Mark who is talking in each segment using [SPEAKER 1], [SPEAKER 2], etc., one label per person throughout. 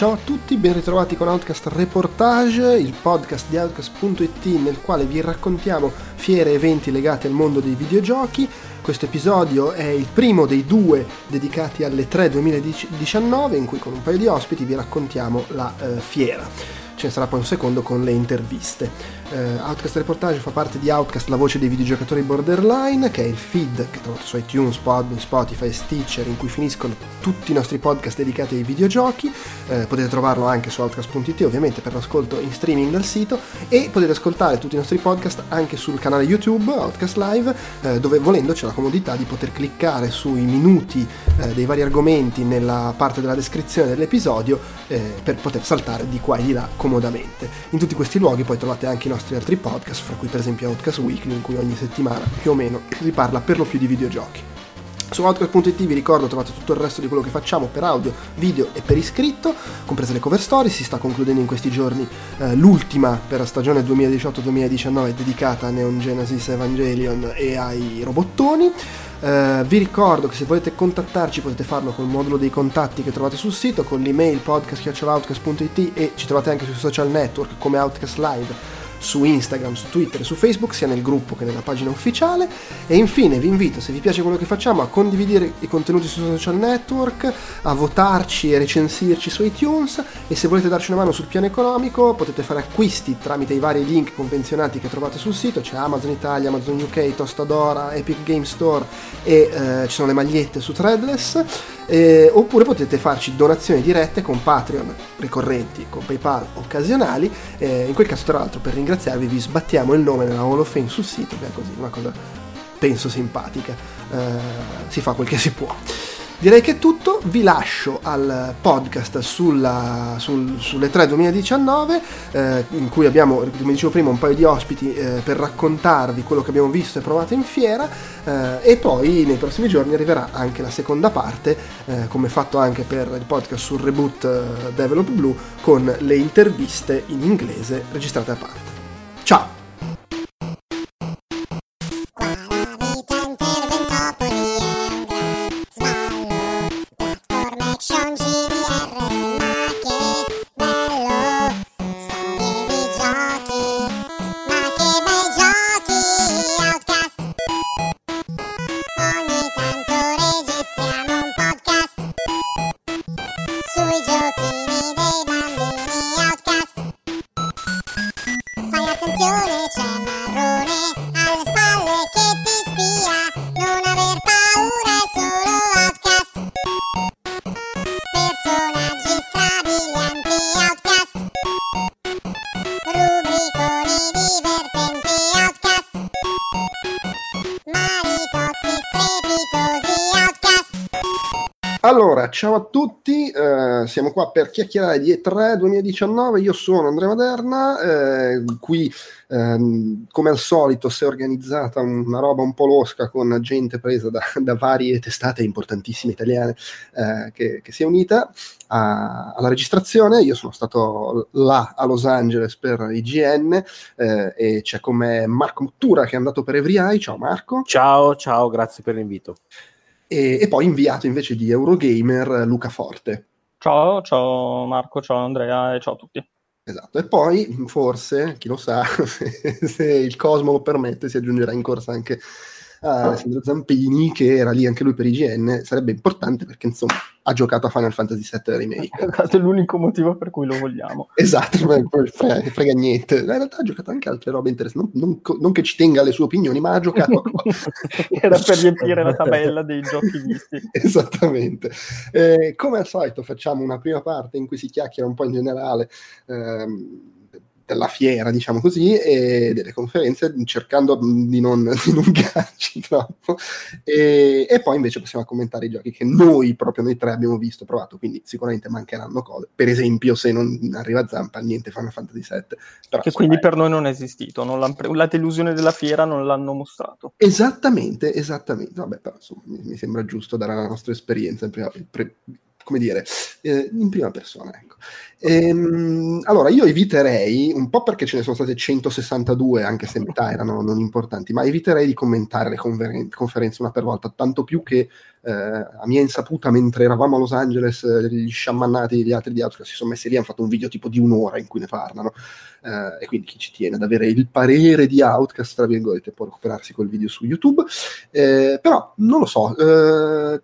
[SPEAKER 1] Ciao a tutti, ben ritrovati con Outcast Reportage, il podcast di Outcast.it nel quale vi raccontiamo fiere e eventi legati al mondo dei videogiochi. Questo episodio è il primo dei due dedicati alle 3 2019 in cui con un paio di ospiti vi raccontiamo la eh, fiera. Ce ne sarà poi un secondo con le interviste. Uh, Outcast Reportage fa parte di Outcast, la voce dei videogiocatori borderline, che è il feed che trovate su iTunes, Podbean, Spotify e Stitcher, in cui finiscono tutti i nostri podcast dedicati ai videogiochi. Uh, potete trovarlo anche su Outcast.it, ovviamente per l'ascolto in streaming dal sito, e potete ascoltare tutti i nostri podcast anche sul canale YouTube, Outcast Live, uh, dove volendo c'è la comodità di poter cliccare sui minuti dei vari argomenti nella parte della descrizione dell'episodio per poter saltare di qua e di là comodamente. In tutti questi luoghi poi trovate anche i nostri altri podcast, fra cui per esempio Outcast Weekly, in cui ogni settimana più o meno si parla per lo più di videogiochi. Su Outcast.it vi ricordo trovate tutto il resto di quello che facciamo per audio, video e per iscritto, comprese le cover story, si sta concludendo in questi giorni eh, l'ultima per la stagione 2018-2019 dedicata a Neon Genesis Evangelion e ai robottoni. Uh, vi ricordo che se volete contattarci potete farlo col modulo dei contatti che trovate sul sito, con l'email podcast.outcast.it e ci trovate anche sui social network come Outcast Live su Instagram, su Twitter su Facebook, sia nel gruppo che nella pagina ufficiale. E infine vi invito, se vi piace quello che facciamo, a condividere i contenuti sui social network, a votarci e recensirci su iTunes. E se volete darci una mano sul piano economico potete fare acquisti tramite i vari link convenzionati che trovate sul sito, c'è Amazon Italia, Amazon UK, Tostadora, Epic Game Store e eh, ci sono le magliette su Threadless eh, oppure potete farci donazioni dirette con Patreon ricorrenti, con PayPal occasionali. Eh, in quel caso, tra l'altro, per ringraziarvi, vi sbattiamo il nome nella Hall of Fame sul sito, che è così una cosa penso simpatica. Eh, si fa quel che si può. Direi che è tutto, vi lascio al podcast sulla, sul, sulle 3 2019 eh, in cui abbiamo, come dicevo prima, un paio di ospiti eh, per raccontarvi quello che abbiamo visto e provato in fiera eh, e poi nei prossimi giorni arriverà anche la seconda parte, eh, come fatto anche per il podcast sul reboot eh, Develop Blue con le interviste in inglese registrate a parte. Ciao! Qua per chiacchierare di E3 2019, io sono Andrea Maderna, eh, qui ehm, come al solito si è organizzata una roba un po' losca con gente presa da, da varie testate importantissime italiane eh, che, che, si è unita a, alla registrazione, io sono stato là a Los Angeles per IGN eh, e c'è con me Marco Muttura che è andato per Every ciao Marco.
[SPEAKER 2] Ciao, ciao, grazie per l'invito
[SPEAKER 1] e poi inviato invece di Eurogamer Luca Forte.
[SPEAKER 3] Ciao, ciao Marco, ciao Andrea e ciao a tutti.
[SPEAKER 1] Esatto, e poi forse, chi lo sa, se, se il Cosmo lo permette, si aggiungerà in corsa anche Alessandro Zampini, che era lì anche lui per IGN, sarebbe importante perché insomma ha giocato a Final Fantasy VII Remake.
[SPEAKER 3] Esatto, è l'unico motivo per cui lo vogliamo.
[SPEAKER 1] esatto, non frega, frega, niente. In realtà ha giocato anche altre robe interessanti, non, non, non, che ci tenga le sue opinioni, ma ha giocato...
[SPEAKER 3] Era per riempire la tabella dei giochi visti.
[SPEAKER 1] Esattamente. Eh, come al solito facciamo una prima parte in cui si chiacchiera un po' in generale. Ehm, della fiera, diciamo così, e delle conferenze, cercando di non dilungarci troppo. E, e, poi invece possiamo commentare i giochi che noi, proprio noi tre, abbiamo visto, provato, quindi sicuramente mancheranno cose. Per esempio, se non arriva Zampa, niente Final Fantasy VII.
[SPEAKER 3] Però, che quindi è... per noi non è esistito, non la delusione della fiera non l'hanno mostrato.
[SPEAKER 1] Esattamente, esattamente. Vabbè, però insomma, mi, mi sembra giusto dare la nostra esperienza in prima, pre, come dire, eh, in prima persona, ecco. Ehm, allora, io eviterei, un po' perché ce ne sono state 162, anche se metà erano non importanti, ma eviterei di commentare le conferen- conferenze una per volta, tanto più che eh, a mia insaputa, mentre eravamo a Los Angeles, eh, gli sciamannati gli altri di Outcast si sono messi lì e hanno fatto un video tipo di un'ora in cui ne parlano. Eh, e quindi chi ci tiene ad avere il parere di Outcast, tra virgolette, può recuperarsi quel video su YouTube. Eh, però non lo so, eh,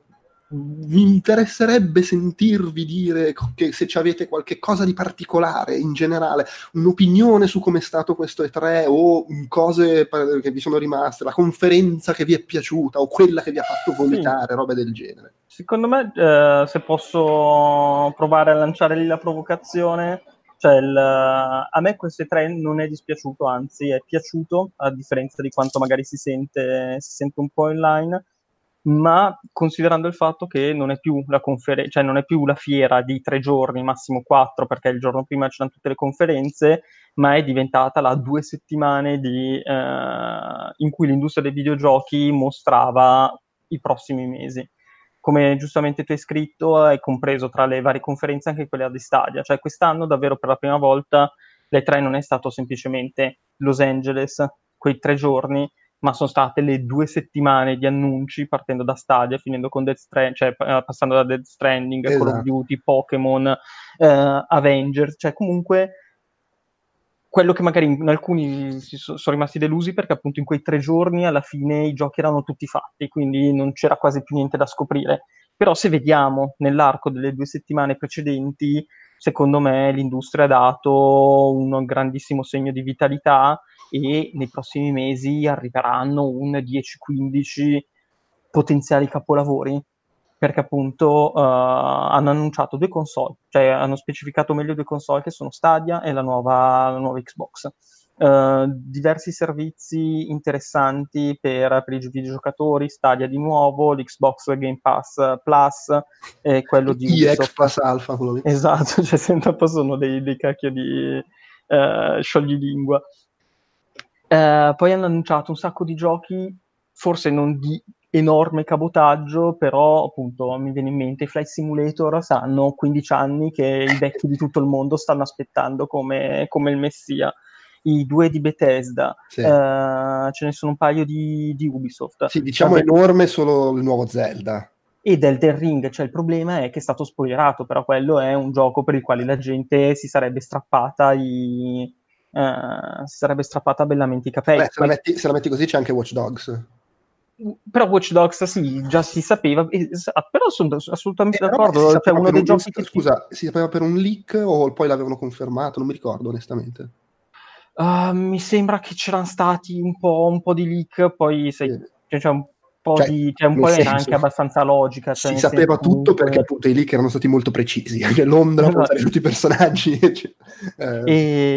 [SPEAKER 1] mi interesserebbe sentirvi dire che se ci avete qualche cosa di particolare in generale, un'opinione su come è stato questo E3 o cose che vi sono rimaste, la conferenza che vi è piaciuta o quella che vi ha fatto vomitare, sì. robe del genere.
[SPEAKER 3] Secondo me, eh, se posso provare a lanciare lì la provocazione, cioè il, a me questo E3 non è dispiaciuto, anzi è piaciuto, a differenza di quanto magari si sente, si sente un po' online ma considerando il fatto che non è più la conferenza, cioè non è più la fiera di tre giorni, massimo quattro, perché il giorno prima c'erano tutte le conferenze, ma è diventata la due settimane di, eh, in cui l'industria dei videogiochi mostrava i prossimi mesi. Come giustamente tu hai scritto, hai compreso tra le varie conferenze anche quella di Stadia, cioè quest'anno davvero per la prima volta l'E3 non è stato semplicemente Los Angeles, quei tre giorni, ma sono state le due settimane di annunci partendo da Stadia, finendo con Death Stranding, cioè eh, passando da Death Stranding, esatto. Call of esatto. Duty, Pokémon, eh, Avengers, cioè comunque quello che magari in alcuni sono rimasti delusi perché appunto in quei tre giorni alla fine i giochi erano tutti fatti, quindi non c'era quasi più niente da scoprire. Però se vediamo nell'arco delle due settimane precedenti, secondo me l'industria ha dato un grandissimo segno di vitalità e nei prossimi mesi arriveranno un 10-15 potenziali capolavori perché appunto uh, hanno annunciato due console, cioè hanno specificato meglio due console che sono Stadia e la nuova, la nuova Xbox. Uh, diversi servizi interessanti per, per, i videogiocatori, Stadia di nuovo, l'Xbox Game Pass Plus e quello di
[SPEAKER 1] Ubisoft. Pass Alpha, quello
[SPEAKER 3] lì. Esatto, cioè sempre sono dei, dei cacchio di uh, scioglilingua. Eh, poi hanno annunciato un sacco di giochi, forse non di enorme cabotaggio, però appunto mi viene in mente i Flight Simulator sanno 15 anni che i vecchi di tutto il mondo stanno aspettando come, come il messia. I due di Bethesda, sì. eh, ce ne sono un paio di, di Ubisoft.
[SPEAKER 1] Sì, diciamo Vabbè, enorme solo il nuovo Zelda.
[SPEAKER 3] E Elden Ring, cioè il problema è che è stato spoilerato, però quello è un gioco per il quale la gente si sarebbe strappata i, eh, si sarebbe strappata bellamente i capelli. Beh,
[SPEAKER 1] se, la metti, se, la metti, così c'è anche Watch Dogs.
[SPEAKER 3] Però Watch Dogs sì, già si sapeva, però sono assolutamente eh, d'accordo. Cioè, uno dei giochi
[SPEAKER 1] che... Scusa, si sapeva per un leak o poi l'avevano confermato? Non mi ricordo onestamente.
[SPEAKER 3] Uh, mi sembra che c'erano stati un po', un po di leak, poi sai, sì. cioè, un po', cioè, di, cioè un po era anche abbastanza logica. Cioè
[SPEAKER 1] si sapeva tutto comunque... perché appunto i leak erano stati molto precisi, anche Londra, esatto. tutti i personaggi. Cioè,
[SPEAKER 3] eh.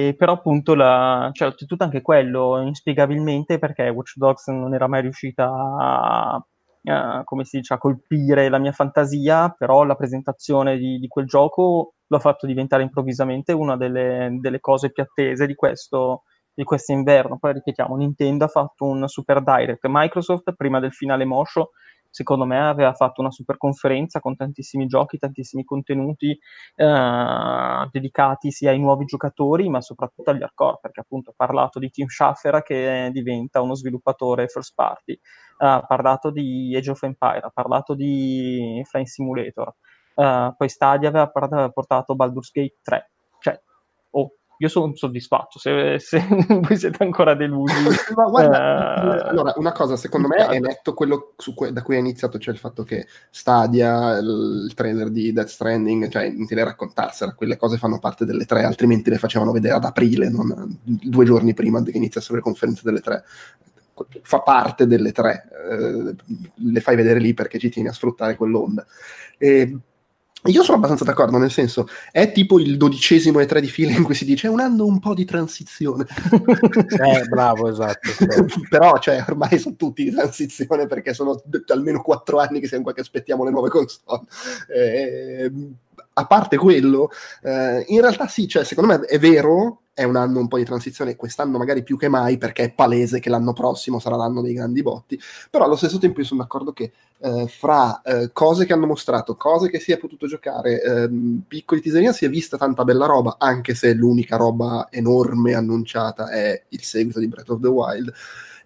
[SPEAKER 3] e, però appunto, la, cioè, oltretutto anche quello, inspiegabilmente, perché Watch Dogs non era mai riuscita a, a, come si dice, a colpire la mia fantasia, però la presentazione di, di quel gioco l'ha fatto diventare improvvisamente una delle, delle cose più attese di questo di quest'inverno. Poi ripetiamo, Nintendo ha fatto un super direct. Microsoft, prima del finale Mosho, secondo me aveva fatto una super conferenza con tantissimi giochi, tantissimi contenuti eh, dedicati sia ai nuovi giocatori, ma soprattutto agli hardcore, perché appunto ha parlato di Team Schaffer che diventa uno sviluppatore first party, ha parlato di Age of Empire, ha parlato di Flying Simulator, uh, poi Stadia aveva portato Baldur's Gate 3. Cioè, oh, io sono soddisfatto, se, se voi siete ancora delusi.
[SPEAKER 1] Ma guarda, eh, allora, una cosa, secondo me è netto quello que- da cui è iniziato, cioè il fatto che Stadia, il, il trailer di Death Stranding, cioè inutile raccontarsela, quelle cose fanno parte delle tre, altrimenti le facevano vedere ad aprile, non due giorni prima che iniziassero le conferenze delle tre fa parte delle tre, eh, le fai vedere lì perché ci tieni a sfruttare quell'onda. E io sono abbastanza d'accordo, nel senso, è tipo il dodicesimo e tre di fila in cui si dice è un anno un po' di transizione.
[SPEAKER 2] eh, bravo, esatto.
[SPEAKER 1] Però, cioè, ormai sono tutti di transizione perché sono d- almeno quattro anni che siamo qua che aspettiamo le nuove console. Eh, a parte quello, eh, in realtà sì, cioè, secondo me è vero, è un anno un po' di transizione, quest'anno magari più che mai, perché è palese che l'anno prossimo sarà l'anno dei grandi botti, però allo stesso tempo io sono d'accordo che eh, fra eh, cose che hanno mostrato, cose che si è potuto giocare, ehm, piccoli teaserina, si è vista tanta bella roba, anche se l'unica roba enorme annunciata è il seguito di Breath of the Wild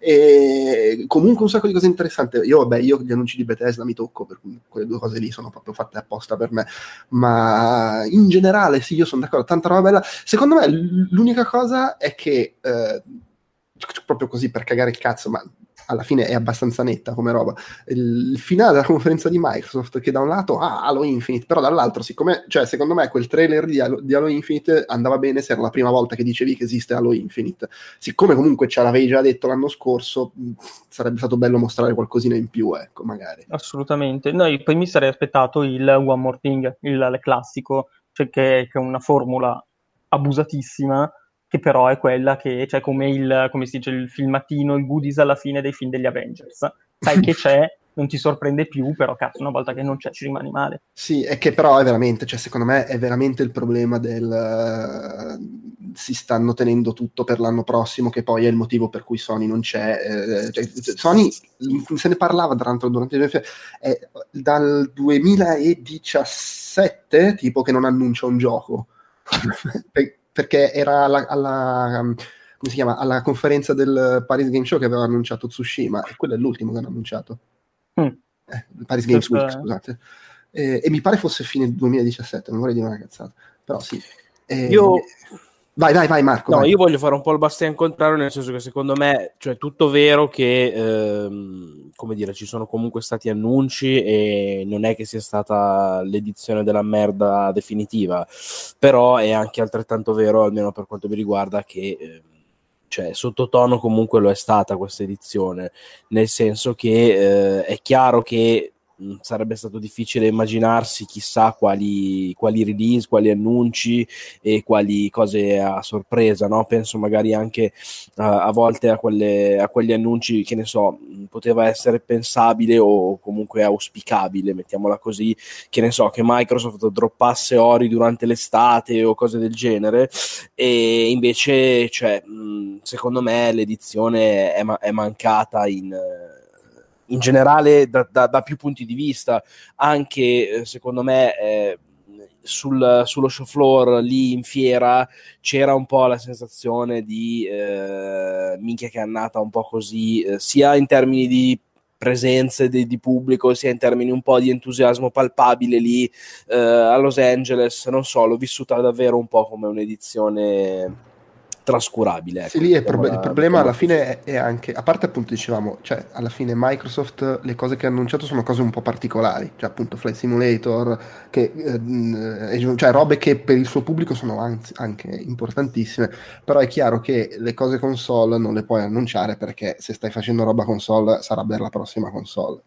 [SPEAKER 1] e comunque un sacco di cose interessanti. Io, vabbè, io gli annunci di Bethesda mi tocco, per quelle due cose lì sono proprio fatte apposta per me. Ma in generale, sì, io sono d'accordo, tanta roba bella. Secondo me l'unica cosa è che, eh, proprio così per cagare il cazzo, ma alla fine è abbastanza netta come roba. Il finale della conferenza di Microsoft che da un lato ha Halo Infinite, però dall'altro, siccome, cioè, secondo me quel trailer di Halo, di Halo, Infinite andava bene se era la prima volta che dicevi che esiste Halo Infinite. Siccome comunque ce l'avevi già detto l'anno scorso, sarebbe stato bello mostrare qualcosina in più, ecco, magari.
[SPEAKER 3] Assolutamente. No, poi mi sarei aspettato il One More Thing, il, il classico, cioè che, che è una formula abusatissima che però è quella che, cioè come, il, come si dice, il filmatino, il goodies alla fine dei film degli Avengers. Sai che c'è, non ti sorprende più, però cazzo, una volta che non c'è ci rimani male.
[SPEAKER 1] Sì, è che però è veramente, cioè secondo me è veramente il problema del... Uh, si stanno tenendo tutto per l'anno prossimo, che poi è il motivo per cui Sony non c'è. Eh, cioè, Sony, se ne parlava tra l'altro durante il è dal 2017 tipo che non annuncia un gioco. perché era alla, alla, come si chiama, alla conferenza del Paris Game Show che aveva annunciato Tsushima e quello è l'ultimo che hanno annunciato. Mm. Eh, Paris Games Week, scusate. Eh, e mi pare fosse fine 2017, non vorrei dire una cazzata, però sì.
[SPEAKER 2] Eh, Io
[SPEAKER 1] Vai, vai, vai Marco.
[SPEAKER 2] No,
[SPEAKER 1] vai.
[SPEAKER 2] io voglio fare un po' il bastian contrario, nel senso che secondo me, cioè, tutto vero che, ehm, come dire, ci sono comunque stati annunci e non è che sia stata l'edizione della merda definitiva, però è anche altrettanto vero, almeno per quanto mi riguarda, che... Eh, cioè, sottotono comunque lo è stata questa edizione, nel senso che eh, è chiaro che sarebbe stato difficile immaginarsi chissà quali, quali, release, quali annunci e quali cose a sorpresa, no? penso magari anche uh, a volte a, quelle, a, quegli annunci che ne so, mm, poteva essere pensabile o comunque auspicabile, mettiamola così, che ne so, che Microsoft droppasse Ori durante l'estate o cose del genere e invece, cioè, mh, mm, secondo me l'edizione è, ma- è mancata in in generale da, da, da, più punti di vista, anche eh, secondo me eh, sul, sullo show floor lì in fiera c'era un po' la sensazione di eh, minchia che è andata un po' così, eh, sia in termini di presenze di, di, pubblico, sia in termini un po' di entusiasmo palpabile lì eh, a Los Angeles, non so, l'ho vissuta davvero un po' come un'edizione trascurabile. Ecco,
[SPEAKER 1] sì, lì prob- il problema alla fine è, è, anche, a parte appunto dicevamo, cioè alla fine Microsoft le cose che ha annunciato sono cose un po' particolari, cioè appunto Flight Simulator, che, eh, cioè robe che per il suo pubblico sono anzi, anche importantissime, però è chiaro che le cose console non le puoi annunciare perché se stai facendo roba console sarà per la prossima console.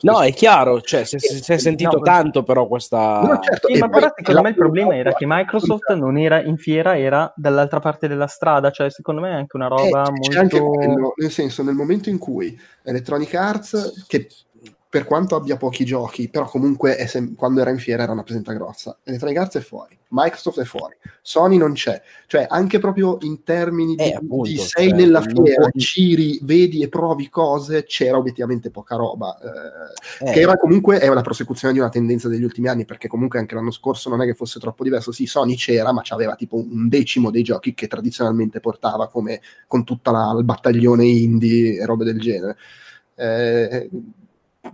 [SPEAKER 2] No, è chiaro, cioè, si, si è sentito no, tanto però questa...
[SPEAKER 3] No, certo, sì, ma però secondo me il problema era che Microsoft non era in fiera, era dall'altra parte della strada, cioè secondo me è anche una eh, roba eh, molto... Anche
[SPEAKER 1] quello, nel senso, nel momento in cui Electronic Arts, che per quanto abbia pochi giochi, però comunque sem- quando era in fiera era una presenza grossa. Electronic Arts è fuori, Microsoft è fuori, Sony non c'è. Cioè, anche proprio in termini di, eh, appunto, di sei cioè, nella fiera, puoi... giri, vedi e provi cose, c'era obiettivamente poca roba. Eh, eh. Che era comunque è una prosecuzione di una tendenza degli ultimi anni, perché comunque anche l'anno scorso non è che fosse troppo diverso. Sì, Sony c'era, ma aveva tipo un decimo dei giochi che tradizionalmente portava come con tutta la, il battaglione indie e robe del genere. Eh,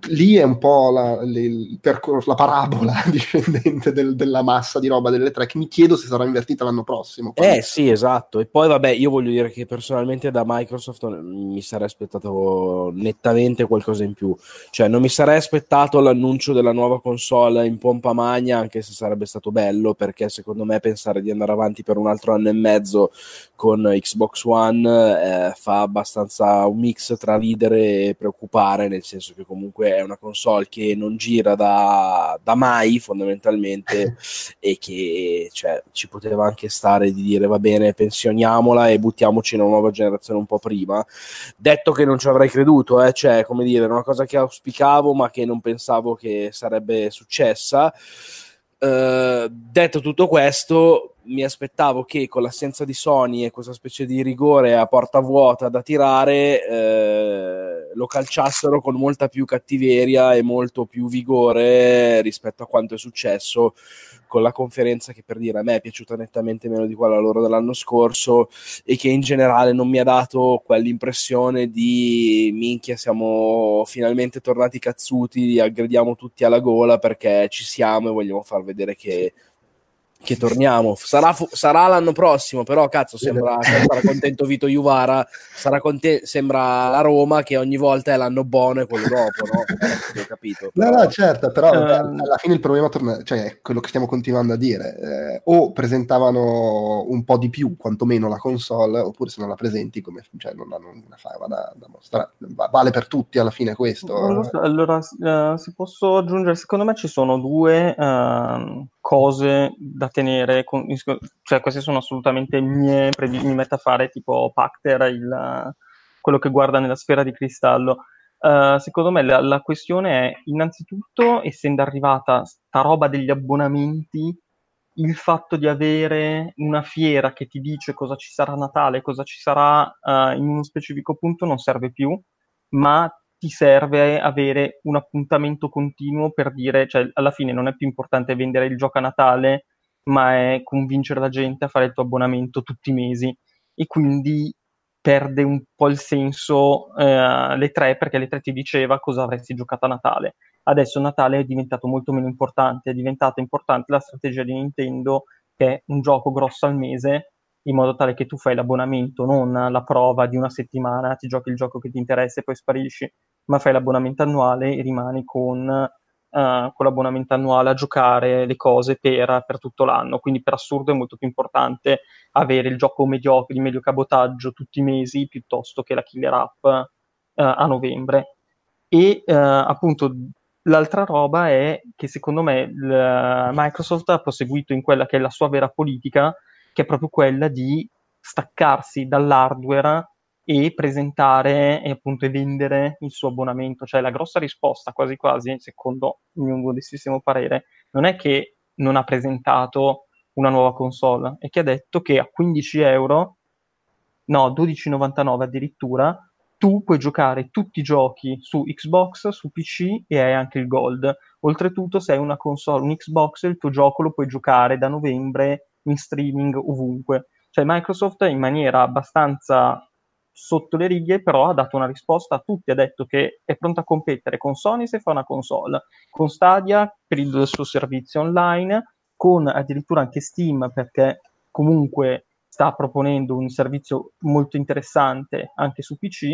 [SPEAKER 1] lì è un po' la, le, percorso, la parabola discendente del, della massa di roba delle tre che mi chiedo se sarà invertita l'anno prossimo.
[SPEAKER 2] Quando... Eh sì, esatto. E poi vabbè, io voglio dire che personalmente da Microsoft mi sarei aspettato nettamente qualcosa in più. Cioè non mi sarei aspettato l'annuncio della nuova console in pompa magna, anche se sarebbe stato bello, perché secondo me pensare di andare avanti per un altro anno e mezzo con Xbox One eh, fa abbastanza un mix tra ridere e preoccupare, nel senso che comunque è una console che non gira da, da mai fondamentalmente e che cioè, ci poteva anche stare di dire va bene pensioniamola e buttiamoci in una nuova generazione un po' prima. Detto che non ci avrei creduto eh, cioè come dire era una cosa che auspicavo ma che non pensavo che sarebbe successa Uh, detto tutto questo, mi aspettavo che con l'assenza di Sony e questa specie di rigore a porta vuota da tirare eh, lo calciassero con molta più cattiveria e molto più vigore rispetto a quanto è successo con la conferenza che per dire a me è piaciuta nettamente meno di quella loro dell'anno scorso e che in generale non mi ha dato quell'impressione di minchia siamo finalmente tornati cazzuti, aggrediamo tutti alla gola perché ci siamo e vogliamo far vedere che che torniamo. Sarà, fu- sarà, l'anno prossimo, però cazzo, sembra, sarà contento Vito Juvara, sarà conte- sembra la Roma che ogni volta è l'anno buono e quello dopo, no? Ho capito.
[SPEAKER 1] Però... No, no, certo, però uh... alla fine il problema torna, cioè è quello che stiamo continuando a dire, eh, o presentavano un po' di più, quantomeno la console, oppure se non la presenti, come, cioè, non hanno una fava da, da mostrare. Vale per tutti alla fine questo.
[SPEAKER 3] So, allora, uh, se posso aggiungere, secondo me ci sono due... Uh cose da tenere, con, cioè queste sono assolutamente mie, mi metto a fare tipo Pacter, il, quello che guarda nella sfera di cristallo. Uh, secondo me la, la, questione è innanzitutto, essendo arrivata sta roba degli abbonamenti, il fatto di avere una fiera che ti dice cosa ci sarà a Natale, cosa ci sarà uh, in uno specifico punto non serve più, ma ti serve avere un appuntamento continuo per dire, cioè alla fine non è più importante vendere il gioco a Natale, ma è convincere la gente a fare il tuo abbonamento tutti i mesi e quindi perde un po' il senso eh, le tre perché le tre ti diceva cosa avresti giocato a Natale. Adesso Natale è diventato molto meno importante, è diventata importante la strategia di Nintendo che è un gioco grosso al mese in modo tale che tu fai l'abbonamento, non la prova di una settimana, ti giochi il gioco che ti interessa e poi sparisci, ma fai l'abbonamento annuale e rimani con, uh, con l'abbonamento annuale a giocare le cose per, per, tutto l'anno. Quindi per assurdo è molto più importante avere il gioco mediocre, di medio cabotaggio tutti i mesi piuttosto che la killer app uh, a novembre. E uh, appunto l'altra roba è che secondo me Microsoft ha proseguito in quella che è la sua vera politica, che è proprio quella di staccarsi dall'hardware e presentare e appunto vendere il suo abbonamento. Cioè la grossa risposta, quasi quasi, secondo il mio modestissimo parere, non è che non ha presentato una nuova console, è che ha detto che a 15 euro, no, 12,99 addirittura, tu puoi giocare tutti i giochi su Xbox, su PC e hai anche il Gold. Oltretutto, se hai una console, un Xbox, il tuo gioco lo puoi giocare da novembre in streaming ovunque. Cioè Microsoft in maniera abbastanza sotto le righe, però ha dato una risposta. A tutti, ha detto che è pronta a competere con Sony se fa una console, con Stadia per il suo servizio online, con addirittura anche Steam perché comunque sta proponendo un servizio molto interessante anche su PC.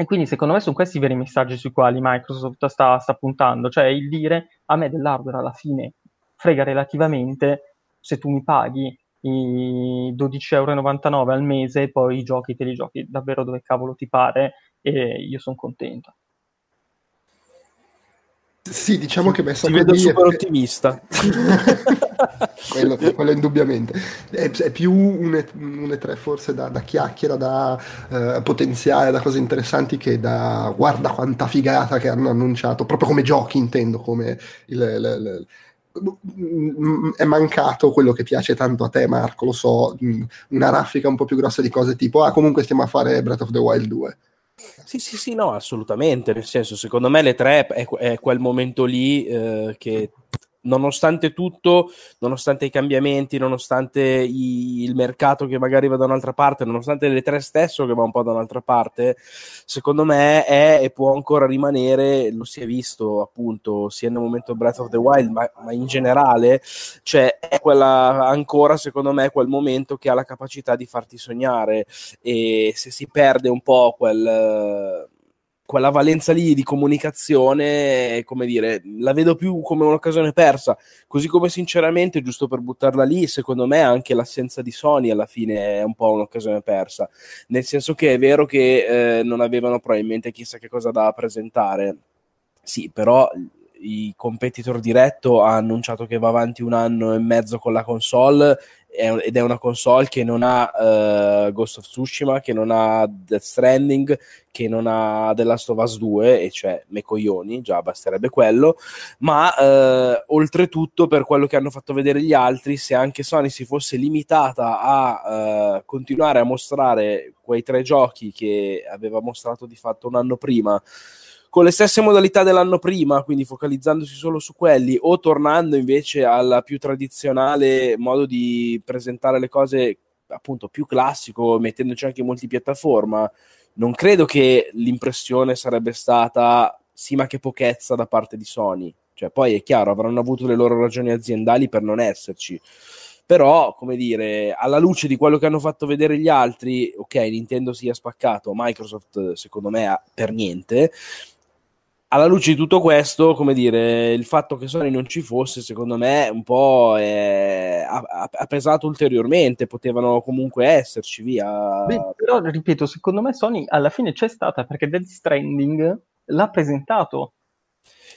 [SPEAKER 3] E quindi secondo me sono questi i veri messaggi sui quali Microsoft sta, sta puntando, cioè il dire a me dell'hardware alla fine frega relativamente, se tu mi paghi i 12,99 euro al mese e poi i giochi te li giochi davvero dove cavolo ti pare e io sono contento.
[SPEAKER 1] Sì, diciamo che messa
[SPEAKER 2] così... vedo super è... ottimista.
[SPEAKER 1] quello, quello, indubbiamente. È, è più un, E3 forse da, da chiacchiera, da uh, potenziale, da cose interessanti che da guarda quanta figata che hanno annunciato, proprio come giochi intendo, come il, il, il è mancato quello che piace tanto a te Marco, lo so, una raffica un po' più grossa di cose tipo ah comunque stiamo a fare Breath of the Wild 2.
[SPEAKER 2] Sì, sì, sì, no, assolutamente, nel senso, secondo me le tre è, è quel momento lì eh, che nonostante tutto, nonostante i cambiamenti, nonostante i, il mercato che magari va da un'altra parte, nonostante le tre stesso che va un po' da un'altra parte, secondo me è e può ancora rimanere, lo si è visto appunto sia nel momento Breath of the Wild, ma, ma in generale, cioè è quella ancora secondo me quel momento che ha la capacità di farti sognare. E se si perde un po' quel quella valenza lì di comunicazione, come dire, la vedo più come un'occasione persa. Così come sinceramente, giusto per buttarla lì, secondo me anche l'assenza di Sony alla fine è un po' un'occasione persa. Nel senso che è vero che eh, non avevano probabilmente chissà che cosa da presentare. Sì, però i competitor diretto ha annunciato che va avanti un anno e mezzo con la console ed è una console che non ha uh, Ghost of Tsushima, che non ha Death Stranding, che non ha The Last of Us 2, e cioè me coglioni, già basterebbe quello, ma uh, oltretutto per quello che hanno fatto vedere gli altri, se anche Sony si fosse limitata a uh, continuare a mostrare quei tre giochi che aveva mostrato di fatto un anno prima, con le stesse modalità dell'anno prima, quindi focalizzandosi solo su quelli, o tornando invece al più tradizionale modo di presentare le cose appunto più classico, mettendoci anche multipiattaforma, non credo che l'impressione sarebbe stata sì, ma che pochezza da parte di Sony. Cioè, poi è chiaro, avranno avuto le loro ragioni aziendali per non esserci. Però, come dire, alla luce di quello che hanno fatto vedere gli altri, ok, Nintendo si è spaccato, Microsoft secondo me per niente, alla luce di tutto questo, come dire, il fatto che Sony non ci fosse, secondo me, un po' è, ha, ha, pesato ulteriormente. Potevano comunque esserci, via.
[SPEAKER 3] Beh, però, ripeto, secondo me Sony alla fine c'è stata perché Dead Stranding l'ha presentato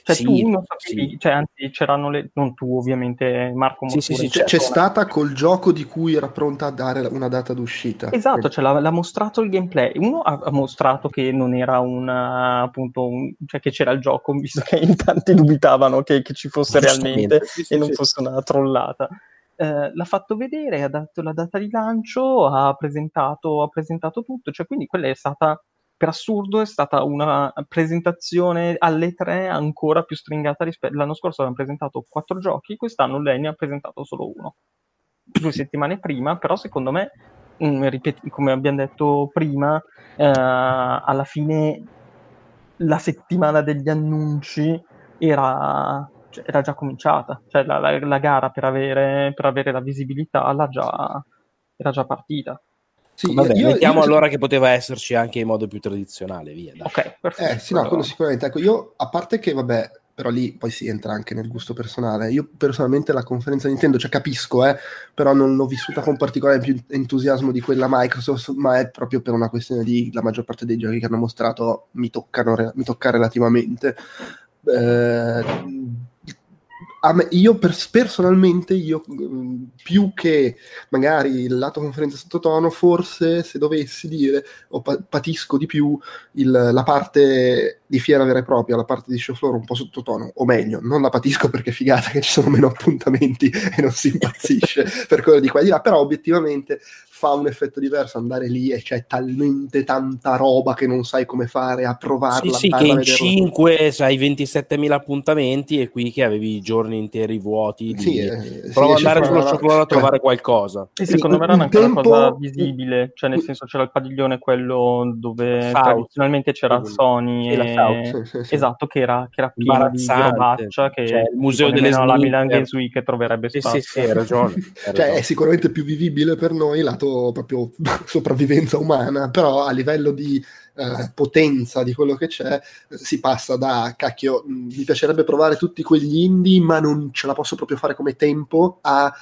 [SPEAKER 3] cioè, sì, tu non sapevi, sì. cioè, anzi, c'erano le. Non tu, ovviamente, Marco.
[SPEAKER 1] Sì, sì, sì, c'è, c'è stata col gioco di cui era pronta a dare una data d'uscita.
[SPEAKER 3] Esatto, cioè, l'ha, l'ha, mostrato il gameplay. Uno ha, ha mostrato che non era un appunto, un, cioè che c'era il gioco, visto che in tanti dubitavano che, che ci fosse realmente sì, e non fosse una trollata. Eh, l'ha fatto vedere, ha dato la data di lancio, ha presentato, ha presentato tutto, cioè quindi quella è stata per assurdo è stata una presentazione alle tre ancora più stringata rispetto l'anno scorso avevano presentato quattro giochi quest'anno lei ne ha presentato solo uno. Due settimane prima però secondo me mh, ripet- come abbiamo detto prima eh, alla fine la settimana degli annunci era, cioè, era già cominciata. Cioè la, la, la gara per avere, per avere la visibilità già, era già partita
[SPEAKER 2] sì, Vabbè, io, mettiamo io... allora che poteva esserci anche in modo più tradizionale, via.
[SPEAKER 3] Dai. Ok, perfetto.
[SPEAKER 1] Eh, sì, no, quello sicuramente. Ecco, io, a parte che, vabbè, però lì poi si entra anche nel gusto personale. Io personalmente la conferenza Nintendo, cioè capisco, eh, però non l'ho vissuta con particolare più entusiasmo di quella Microsoft, ma è proprio per una questione di la maggior parte dei giochi che hanno mostrato mi toccano, mi tocca relativamente. Eh, me, io pers- personalmente, io mm, più che magari il lato conferenza sottotono, forse se dovessi dire, o pa- patisco di più il, la parte di fiera vera e propria, la parte di show floor un po' sottotono, o meglio, non la patisco perché figata che ci sono meno appuntamenti e non si impazzisce per quello di qua e di là, però obiettivamente fa un effetto diverso andare lì e c'è talmente tanta roba che non sai come fare a provarla.
[SPEAKER 2] Sì, sì che in 5 sai 27.000 appuntamenti e qui che avevi giorni interi vuoti. Di... Sì, eh, Prova ad andare sullo la... cioccolato a trovare qualcosa.
[SPEAKER 3] Sì, secondo me era anche tempo... una cosa visibile, cioè nel senso c'era il padiglione quello dove South. tradizionalmente c'era Sony e... sì, sì, esatto, che era, che era pieno di robaccia che
[SPEAKER 2] cioè, il museo delle
[SPEAKER 3] la Milan Games Week troverebbe spazio.
[SPEAKER 2] Sì, sì, hai ragione.
[SPEAKER 1] cioè, è sicuramente più vivibile per noi lato proprio sopravvivenza umana, però a livello di eh, potenza di quello che c'è si passa da cacchio, mi piacerebbe provare tutti quegli indie, ma non ce la posso proprio fare come tempo a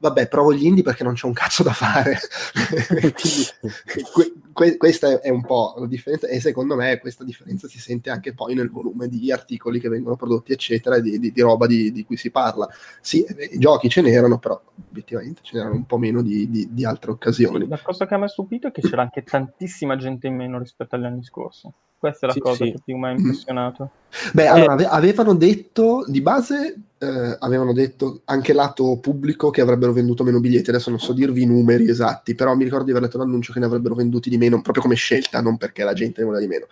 [SPEAKER 1] vabbè, provo gli indie perché non c'è un cazzo da fare. Quindi, que- que- questa è un po' la differenza e secondo me questa differenza si sente anche poi nel volume di articoli che vengono prodotti, eccetera, di, di, di roba di, di, cui si parla. Sì, i giochi ce n'erano, però obiettivamente ce n'erano un po' meno di, altre occasioni.
[SPEAKER 3] La cosa che mi ha stupito è che c'era anche tantissima gente in meno rispetto agli anni scorsi. Questa è la sì, cosa sì. che più mi ha impressionato.
[SPEAKER 1] Beh, eh. allora ave- avevano detto di base, eh, avevano detto anche lato pubblico che avrebbero venduto meno biglietti. Adesso non so dirvi i numeri esatti, però mi ricordo di aver letto l'annuncio che ne avrebbero venduti di meno, proprio come scelta, non perché la gente ne voleva di meno.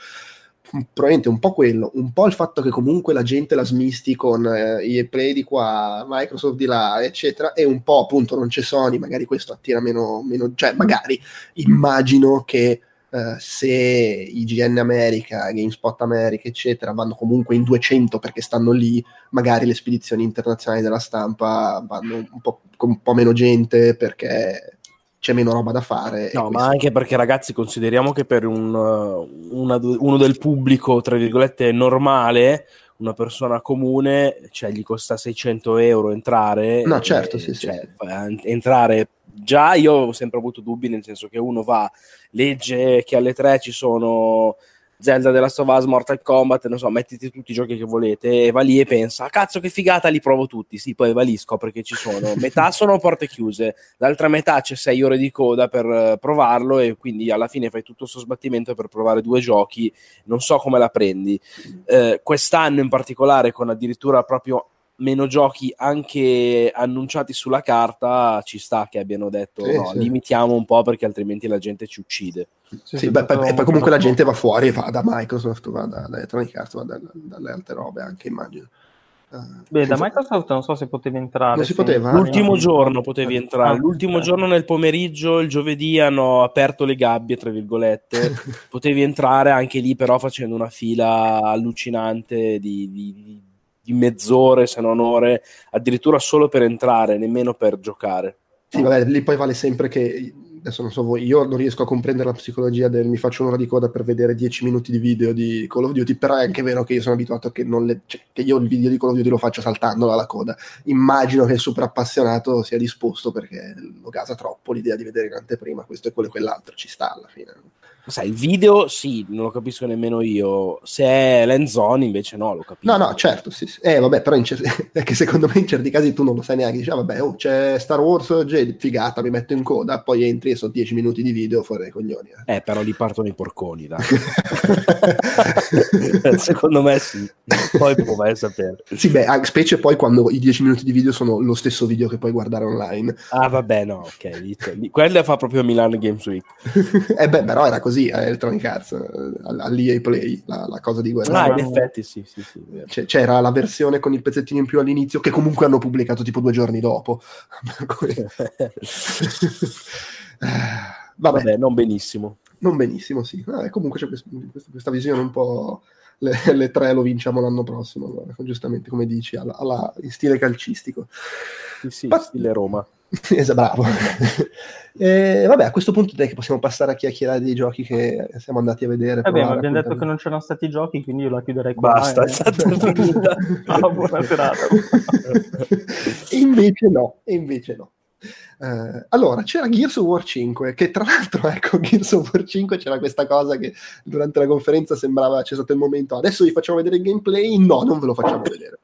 [SPEAKER 1] Probabilmente un po' quello, un po' il fatto che comunque la gente la smisti con eh, i play di qua, Microsoft di là, eccetera, e un po' appunto non c'è Sony, magari questo attira meno, meno cioè magari immagino che Uh, se IGN America, GameSpot America, eccetera, vanno comunque in 200 perché stanno lì, magari le spedizioni internazionali della stampa vanno un po' con un po' meno gente perché c'è meno roba da fare.
[SPEAKER 2] No, ma anche perché ragazzi consideriamo che per un, una, uno del pubblico, tra virgolette, normale, una persona comune, cioè gli costa 600 euro entrare.
[SPEAKER 1] No, certo, sì,
[SPEAKER 2] cioè, sì. Entrare già io ho sempre avuto dubbi, nel senso che uno va, legge che alle tre ci sono Zelda della Us, Mortal Kombat, non so, mettiti tutti i giochi che volete e va lì e pensa, ah, cazzo che figata, li provo tutti. Sì, poi va lì, scopre che ci sono. Metà sono porte chiuse, l'altra metà c'è 6 ore di coda per uh, provarlo e quindi alla fine fai tutto questo sbattimento per provare due giochi. Non so come la prendi. Uh, quest'anno in particolare, con addirittura proprio meno giochi anche annunciati sulla carta, ci sta che abbiano detto sì, no, sì. limitiamo un po' perché altrimenti la gente ci uccide.
[SPEAKER 1] Sì, sì beh, poi, e poi comunque la gente va fuori, va da Microsoft, va da, da Electronic Arts, va da, dalle altre robe anche immagino.
[SPEAKER 3] Uh, Beh, da Microsoft non so se potevi entrare.
[SPEAKER 1] Non si poteva?
[SPEAKER 2] L'ultimo no. giorno potevi entrare. Ah, L'ultimo giorno nel pomeriggio, il giovedì, hanno aperto le gabbie, tra virgolette. potevi entrare anche lì, però facendo una fila allucinante di, di, di mezz'ore, se non ore, addirittura solo per entrare, nemmeno per giocare.
[SPEAKER 1] Sì, vabbè, lì poi vale sempre che adesso non so voi, io non riesco a comprendere la psicologia del mi faccio un'ora di coda per vedere 10 minuti di video di Call of Duty, però è anche vero che io sono abituato a che, le, cioè, che io il video di Call of Duty lo faccio saltando alla coda. Immagino che il super appassionato sia disposto perché lo gasa troppo l'idea di vedere in anteprima questo e quello e quell'altro, ci sta alla fine.
[SPEAKER 2] Sai, il video sì, non lo capisco nemmeno io. Se è l'endzone invece no, lo capisco.
[SPEAKER 1] No, no, certo, sì. sì. Eh, vabbè, però cer- è che secondo me in certi casi tu non lo sai neanche. Dici, ah, vabbè, oh, c'è Star Wars, Jedi, figata, mi metto in coda, poi entri e sono 10 minuti di video fuori dai coglioni.
[SPEAKER 2] Eh, eh però lì partono i porconi, dai. secondo me sì. Poi può mai sapere.
[SPEAKER 1] Sì, beh, specie poi quando i 10 minuti di video sono lo stesso video che puoi guardare online.
[SPEAKER 2] Ah, vabbè, no, ok. Quello fa proprio Milan Games Week.
[SPEAKER 1] eh beh, però era così così a Electronic Arts, all'EA Play, la, la cosa di guerra.
[SPEAKER 2] Ah, in effetti sì, sì, sì
[SPEAKER 1] C'era la versione con il pezzettino in più all'inizio che comunque hanno pubblicato tipo due giorni dopo.
[SPEAKER 2] Vabbè. Vabbè, non benissimo.
[SPEAKER 1] Non benissimo, sì. Ah, comunque c'è questa, questa visione un po' le, le, tre lo vinciamo l'anno prossimo, guarda, giustamente come dici, alla, alla, in stile calcistico.
[SPEAKER 2] Sì, sì, Ma... stile Roma.
[SPEAKER 1] esatto, bravo. e, vabbè, a questo punto direi che possiamo passare a chiacchierare dei giochi che siamo andati a vedere.
[SPEAKER 3] Vabbè, ma abbiamo detto che non c'erano stati giochi, quindi io la chiuderei qua.
[SPEAKER 2] Basta, è stata finita.
[SPEAKER 3] ah, buona serata.
[SPEAKER 1] e invece no, e invece no. Uh, allora, c'era Gears of War 5, che tra l'altro, ecco, Gears of War 5 c'era questa cosa che durante la conferenza sembrava c'è stato il momento, adesso vi facciamo vedere il gameplay, no, non ve lo facciamo vedere.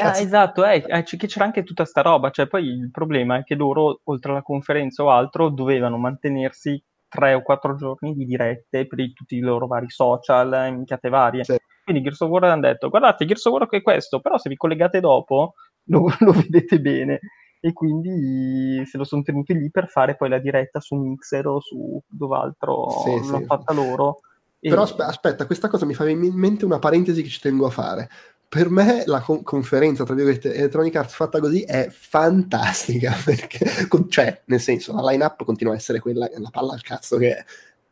[SPEAKER 3] Ah, esatto, eh, eh, che c'era anche tutta sta roba, cioè poi il problema è che loro, oltre alla conferenza o altro, dovevano mantenersi tre o quattro giorni di dirette per tutti i loro vari social, minchiate varie. Sì. Quindi Gears of War hanno detto, guardate, Gears of War è questo, però se vi collegate dopo lo, lo vedete bene. E quindi se lo sono tenuti lì per fare poi la diretta su Mixer o su dove altro sì, l'hanno sì. fatta loro.
[SPEAKER 1] Però aspetta, questa cosa mi fa in mente una parentesi che ci tengo a fare per me la con- conferenza tra virgolette Electronic Arts fatta così è fantastica perché cioè nel senso la line up continua a essere quella la palla al cazzo che è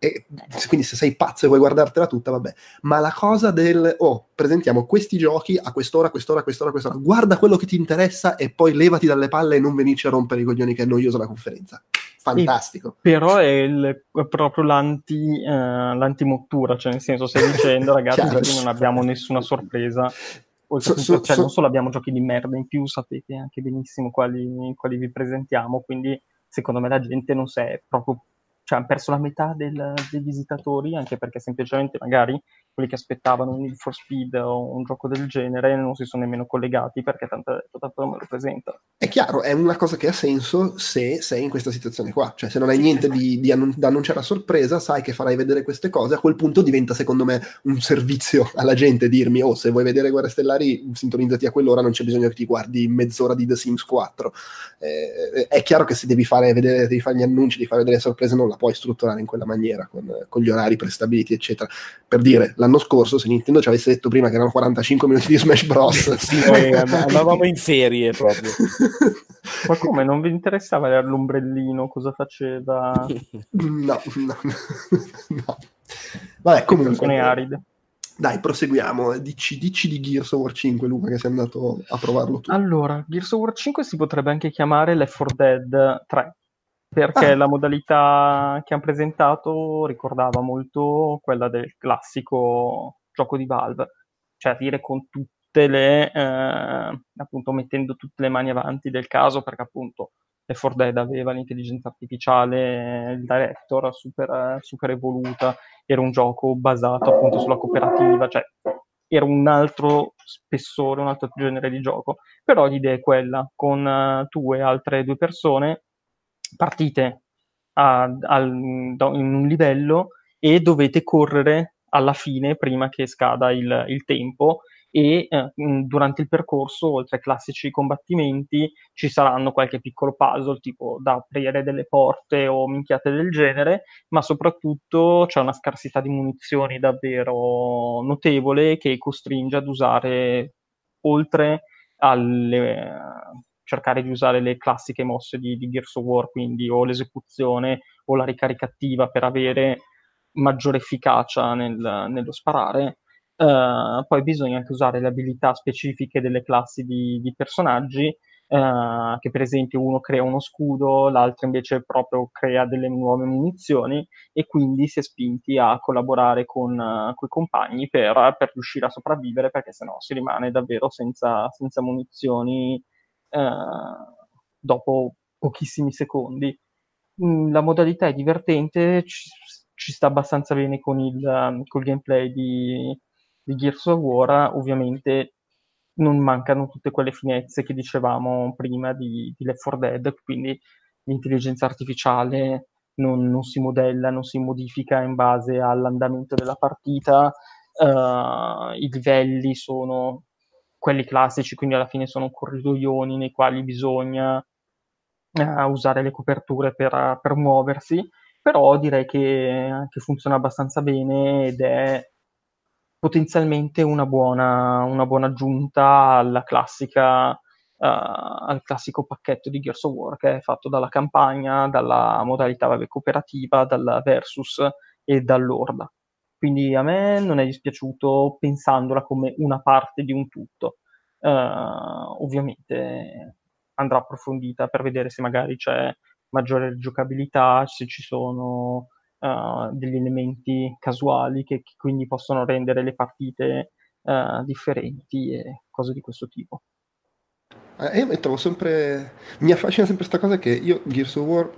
[SPEAKER 1] e quindi se sei pazzo e vuoi guardartela tutta, vabbè. Ma la cosa del, oh, presentiamo questi giochi a quest'ora, quest'ora, quest'ora, quest'ora, guarda quello che ti interessa e poi levati dalle palle e non venirci a rompere i coglioni che è noiosa la conferenza. Fantastico.
[SPEAKER 3] E, però è, il, è proprio l'anti, uh, l'antimottura, cioè nel senso stai dicendo ragazzi non abbiamo nessuna sorpresa. So, so, cioè, so, non solo abbiamo giochi di merda, in più sapete anche benissimo quali, quali vi presentiamo, quindi secondo me la gente non si è proprio cioè hanno perso la metà del, dei visitatori anche perché semplicemente magari quelli che aspettavano un Need for Speed o un gioco del genere non si sono nemmeno collegati perché tanto, tanto non me lo presenta.
[SPEAKER 1] È chiaro, è una cosa che ha senso se sei in questa situazione qua, cioè se non hai niente di, di annun- da annunciare a sorpresa, sai che farai vedere queste cose, a quel punto diventa secondo me un servizio alla gente dirmi oh se vuoi vedere Guerre Stellari sintonizzati a quell'ora, non c'è bisogno che ti guardi mezz'ora di The Sims 4. Eh, è chiaro che se devi fare vedere, devi fare gli annunci, devi fare vedere le sorprese, non la puoi strutturare in quella maniera, con, con gli orari prestabiliti, eccetera. Per dire, l'anno scorso, se Nintendo ci avesse detto prima che erano 45 minuti di Smash Bros.
[SPEAKER 2] sì, noi andavamo in ferie proprio.
[SPEAKER 3] Ma come, non vi interessava l'ombrellino, cosa faceva?
[SPEAKER 1] No, no, no. Vabbè, comunque...
[SPEAKER 3] aride.
[SPEAKER 1] Dai, proseguiamo. Dici, dici, di Gears of War 5, Luca, che sei andato a provarlo tu.
[SPEAKER 3] Allora, Gears of War 5 si potrebbe anche chiamare Left 4 Dead 3, perché ah. la modalità che hanno presentato ricordava molto quella del classico gioco di Valve, cioè a dire con tutte le, eh, appunto mettendo tutte le mani avanti del caso, perché appunto Left 4 Dead aveva l'intelligenza artificiale, il director super, super evoluta, era un gioco basato appunto sulla cooperativa, cioè era un altro spessore, un altro genere di gioco, però l'idea è quella, con uh, tu e altre due persone partite a, a, in un livello e dovete correre alla fine prima che scada il, il tempo e eh, durante il percorso, oltre ai classici combattimenti, ci saranno qualche piccolo puzzle, tipo da aprire delle porte o minchiate del genere, ma soprattutto c'è una scarsità di munizioni davvero notevole che costringe ad usare, oltre alle cercare di usare le classiche mosse di, di Gears of War, quindi o l'esecuzione o la ricarica attiva per avere maggiore efficacia nel, nello sparare, Uh, poi bisogna anche usare le abilità specifiche delle classi di, di personaggi, uh, che per esempio uno crea uno scudo, l'altro invece proprio crea delle nuove munizioni e quindi si è spinti a collaborare con uh, i compagni per, per, riuscire a sopravvivere perché sennò si rimane davvero senza, senza munizioni dopo pochissimi secondi. Mm, la modalità è divertente, ci, ci sta abbastanza bene con il, um, col gameplay di, di Gears of War, ovviamente non mancano tutte quelle finezze che dicevamo prima di, di Left 4 Dead, quindi l'intelligenza artificiale non, non, si modella, non si modifica in base all'andamento della partita, uh, i livelli sono quelli classici, quindi alla fine sono corridoioni nei quali bisogna uh, usare le coperture per, per muoversi, però direi che, che funziona abbastanza bene ed è potenzialmente una buona, una buona aggiunta alla classica, uh, al classico pacchetto di Gears of War che è fatto dalla campagna, dalla modalità vabbè, cooperativa, dal versus e dall'orda. Quindi a me non è dispiaciuto pensandola come una parte di un tutto. Uh, ovviamente andrà approfondita per vedere se magari c'è maggiore giocabilità, se ci sono uh, degli elementi casuali che, che, quindi possono rendere le partite uh, differenti e cose di questo tipo.
[SPEAKER 1] Eh, io mi trovo sempre. Mi affascina sempre questa cosa che io Gears of War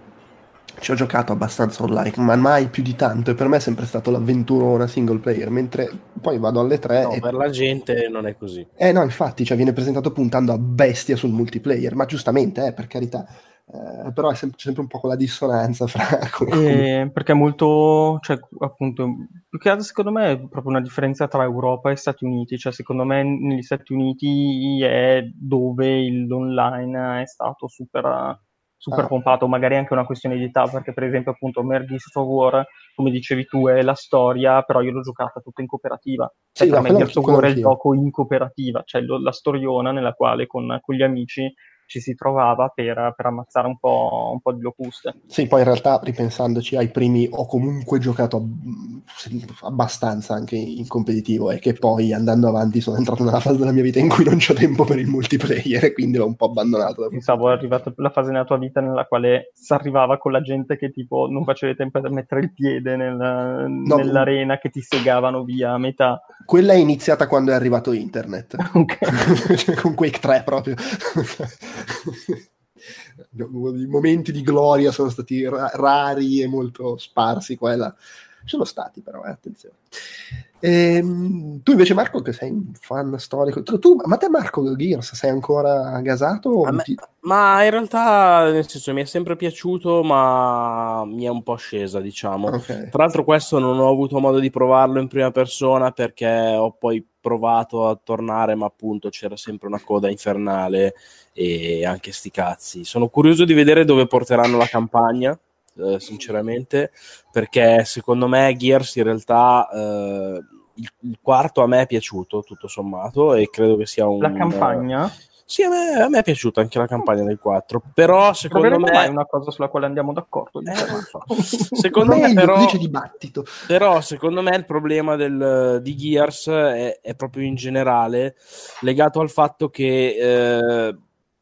[SPEAKER 1] ci ho giocato abbastanza online, ma mai più di tanto. E per me è sempre stato l'avventura single player. Mentre poi vado alle tre.
[SPEAKER 2] No,
[SPEAKER 1] e...
[SPEAKER 2] per la gente non è così.
[SPEAKER 1] Eh no, infatti, cioè, viene presentato puntando a bestia sul multiplayer, ma giustamente, eh, per carità. Eh, però è sempre, sempre, un po' quella dissonanza fra...
[SPEAKER 3] Eh, perché è molto, cioè appunto, più che altro secondo me è proprio una differenza tra Europa e Stati Uniti, cioè secondo me negli Stati Uniti è dove l'online è stato super, super ah. pompato, magari anche una questione di età, perché per esempio appunto Mergis of War, come dicevi tu, è la storia, però io l'ho giocata tutta in cooperativa. Cioè, sì, per me Gears of War è il gioco in cooperativa, cioè lo, la storiona nella quale con, con gli amici ci si trovava per, per ammazzare un po', un po', di locuste.
[SPEAKER 1] Sì, poi in realtà ripensandoci ai primi ho comunque giocato abbastanza anche in competitivo e che poi andando avanti sono entrato nella fase della mia vita in cui non c'ho tempo per il multiplayer e quindi l'ho un po' abbandonato.
[SPEAKER 3] Pensavo è arrivata la fase nella tua vita nella quale si arrivava con la gente che tipo non faceva tempo per mettere il piede nel, no, nell'arena che ti segavano via a metà.
[SPEAKER 1] Quella è iniziata quando è arrivato internet. Ok. con Quake 3 proprio. I momenti di gloria sono stati ra- rari e molto sparsi qua e là. Sono stati però, eh, attenzione. Ehm, tu invece Marco, che sei un fan storico, tu, tu, ma te Marco Gears sei ancora gasato?
[SPEAKER 2] Me, ti... Ma in realtà, nel senso, mi è sempre piaciuto, ma mi è un po' scesa, diciamo. Okay. Tra l'altro questo non ho avuto modo di provarlo in prima persona perché ho poi provato a tornare, ma appunto c'era sempre una coda infernale e anche sti cazzi. Sono curioso di vedere dove porteranno la campagna eh, sinceramente, perché secondo me Gears in realtà eh, il, il, quarto a me è piaciuto tutto sommato e credo che sia un...
[SPEAKER 3] La campagna?
[SPEAKER 2] Sì, a me, a me, è piaciuta anche la campagna del 4, però secondo me...
[SPEAKER 3] è una cosa sulla quale andiamo d'accordo. Eh,
[SPEAKER 2] secondo me però... dibattito. Però secondo me il problema del, di Gears è, è, proprio in generale legato al fatto che eh,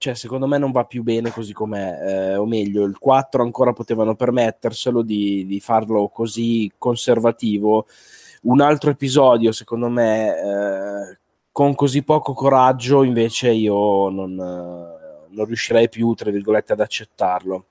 [SPEAKER 2] cioè, secondo me non va più bene così com'è, eh, o meglio, il 4 ancora potevano permetterselo di, di farlo così conservativo. Un altro episodio, secondo me, eh, con così poco coraggio, invece io non, non riuscirei più, tra virgolette, ad accettarlo.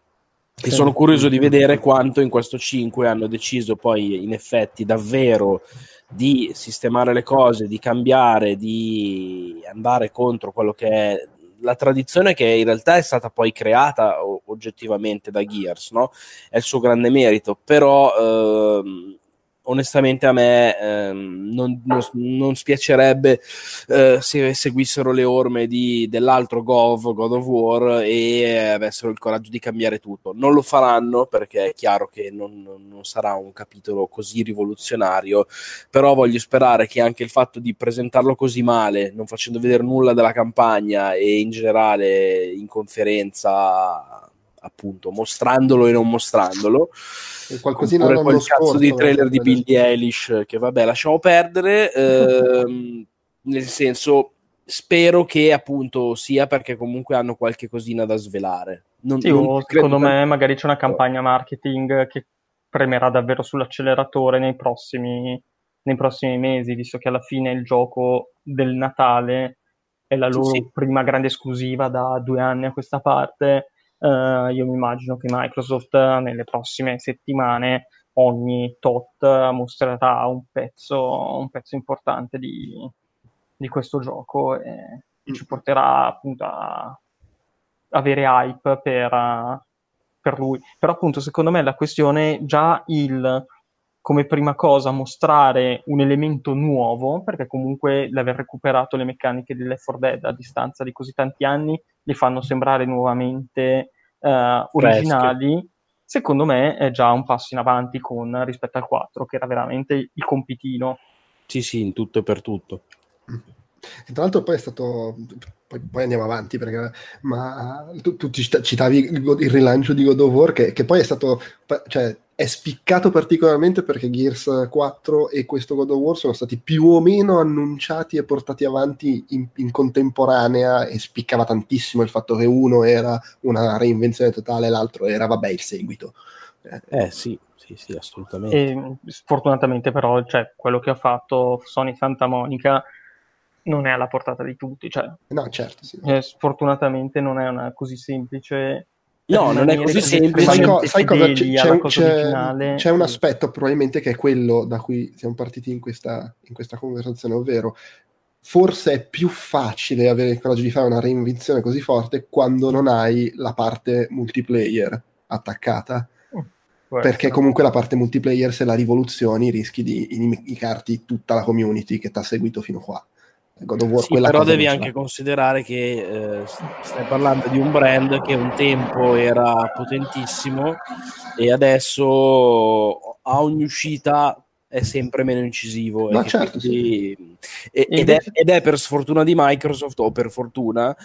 [SPEAKER 2] E sono curioso di vedere quanto in questo 5 hanno deciso poi in effetti davvero di sistemare le cose, di cambiare, di andare contro quello che è la tradizione che in realtà è stata poi creata oggettivamente da Gears, no? È il suo grande merito, però ehm, onestamente a me ehm, non, non, non, spiacerebbe eh, se seguissero le orme di, dell'altro Gov, God of War, e avessero il coraggio di cambiare tutto. Non lo faranno perché è chiaro che non, non, sarà un capitolo così rivoluzionario, però voglio sperare che anche il fatto di presentarlo così male, non facendo vedere nulla della campagna e in generale in conferenza appunto mostrandolo e non mostrandolo.
[SPEAKER 1] Qualcosina Oppure
[SPEAKER 2] quel cazzo scorso, di trailer di Billie Eilish che vabbè lasciamo perdere ehm, nel senso spero che appunto sia perché comunque hanno qualche cosina da svelare.
[SPEAKER 3] Non, sì, non secondo me che... magari c'è una campagna marketing che premerà davvero sull'acceleratore nei prossimi, nei prossimi mesi visto che alla fine il gioco del Natale è la loro sì. prima grande esclusiva da due anni a questa parte Uh, io mi immagino che Microsoft nelle prossime settimane ogni tot mostrerà un pezzo, un pezzo importante di, di, questo gioco e ci porterà appunto a avere hype per, per lui. Però appunto secondo me la questione già il come prima cosa mostrare un elemento nuovo, perché comunque l'aver recuperato le meccaniche di Left 4 Dead a distanza di così tanti anni li fanno sembrare nuovamente uh, originali, Fresche. secondo me è già un passo in avanti con, rispetto al 4, che era veramente il compitino.
[SPEAKER 2] Sì, sì, in tutto e per tutto.
[SPEAKER 1] E tra l'altro poi è stato poi, poi, andiamo avanti perché ma tu, tu citavi il, il, rilancio di God of War che, che poi è stato cioè, è spiccato particolarmente perché Gears 4 e questo God of War sono stati più o meno annunciati e portati avanti in, in contemporanea e spiccava tantissimo il fatto che uno era una reinvenzione totale e l'altro era vabbè il seguito
[SPEAKER 2] eh, eh sì sì, sì, assolutamente.
[SPEAKER 3] E, sfortunatamente però, cioè, quello che ha fatto Sony Santa Monica non è alla portata di tutti. Cioè,
[SPEAKER 1] no, certo. Sì.
[SPEAKER 3] Eh, sfortunatamente non è una così semplice.
[SPEAKER 2] No, non è così semplice.
[SPEAKER 1] Sai, co- sai cosa? C'è, c'è, c'è, c'è, un aspetto probabilmente che è quello da cui siamo partiti in questa, in questa conversazione, ovvero forse è più facile avere il coraggio di fare una reinvenzione così forte quando non hai la parte multiplayer attaccata. Mm, perché comunque la parte multiplayer, se la rivoluzioni, rischi di inimicarti tutta la community che ti ha seguito fino qua.
[SPEAKER 2] War, sì, però devi anche considerare che eh, stai parlando di un brand che un tempo era potentissimo e adesso a ogni uscita è sempre meno incisivo.
[SPEAKER 1] No, certo,
[SPEAKER 2] quindi, sì. e, ed, è, ed, è, per sfortuna di Microsoft, o per fortuna,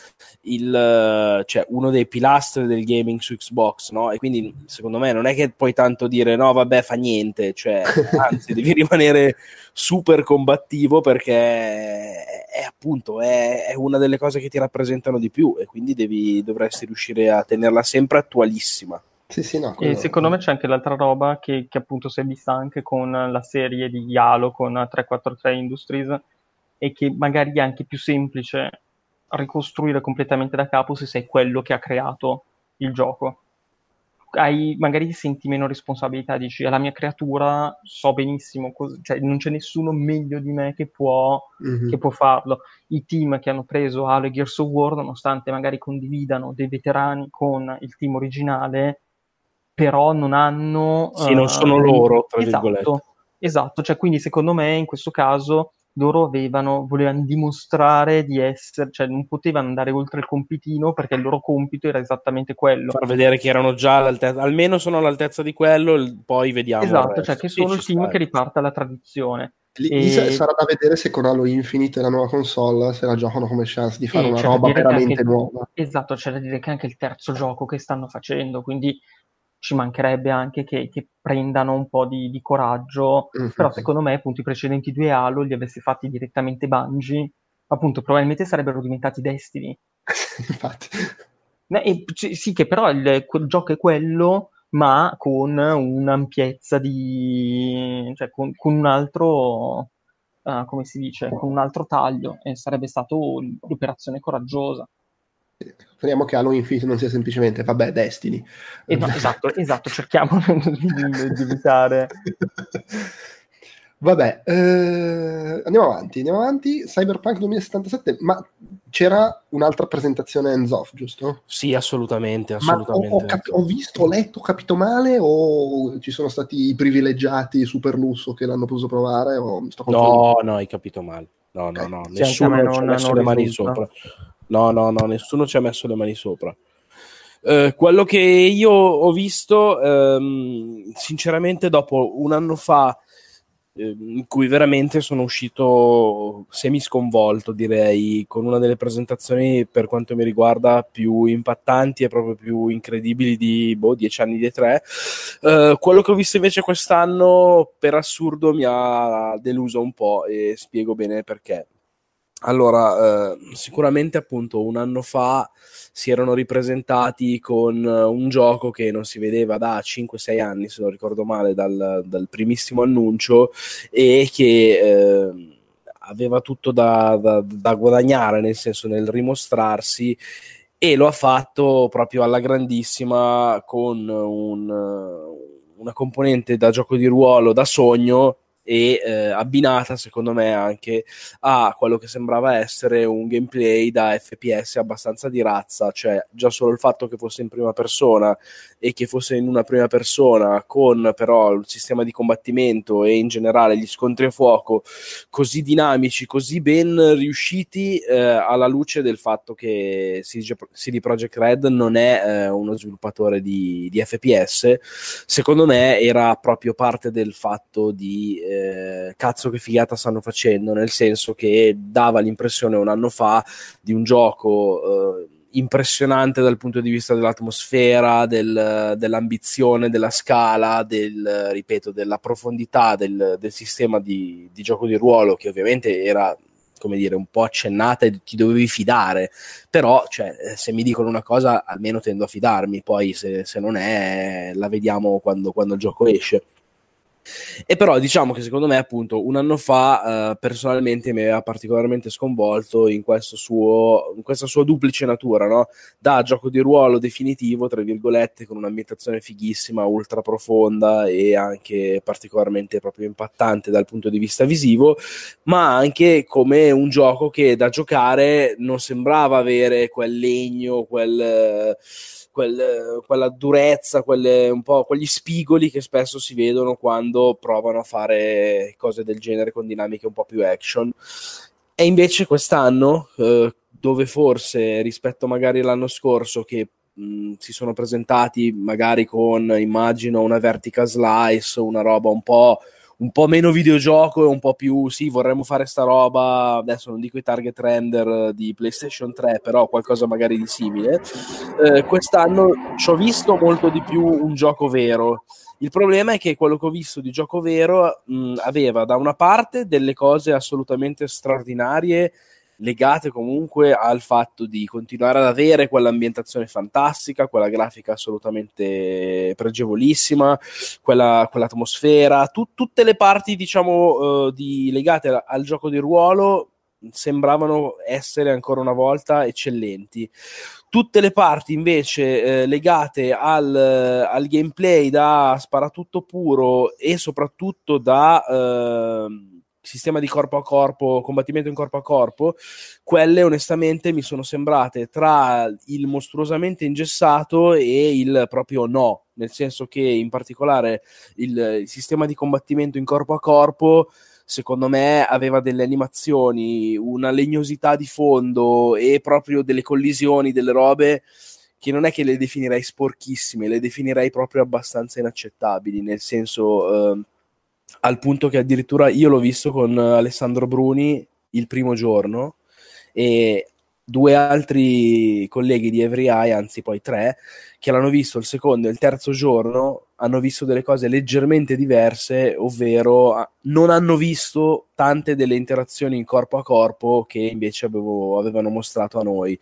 [SPEAKER 2] il, cioè, uno dei pilastri del gaming su Xbox, no? E quindi secondo me non è che puoi tanto dire no, vabbè, fa niente, cioè, anzi, devi rimanere super combattivo perché è, appunto è, è, una delle cose che ti rappresentano di più e quindi devi, dovresti riuscire a tenerla sempre attualissima.
[SPEAKER 1] Sì, sì, no,
[SPEAKER 3] quello... E secondo me c'è anche l'altra roba che, che, appunto si è vista anche con la serie di Halo con 343 Industries e che magari è anche più semplice ricostruire completamente da capo se sei quello che ha creato il gioco. Hai, magari senti meno responsabilità, dici alla mia creatura so benissimo, cos- cioè non c'è nessuno meglio di me che può, mm-hmm. che può farlo. I team che hanno preso Halo e Gears of War, nonostante magari condividano dei veterani con il team originale, però non hanno...
[SPEAKER 2] Sì, uh, non sono eh, loro, tra
[SPEAKER 3] esatto,
[SPEAKER 2] virgolette.
[SPEAKER 3] Esatto, cioè quindi secondo me in questo caso loro avevano, volevano dimostrare di essere, cioè non potevano andare oltre il compitino perché il loro compito era esattamente quello.
[SPEAKER 2] Far vedere che erano già all'altezza, almeno sono all'altezza di quello, poi vediamo.
[SPEAKER 3] Esatto, cioè che sono il team che riparta la tradizione.
[SPEAKER 1] Lì, e... sarà da vedere se con Halo Infinite e la nuova console se la giocano come chance di fare sì, una roba veramente nuova.
[SPEAKER 3] Esatto, c'è da dire che anche il terzo gioco che stanno facendo, quindi ci mancherebbe anche che, che prendano un po' di, di coraggio, mm-hmm. però secondo me appunto i precedenti due Halo li avessi fatti direttamente Bungie, appunto probabilmente sarebbero diventati Destiny.
[SPEAKER 1] Infatti.
[SPEAKER 3] E, c- sì, che però il, quel gioco è quello, ma con un'ampiezza di... cioè con, con un altro... Uh, come si dice, con un altro taglio e sarebbe stata l'operazione coraggiosa.
[SPEAKER 1] Speriamo che Halo Infinite non sia semplicemente, vabbè, Destiny.
[SPEAKER 3] Eh, no, esatto, esatto, cerchiamo di, di evitare.
[SPEAKER 1] Vabbè, eh, andiamo avanti, andiamo avanti. Cyberpunk 2077, ma c'era un'altra presentazione hands-off, giusto?
[SPEAKER 2] Sì, assolutamente, assolutamente.
[SPEAKER 1] Ho, ho, cap- ho, visto, ho letto, ho capito male o ci sono stati i privilegiati super lusso che l'hanno potuto provare?
[SPEAKER 2] no, no, hai capito male. No, okay. no, no, nessuno non, ci ha messo le mani sopra. No, no, no, nessuno ci ha messo le mani sopra. Uh, quello che io ho visto, um, sinceramente, dopo un anno fa Ehm, in cui veramente sono uscito semi sconvolto, direi, con una delle presentazioni per quanto mi riguarda più impattanti e proprio più incredibili di boh, dieci anni di tre. Uh, quello che ho visto invece quest'anno, per assurdo, mi ha deluso un po' e spiego bene perché. Allora, eh, sicuramente appunto un anno fa si erano ripresentati con un gioco che non si vedeva da 5-6 anni, se non ricordo male, dal, dal primissimo annuncio e che eh, aveva tutto da, da, da, guadagnare, nel senso nel rimostrarsi e lo ha fatto proprio alla grandissima con un, una componente da gioco di ruolo da sogno e eh, abbinata secondo me anche a quello che sembrava essere un gameplay da FPS abbastanza di razza, cioè già solo il fatto che fosse in prima persona e che fosse in una prima persona con però il sistema di combattimento e in generale gli scontri a fuoco così dinamici, così ben riusciti eh, alla luce del fatto che CD Projekt Red non è eh, uno sviluppatore di, di, FPS, secondo me era proprio parte del fatto di eh, eh, cazzo che figata stanno facendo, nel senso che dava l'impressione un anno fa di un gioco eh, impressionante dal punto di vista dell'atmosfera, del, dell'ambizione, della scala, del, ripeto, della profondità del, del sistema di, di, gioco di ruolo, che ovviamente era come dire, un po' accennata e ti dovevi fidare, però cioè, se mi dicono una cosa almeno tendo a fidarmi, poi se, se non è la vediamo quando, quando il gioco esce. E però diciamo che secondo me appunto un anno fa eh, personalmente mi aveva particolarmente sconvolto in, suo, in, questa sua duplice natura, no? da gioco di ruolo definitivo, tra virgolette, con un'ambientazione fighissima, ultra profonda e anche particolarmente proprio impattante dal punto di vista visivo, ma anche come un gioco che da giocare non sembrava avere quel legno, quel quel, quella durezza, quelle, un po' quegli spigoli che spesso si vedono quando provano a fare cose del genere con dinamiche un po' più action. E invece quest'anno, eh, dove forse rispetto magari all'anno scorso, che mh, si sono presentati magari con, immagino, una vertical slice, una roba un po' un po' meno videogioco e un po' più, sì, vorremmo fare sta roba, adesso non dico i target render di PlayStation 3, però qualcosa magari di simile. Eh, quest'anno ci ho visto molto di più un gioco vero. Il problema è che quello che ho visto di gioco vero mh, aveva da una parte delle cose assolutamente straordinarie legate comunque al fatto di continuare ad avere quell'ambientazione fantastica, quella grafica assolutamente pregevolissima, quella, quell'atmosfera, tu, tutte le parti diciamo uh, di, legate al, al gioco di ruolo sembravano essere ancora una volta eccellenti. Tutte le parti invece eh, legate al, al, gameplay da sparatutto puro e soprattutto da eh, sistema di corpo a corpo, combattimento in corpo a corpo, quelle onestamente mi sono sembrate tra il mostruosamente ingessato e il proprio no, nel senso che in particolare il, il sistema di combattimento in corpo a corpo secondo me aveva delle animazioni, una legnosità di fondo e proprio delle collisioni, delle robe che non è che le definirei sporchissime, le definirei proprio abbastanza inaccettabili, nel senso eh, al punto che addirittura io l'ho visto con Alessandro Bruni il primo giorno e due altri colleghi di Every Eye, anzi poi tre, che l'hanno visto il secondo e il terzo giorno hanno visto delle cose leggermente diverse, ovvero non hanno visto tante delle interazioni in corpo a corpo che invece avevo, avevano mostrato a noi.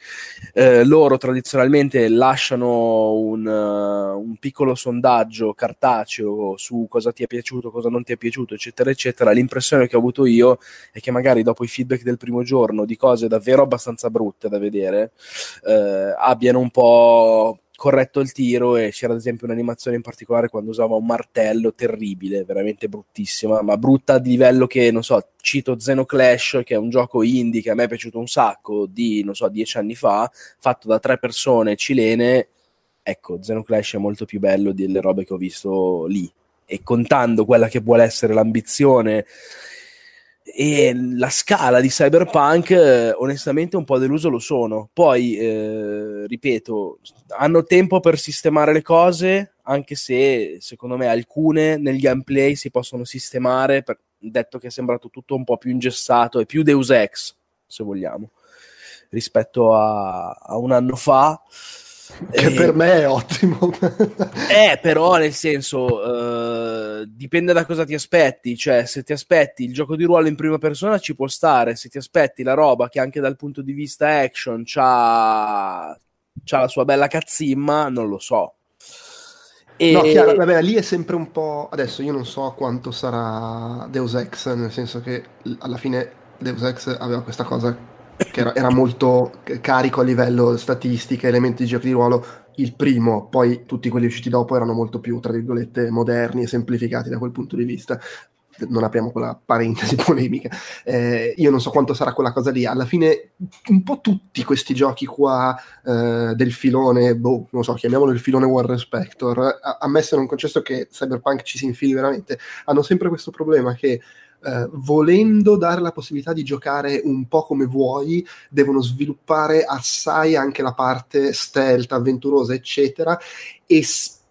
[SPEAKER 2] Eh, loro tradizionalmente lasciano un, uh, un, piccolo sondaggio cartaceo su cosa ti è piaciuto, cosa non ti è piaciuto, eccetera, eccetera. L'impressione che ho avuto io è che magari dopo i feedback del primo giorno di cose davvero abbastanza brutte da vedere, eh, abbiano un po' corretto il tiro e c'era ad esempio un'animazione in particolare quando usava un martello terribile, veramente bruttissima, ma brutta di livello che, non so, cito Xenoclash, che è un gioco indie che a me è piaciuto un sacco di, non so, dieci anni fa, fatto da tre persone cilene, ecco, Xenoclash è molto più bello delle robe che ho visto lì. E contando quella che vuole essere l'ambizione e la scala di Cyberpunk eh, onestamente un po' deluso lo sono. Poi eh, ripeto hanno tempo per sistemare le cose anche se secondo me alcune nel gameplay si possono sistemare per, detto che è sembrato tutto un po' più ingessato e più Deus Ex se vogliamo rispetto a, a un anno fa
[SPEAKER 1] che eh, per me è ottimo.
[SPEAKER 2] eh, però nel senso, uh, dipende da cosa ti aspetti. Cioè, se ti aspetti il gioco di ruolo in prima persona ci può stare, se ti aspetti la roba che anche dal punto di vista action c'ha, c'ha la sua bella cazzimma, non lo so.
[SPEAKER 1] E... No, chiaro, vabbè, lì è sempre un po'... Adesso io non so quanto sarà Deus Ex, nel senso che alla fine Deus Ex aveva questa cosa che era, era, molto carico a livello statistiche, elementi di giochi di ruolo, il primo, poi tutti quelli usciti dopo erano molto più, tra virgolette, moderni e semplificati da quel punto di vista. Non apriamo quella parentesi polemica. Eh, io non so quanto sarà quella cosa lì. Alla fine, un po' tutti questi giochi qua eh, del filone, boh, non so, chiamiamolo il filone War Respector, ammesso e non concesso che Cyberpunk ci si infili veramente, hanno sempre questo problema che eh, volendo dare la possibilità di giocare un po' come vuoi, devono sviluppare assai anche la parte stealth, avventurosa, eccetera, e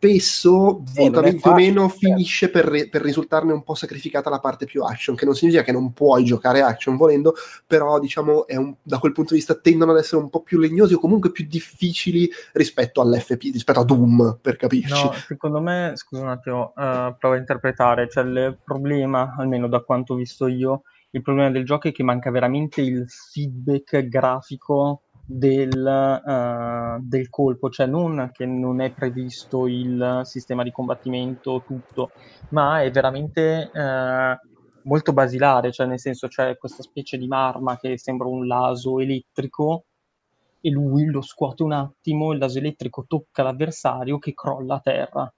[SPEAKER 1] spesso, sì, volutamente o meno, certo. finisce per, per, risultarne un po' sacrificata la parte più action, che non significa che non puoi giocare action volendo, però diciamo un, da quel punto di vista tendono ad essere un po' più legnosi o comunque più difficili rispetto all'FP, rispetto a Doom, per capirci.
[SPEAKER 3] No, secondo me, scusa un attimo, uh, provo a interpretare, cioè il problema, almeno da quanto ho visto io, il problema del gioco è che manca veramente il feedback grafico del, uh, del, colpo, cioè non che non è previsto il sistema di combattimento tutto, ma è veramente uh, molto basilare, cioè nel senso c'è questa specie di marma che sembra un laso elettrico e lui lo scuote un attimo, il laso elettrico tocca l'avversario che crolla a terra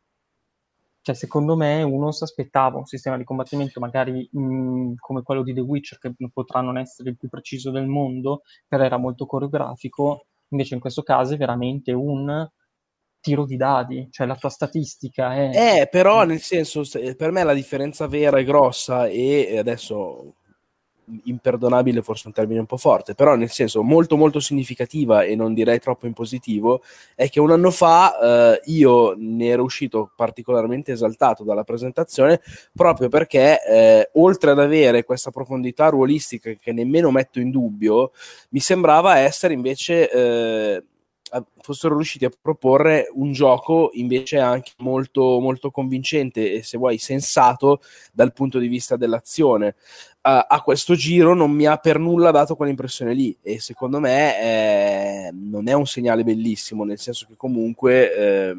[SPEAKER 3] cioè, secondo me uno si aspettava un sistema di combattimento magari mh, come quello di The Witcher, che potrà non essere il più preciso del mondo, però era molto coreografico, invece in questo caso è veramente un tiro di dadi, cioè la tua statistica
[SPEAKER 2] è... Eh, però nel senso, per me la differenza vera e grossa e adesso imperdonabile forse un termine un po' forte, però nel senso molto molto significativa e non direi troppo in positivo, è che un anno fa eh, io ne ero uscito particolarmente esaltato dalla presentazione proprio perché eh, oltre ad avere questa profondità ruolistica che nemmeno metto in dubbio, mi sembrava essere invece... Eh, fossero riusciti a proporre un gioco invece anche molto, molto convincente e se vuoi sensato dal punto di vista dell'azione. A questo giro non mi ha per nulla dato quell'impressione lì. E secondo me eh, non è un segnale bellissimo, nel senso che comunque... Eh,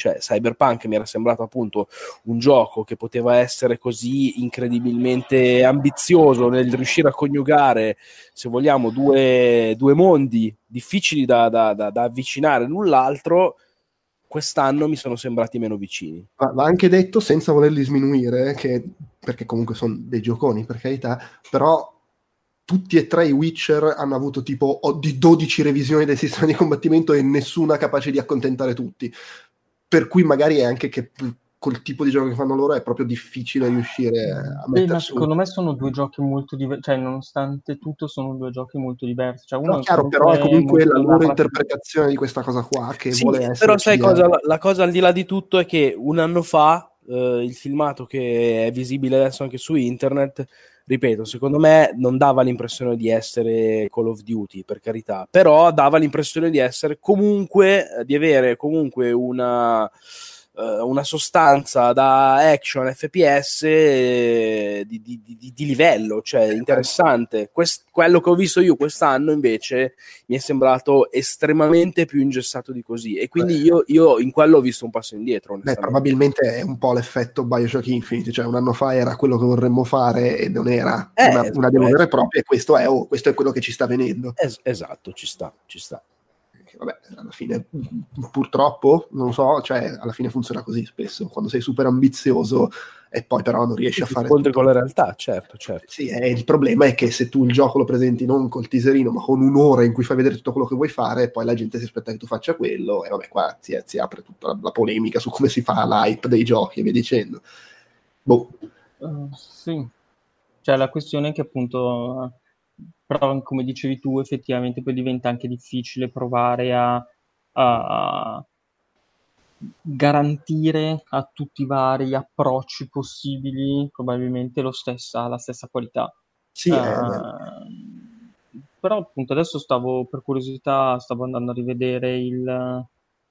[SPEAKER 2] cioè Cyberpunk mi era sembrato appunto un gioco che poteva essere così incredibilmente ambizioso nel riuscire a coniugare, se vogliamo, due, due mondi difficili da, da, da, da avvicinare l'un l'altro quest'anno mi sono sembrati meno vicini.
[SPEAKER 1] Va, anche detto senza volerli sminuire, che, perché comunque sono dei gioconi per carità, però tutti e tre i Witcher hanno avuto tipo di 12 revisioni del sistema di combattimento e nessuna capace di accontentare tutti per cui magari è anche che col tipo di gioco che fanno loro è proprio difficile riuscire a mettere
[SPEAKER 3] eh, secondo me sono due giochi molto diversi cioè nonostante tutto sono due giochi molto diversi. Cioè, uno
[SPEAKER 1] no, chiaro però è comunque la loro interpretazione di questa cosa qua che sì, vuole essere
[SPEAKER 2] però sai cosa? La, la, cosa al di là di tutto è che un anno fa eh, il filmato che è visibile adesso anche su internet ripeto, secondo me non dava l'impressione di essere Call of Duty, per carità, però dava l'impressione di essere comunque, di avere comunque una uh, una sostanza da action FPS eh, di, di, di, di, livello, cioè interessante. Quest, quello che ho visto io quest'anno invece mi è sembrato estremamente più ingessato di così e quindi io, io, in quello ho visto un passo indietro.
[SPEAKER 1] Beh, probabilmente è un po' l'effetto Bioshock Infinite, cioè un anno fa era quello che vorremmo fare e non era eh, una, una demo vera e propria e questo è, oh, questo è quello che ci sta venendo.
[SPEAKER 2] Es- esatto, ci sta, ci sta
[SPEAKER 1] vabbè, alla fine purtroppo, non lo so, cioè alla fine funziona così spesso, quando sei super ambizioso e poi però non riesci a fare...
[SPEAKER 2] Incontri con la realtà, certo, certo.
[SPEAKER 1] Sì, eh, il problema è che se tu il gioco lo presenti non col teaserino, ma con un'ora in cui fai vedere tutto quello che vuoi fare, poi la gente si aspetta che tu faccia quello, e vabbè, qua si, si apre tutta la, la, polemica su come si fa l'hype dei giochi e via dicendo. Boh.
[SPEAKER 3] Uh, sì, cioè la questione è che appunto però come dicevi tu effettivamente poi diventa anche difficile provare a, a garantire a tutti i vari approcci possibili probabilmente lo stessa, la stessa qualità.
[SPEAKER 1] Sì, uh,
[SPEAKER 3] però appunto adesso stavo per curiosità stavo andando a rivedere il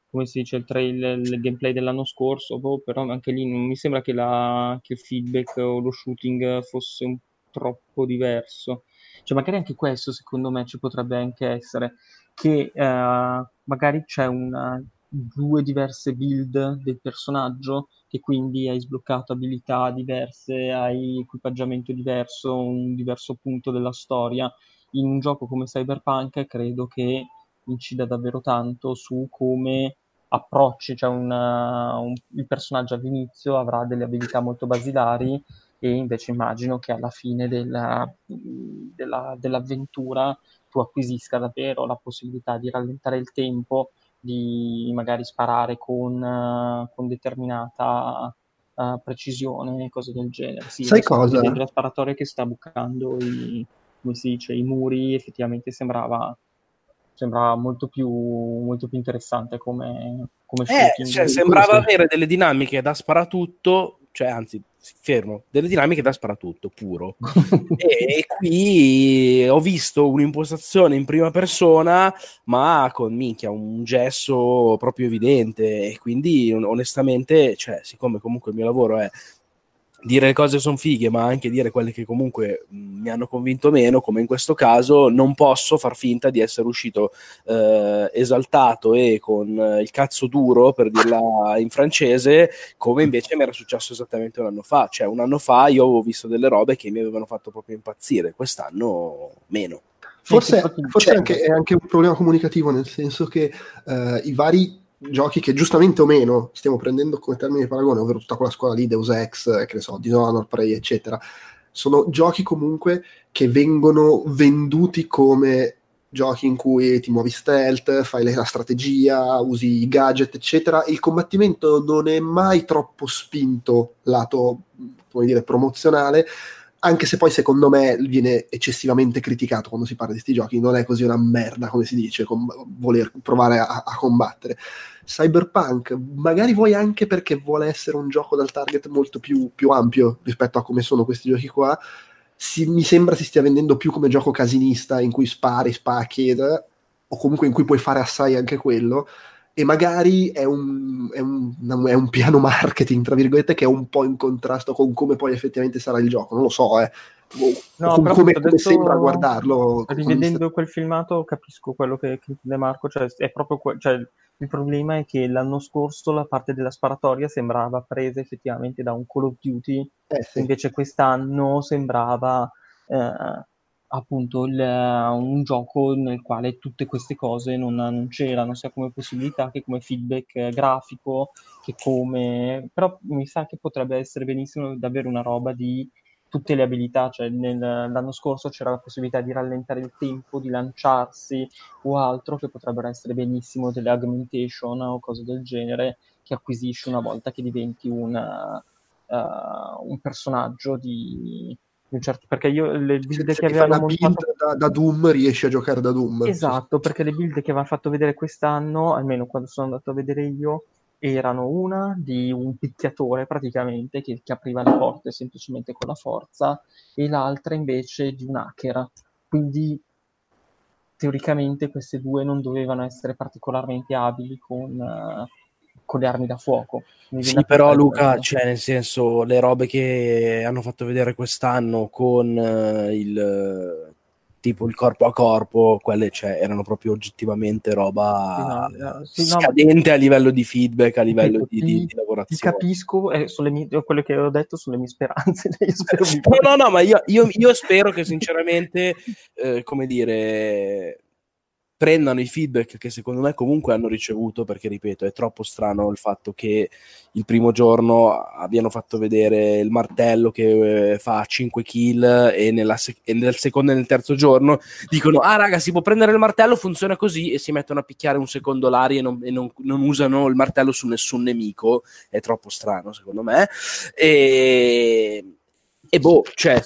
[SPEAKER 3] come si dice il, trail, il gameplay dell'anno scorso boh, però anche lì non mi sembra che, la, che il feedback o lo shooting fosse un troppo diverso cioè, magari anche questo, secondo me, ci potrebbe anche essere, che eh, magari c'è una, due diverse build del personaggio, che quindi hai sbloccato abilità diverse, hai equipaggiamento diverso, un diverso punto della storia. In un gioco come Cyberpunk credo che incida davvero tanto su come approcci, cioè una, un, il personaggio all'inizio avrà delle abilità molto basilari e invece immagino che alla fine della, della, dell'avventura tu acquisisca davvero la possibilità di rallentare il tempo, di magari sparare con, con determinata uh, precisione e cose del genere. Sì,
[SPEAKER 1] Sai cosa?
[SPEAKER 3] La sparatoria che sta bucando i, come si dice, i muri effettivamente sembrava sembrava molto più, molto più interessante come, come
[SPEAKER 2] eh, cioè, sembrava avere delle dinamiche da sparatutto cioè anzi fermo, delle dinamiche da sparatutto puro. e, e, qui ho visto un'impostazione in prima persona, ma con minchia, un gesso proprio evidente. E quindi onestamente, cioè, siccome comunque il mio lavoro è dire le cose sono fighe, ma anche dire quelle che comunque mi hanno convinto meno, come in questo caso, non posso far finta di essere uscito eh, esaltato e con eh, il cazzo duro, per dirla in francese, come invece mi era successo esattamente un anno fa. Cioè, un anno fa io avevo visto delle robe che mi avevano fatto proprio impazzire, quest'anno meno.
[SPEAKER 1] Forse, forse anche, è anche un problema comunicativo, nel senso che eh, i vari giochi che giustamente o meno stiamo prendendo come termine di paragone, ovvero tutta quella scuola lì, Deus Ex, che ne so, Dishonored, Prey, eccetera, sono giochi comunque che vengono venduti come giochi in cui ti muovi stealth, fai la strategia, usi i gadget, eccetera. Il combattimento non è mai troppo spinto lato, come dire, promozionale, anche se poi secondo me viene eccessivamente criticato quando si parla di questi giochi, non è così una merda come si dice, com- voler provare a-, a, combattere. Cyberpunk, magari vuoi anche perché vuole essere un gioco dal target molto più, più ampio rispetto a come sono questi giochi qua, si, mi sembra si stia vendendo più come gioco casinista in cui spari, spacchi, o comunque in cui puoi fare assai anche quello, e magari è un, è, un, è un, piano marketing, tra virgolette, che è un po' in contrasto con come poi effettivamente sarà il gioco. Non lo so, eh.
[SPEAKER 3] No,
[SPEAKER 1] come, come, come sembra guardarlo.
[SPEAKER 3] Rivedendo quel filmato capisco quello che, che intende Marco, cioè è proprio que- cioè, il problema è che l'anno scorso la parte della sparatoria sembrava presa effettivamente da un Call of Duty,
[SPEAKER 1] eh, sì.
[SPEAKER 3] invece quest'anno sembrava eh, appunto il, un gioco nel quale tutte queste cose non, non, c'erano, sia come possibilità che come feedback grafico, che come... però mi sa che potrebbe essere benissimo davvero una roba di tutte le abilità, cioè nel, l'anno scorso c'era la possibilità di rallentare il tempo, di lanciarsi o altro, che potrebbero essere benissimo delle augmentation o cose del genere che acquisisci una volta che diventi una, uh, un personaggio di, Certo, perché io le build
[SPEAKER 1] se, che avevano montato da, da, Doom riesci a giocare da Doom
[SPEAKER 3] esatto perché le build che avevano fatto vedere quest'anno almeno quando sono andato a vedere io erano una di un picchiatore praticamente che, che apriva le porte semplicemente con la forza e l'altra invece di un hacker. Quindi teoricamente queste due non dovevano essere particolarmente abili con, uh, con le armi da fuoco.
[SPEAKER 2] Sì, però Luca, cioè nel senso, le robe che hanno fatto vedere quest'anno con uh, il tipo il corpo a corpo, quelle cioè, erano proprio oggettivamente roba sì, no, sì, scadente no, a livello di feedback, a livello di, di, di, lavorazione.
[SPEAKER 3] Ti capisco, eh, mie, quello che ho detto sulle mie speranze.
[SPEAKER 2] no, no, no, ma io, io, io spero che sinceramente, eh, come dire prendano i feedback che secondo me comunque hanno ricevuto, perché ripeto, è troppo strano il fatto che il primo giorno abbiano fatto vedere il martello che eh, fa 5 kill e, sec- e, nel secondo e nel terzo giorno dicono ah raga si può prendere il martello, funziona così e si mettono a picchiare un secondo l'ari e, non, e non, non usano il martello su nessun nemico, è troppo strano secondo me. E... E boh, cioè,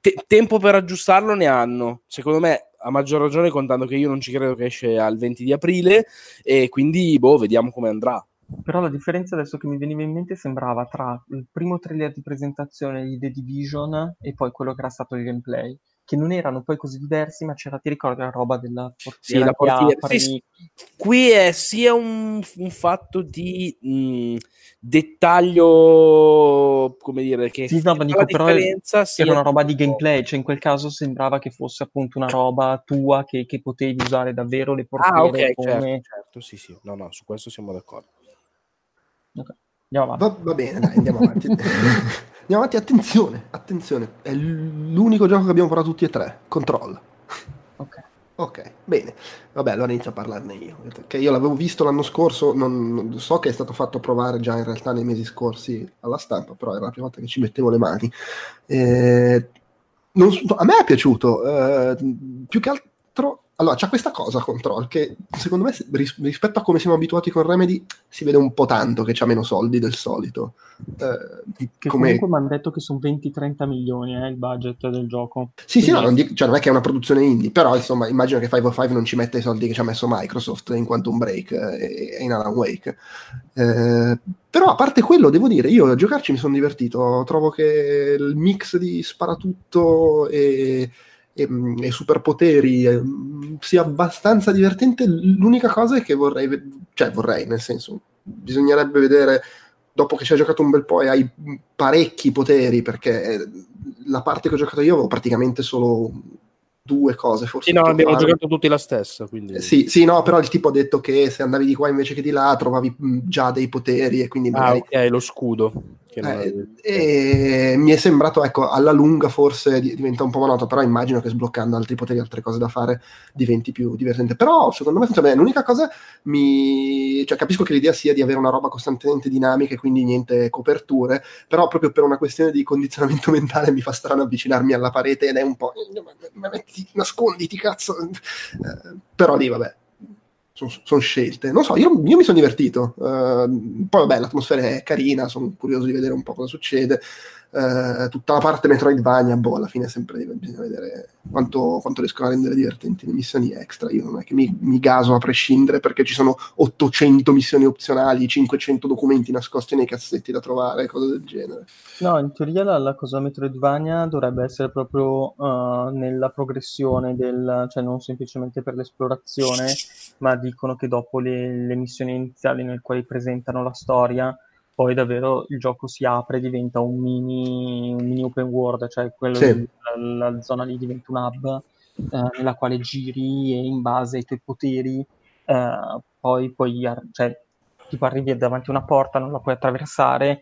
[SPEAKER 2] te- tempo per aggiustarlo ne hanno. Secondo me a maggior ragione contando che io non ci credo che esce al 20 di aprile e quindi boh, vediamo come andrà.
[SPEAKER 3] Però la differenza adesso che mi veniva in mente sembrava tra il primo trailer di presentazione di The Division e poi quello che era stato il gameplay che non erano poi così diversi, ma c'era, ti ricordi la roba della portiera? Sì, la portiera. Sì,
[SPEAKER 2] qui è sia un, un fatto di mh, dettaglio, come dire, che
[SPEAKER 3] sì, no, dico, però differenza era una roba di gameplay, cioè in quel caso sembrava che fosse appunto una roba tua che, che potevi usare davvero le portiere ah, okay, come...
[SPEAKER 2] certo, certo, sì, sì, no, no, su questo siamo d'accordo.
[SPEAKER 1] Ok, andiamo avanti. Va, va bene, dai, andiamo avanti. Andiamo avanti, attenzione, attenzione, è l'unico gioco che abbiamo provato tutti e tre, Control.
[SPEAKER 3] Ok.
[SPEAKER 1] Ok, bene. Vabbè, allora inizio a parlarne io. Che io l'avevo visto l'anno scorso, non, non, so che è stato fatto provare già in realtà nei mesi scorsi alla stampa, però era la prima volta che ci mettevo le mani. Eh, non, a me è piaciuto, eh, più che altro allora, c'è questa cosa Control che secondo me ris- rispetto a come siamo abituati con Remedy si vede un po' tanto che c'ha meno soldi del solito.
[SPEAKER 3] Eh, che come... comunque mi hanno detto che sono 20-30 milioni eh, il budget del gioco.
[SPEAKER 1] Sì, Quindi... sì, no, non, dico, cioè, non, è che è una produzione indie, però insomma immagino che 505 non ci metta i soldi che ci ha messo Microsoft in Quantum Break eh, e in Alan Wake. Eh, però a parte quello, devo dire, io a giocarci mi sono divertito. Trovo che il mix di sparatutto e e, e superpoteri e, sia abbastanza divertente. L'unica cosa è che vorrei, cioè vorrei, nel senso, bisognerebbe vedere dopo che ci hai giocato un bel po' e hai parecchi poteri, perché la parte che ho giocato io avevo praticamente solo due cose forse.
[SPEAKER 2] Sì, no, abbiamo giocato tutti la stessa. Quindi...
[SPEAKER 1] Sì, sì, no, però il tipo ha detto che se andavi di qua invece che di là trovavi già dei poteri e quindi
[SPEAKER 2] ah, magari... Ah, ok, lo scudo.
[SPEAKER 1] Eh, e mi è sembrato, ecco, alla lunga forse diventa un po' monotono, però immagino che sbloccando altri poteri, altre cose da fare, diventi più divertente. Però secondo me funziona bene. L'unica cosa, mi... cioè, capisco che l'idea sia di avere una roba costantemente dinamica e quindi niente coperture, però proprio per una questione di condizionamento mentale mi fa strano avvicinarmi alla parete ed è un po'... Metti, nasconditi, cazzo! Eh, però lì, vabbè, sono son scelte. Non so, io, io mi sono divertito. Uh, poi, vabbè, l'atmosfera è carina, sono curioso di vedere un po' cosa succede. Uh, tutta la parte Metroidvania, boh, alla fine sempre bisogna vedere quanto, quanto, riescono a rendere divertenti le missioni extra. Io non è che mi, mi, gaso a prescindere perché ci sono 800 missioni opzionali, 500 documenti nascosti nei cassetti da trovare, cose del genere.
[SPEAKER 3] No, in teoria la, la cosa Metroidvania dovrebbe essere proprio uh, nella progressione del, cioè non semplicemente per l'esplorazione, ma dicono che dopo le, le missioni iniziali nel quali presentano la storia poi davvero il gioco si apre e diventa un mini, un mini open world, cioè sì. di, la, la, zona lì diventa un hub eh, nella quale giri e in base ai tuoi poteri eh, poi puoi, cioè, tipo arrivi davanti a una porta, non la puoi attraversare,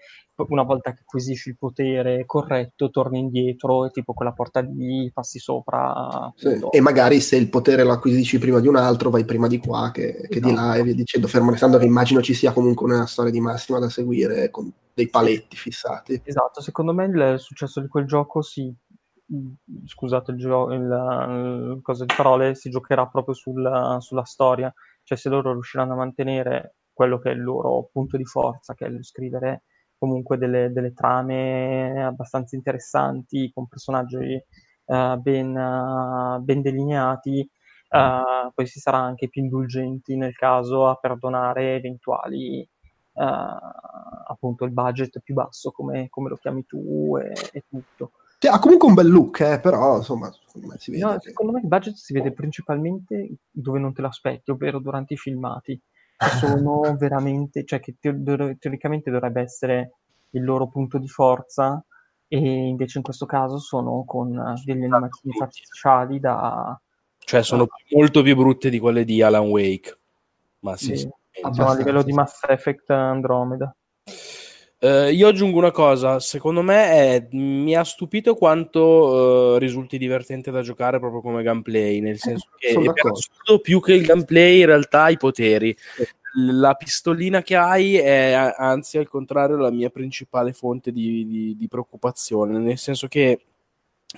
[SPEAKER 3] una volta che acquisisci il potere corretto, torni indietro e tipo quella porta lì passi sopra.
[SPEAKER 1] Sì. E magari se il potere lo acquisisci prima di un altro, vai prima di qua che, che esatto. di là e via dicendo, fermo restando che immagino ci sia comunque una storia di massima da seguire con dei paletti fissati.
[SPEAKER 3] Esatto, secondo me il successo di quel gioco si scusate il, gio- il, il cosa di parole, si giocherà proprio sul, sulla storia, cioè se loro riusciranno a mantenere quello che è il loro punto di forza, che è il scrivere comunque delle, delle trame abbastanza interessanti, con personaggi uh, ben, uh, ben, delineati, uh, poi si sarà anche più indulgenti nel caso a perdonare eventuali appunto il budget più basso, come, come lo chiami tu, e, e tutto.
[SPEAKER 1] Cioè, ha comunque un bel look, eh, però insomma, secondo me si vede.
[SPEAKER 3] No, secondo me il budget si vede principalmente dove non te l'aspetti, ovvero durante i filmati. Sono veramente, cioè che teoricamente dovrebbe essere il loro punto di forza, e invece in questo caso sono con delle animazioni artificiali da...
[SPEAKER 2] Cioè sono da... molto più brutte di quelle di Alan Wake. Ma sì, sì.
[SPEAKER 3] Sono a livello di Mass Effect Andromeda.
[SPEAKER 2] Uh, io aggiungo una cosa, secondo me è, mi ha stupito quanto uh, risulti divertente da giocare proprio come gameplay, nel eh, senso che è più che il gameplay in realtà i poteri. La pistolina che hai è anzi al contrario la mia principale fonte di, di, di preoccupazione, nel senso che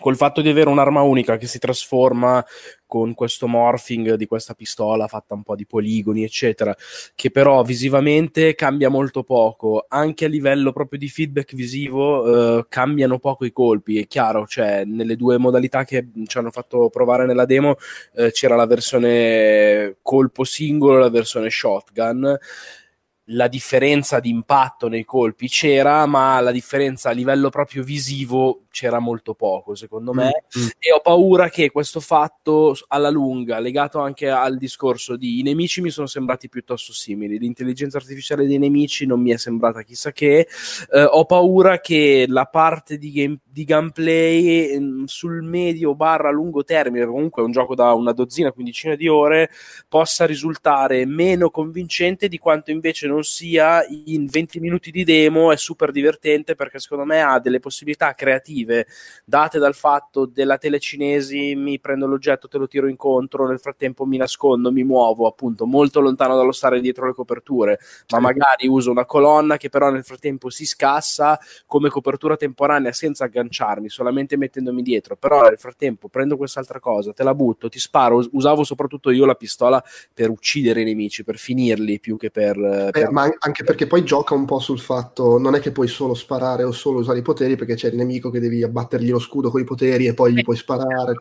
[SPEAKER 2] col fatto di avere un'arma unica che si trasforma con questo morphing di questa pistola fatta un po' di poligoni, eccetera, che però visivamente cambia molto poco, anche a livello proprio di feedback visivo eh, cambiano poco i colpi, è chiaro, cioè nelle due modalità che ci hanno fatto provare nella demo eh, c'era la versione colpo singolo e la versione shotgun la differenza di impatto nei colpi c'era, ma la differenza a livello proprio visivo c'era molto poco, secondo me. Mm. E ho paura che questo fatto alla lunga, legato anche al discorso di i nemici mi sono sembrati piuttosto simili, l'intelligenza artificiale dei nemici non mi è sembrata chissà che. Eh, ho paura che la parte di, game, di gameplay mh, mm, sul medio barra lungo termine, comunque è un gioco da una dozzina, quindicina di ore, possa risultare meno convincente di quanto invece non sia in 20 minuti di demo è super divertente perché secondo me ha delle possibilità creative date dal fatto della telecinesi mi prendo l'oggetto, te lo tiro incontro, nel frattempo mi nascondo, mi muovo appunto molto lontano dallo stare dietro le coperture, ma magari uso una colonna che però nel frattempo si scassa come copertura temporanea senza agganciarmi, solamente mettendomi dietro, però nel frattempo prendo quest'altra cosa, te la butto, ti sparo, usavo soprattutto io la pistola per uccidere i nemici, per finirli più che per, per
[SPEAKER 1] eh, ma anche perché poi gioca un po' sul fatto, non è che puoi solo sparare o solo usare i poteri, perché c'è il nemico che devi abbattergli lo scudo con i poteri e poi gli puoi sparare.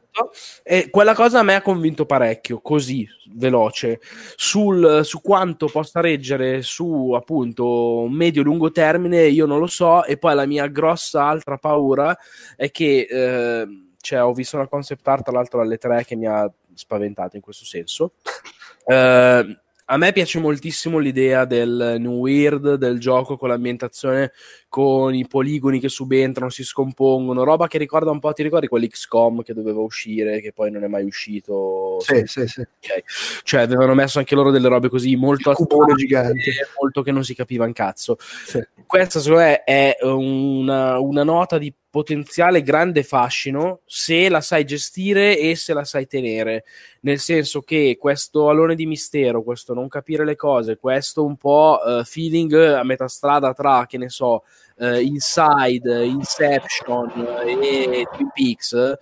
[SPEAKER 2] E quella cosa a me ha convinto parecchio, così veloce, sul, su quanto possa reggere su appunto medio-lungo termine, io non lo so, e poi la mia grossa altra paura è che... Eh, cioè, ho visto una concept art tra l'altro alle tre che mi ha spaventato in questo senso. Eh, a me piace moltissimo l'idea del new weird, del gioco con l'ambientazione con i poligoni che subentrano, si scompongono, roba che ricorda un po', ti ricordi quell'XCOM che doveva uscire, che poi non è mai uscito?
[SPEAKER 1] Sì, sì, sì.
[SPEAKER 2] Okay. Cioè, avevano messo anche loro delle robe così molto
[SPEAKER 1] astrate, gigante,
[SPEAKER 2] molto che non si capiva un cazzo. Sì. Questa, secondo me, è una, una nota di potenziale grande fascino se la sai gestire e se la sai tenere. Nel senso che questo alone di mistero, questo non capire le cose, questo un po' uh, feeling a metà strada tra, che ne so, uh, Inside, Inception e Twin Peaks,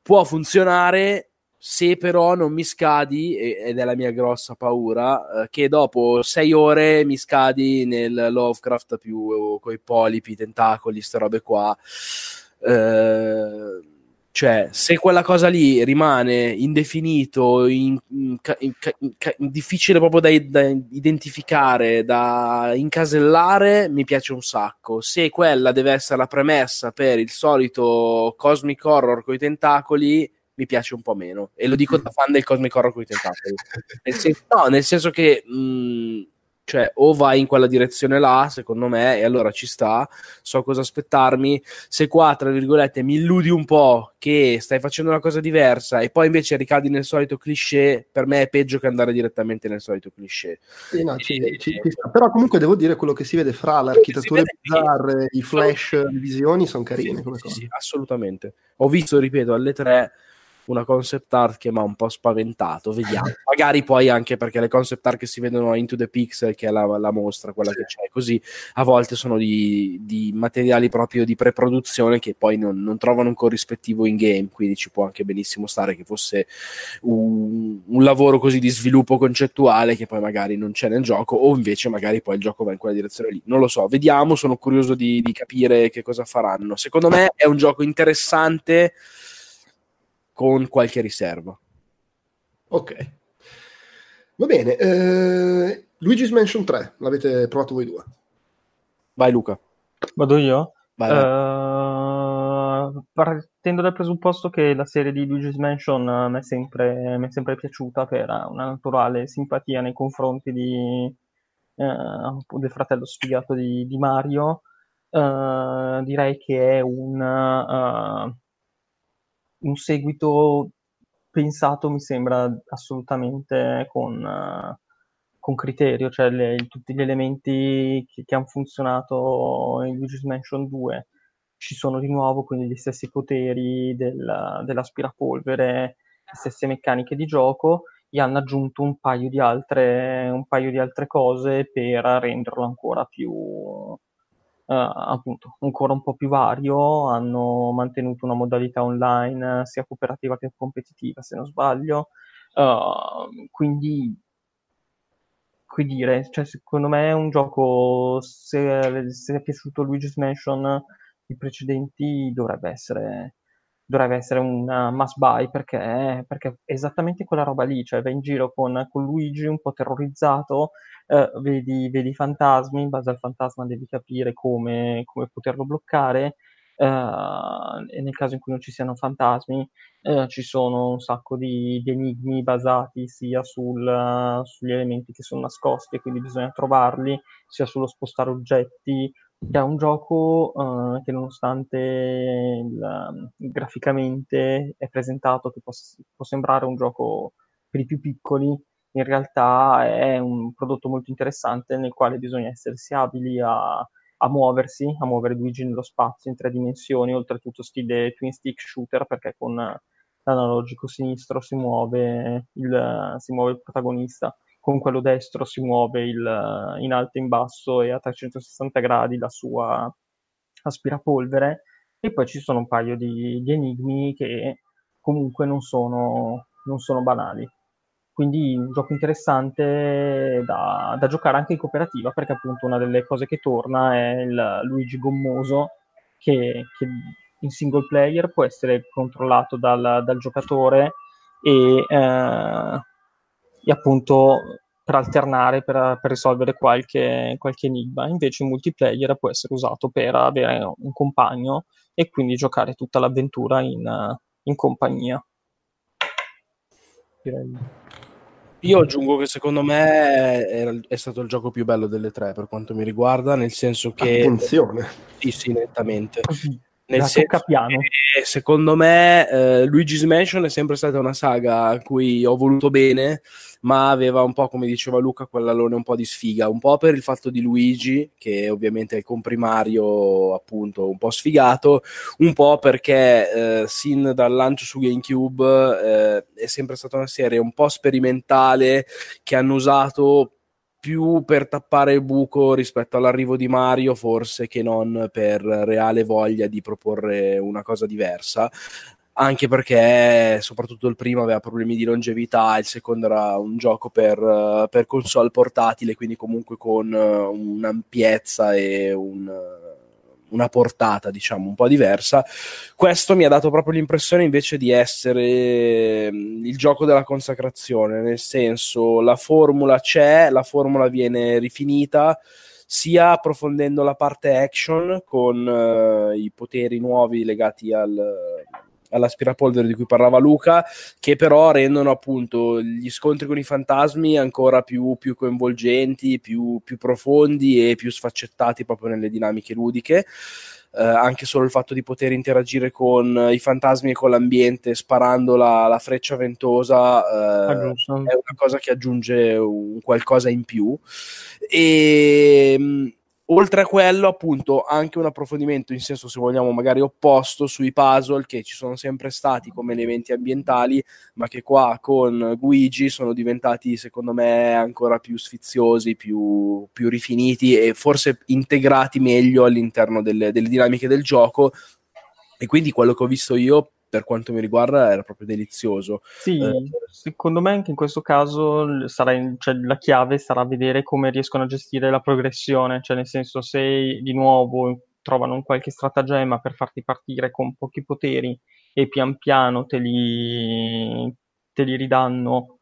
[SPEAKER 2] può funzionare se però non mi scadi, ed è la mia grossa paura, eh, che dopo sei ore mi scadi nel Lovecraft più con i polipi, tentacoli, queste robe qua. Eh, cioè, se quella cosa lì rimane indefinito, in, in, in, difficile proprio da, da, identificare, da incasellare, mi piace un sacco. Se quella deve essere la premessa per il solito cosmic horror con i tentacoli, mi piace un po' meno. E lo dico da fan del Cosmic Horror con i tentacoli. nel senso, no, nel senso che mh, cioè o vai in quella direzione là, secondo me, e allora ci sta, so cosa aspettarmi. Se qua, tra virgolette, mi illudi un po' che stai facendo una cosa diversa e poi invece ricadi nel solito cliché, per me è peggio che andare direttamente nel solito cliché.
[SPEAKER 1] Sì, no, ci, e, ci, ci Però comunque devo dire quello che si vede fra l'architettura bizzarre, i flash, le visioni sono carine.
[SPEAKER 2] Sì, sì, sì, assolutamente. Ho visto, ripeto, alle tre una concept art che mi ha un po' spaventato. Vediamo. Magari poi anche perché le concept art che si vedono Into the Pixel, che è la, la mostra, quella che c'è, così a volte sono di, di materiali proprio di preproduzione che poi non, non, trovano un corrispettivo in game. Quindi ci può anche benissimo stare che fosse un, un, lavoro così di sviluppo concettuale che poi magari non c'è nel gioco, o invece magari poi il gioco va in quella direzione lì. Non lo so, vediamo. Sono curioso di, di capire che cosa faranno. Secondo me è un gioco interessante con qualche riserva.
[SPEAKER 1] Ok. Va bene. Eh, Luigi's Mansion 3, l'avete provato voi due.
[SPEAKER 2] Vai Luca.
[SPEAKER 3] Vado io?
[SPEAKER 2] Vai, vai.
[SPEAKER 3] Uh, partendo dal presupposto che la serie di Luigi's Mansion uh, mi è sempre, mi è sempre piaciuta per una naturale simpatia nei confronti di, uh, del fratello sfigato di, di Mario, direi che è un, un seguito pensato, mi sembra assolutamente con con criterio, cioè le, tutti gli elementi che, che hanno funzionato in Luigi's Mansion 2 ci sono di nuovo, quindi gli stessi poteri del, dell'aspirapolvere, le stesse meccaniche di gioco, e hanno aggiunto un paio di altre, paio di altre cose per renderlo ancora più, appunto, ancora un po' più vario. Hanno mantenuto una modalità online sia cooperativa che competitiva, se non sbaglio. Uh, quindi cui dire, cioè, secondo me è un gioco, se, se è piaciuto Luigi's Mansion, i precedenti dovrebbe essere, dovrebbe essere un must buy perché, perché, è esattamente quella roba lì, cioè vai in giro con, con Luigi un po' terrorizzato, eh, vedi, vedi fantasmi, in base al fantasma devi capire come, come poterlo bloccare, Uh, e nel caso in cui non ci siano fantasmi, uh, ci sono un sacco di, di enigmi basati sia sul, uh, sugli elementi che sono nascosti e quindi bisogna trovarli, sia sullo spostare oggetti. È un gioco che nonostante il, graficamente è presentato che può, può sembrare un gioco per i più piccoli, in realtà è un prodotto molto interessante nel quale bisogna essere abili a a muoversi, a muovere Luigi nello spazio in tre dimensioni, oltretutto stile twin stick shooter, perché con l'analogico sinistro si muove il, si muove il protagonista, con quello destro si muove il, in alto e in basso e a 360 gradi la sua aspirapolvere, e poi ci sono un paio di, di enigmi che comunque non sono, non sono banali. Quindi un gioco interessante da, da, giocare anche in cooperativa, perché appunto una delle cose che torna è il Luigi gommoso, che, che in single player può essere controllato dal, dal giocatore e, eh, appunto per alternare, per, per risolvere qualche, qualche, enigma. Invece in multiplayer può essere usato per avere un compagno e quindi giocare tutta l'avventura in, in compagnia.
[SPEAKER 2] Direi. Io aggiungo che secondo me è, è, stato il gioco più bello delle tre per quanto mi riguarda, nel senso che...
[SPEAKER 1] Attenzione!
[SPEAKER 2] Sì, sì, nettamente.
[SPEAKER 3] Nel senso piano.
[SPEAKER 2] che secondo me eh, Luigi's Mansion è sempre stata una saga a cui ho voluto bene, ma aveva un po', come diceva Luca, quell'alone un po' di sfiga, un po' per il fatto di Luigi, che ovviamente è il comprimario appunto un po' sfigato, un po' perché eh, sin dal lancio su GameCube eh, è sempre stata una serie un po' sperimentale che hanno usato più per tappare il buco rispetto all'arrivo di Mario, forse che non per reale voglia di proporre una cosa diversa. Anche perché soprattutto il primo aveva problemi di longevità, il secondo era un gioco per, per console portatile, quindi comunque con un'ampiezza e un, una portata, diciamo, un po' diversa. Questo mi ha dato proprio l'impressione invece di essere il gioco della consacrazione, nel senso la formula c'è, la formula viene rifinita sia approfondendo la parte action con uh, i poteri nuovi legati al, all'aspirapolvere di cui parlava Luca, che però rendono appunto gli scontri con i fantasmi ancora più, più coinvolgenti, più, più, profondi e più sfaccettati proprio nelle dinamiche ludiche. Eh, anche solo il fatto di poter interagire con i fantasmi e con l'ambiente sparando la, la freccia ventosa eh, è una cosa che aggiunge un qualcosa in più. E Oltre a quello, appunto, anche un approfondimento in senso, se vogliamo, magari opposto sui puzzle che ci sono sempre stati come elementi ambientali, ma che qua con Guigi sono diventati, secondo me, ancora più sfiziosi, più, più rifiniti e forse integrati meglio all'interno delle, delle dinamiche del gioco. E quindi quello che ho visto io per quanto mi riguarda era proprio delizioso.
[SPEAKER 3] Sì, eh, secondo me anche in questo caso sarà in, cioè, la chiave sarà vedere come riescono a gestire la progressione, cioè nel senso se di nuovo trovano un qualche stratagemma per farti partire con pochi poteri e pian piano te li, te li ridanno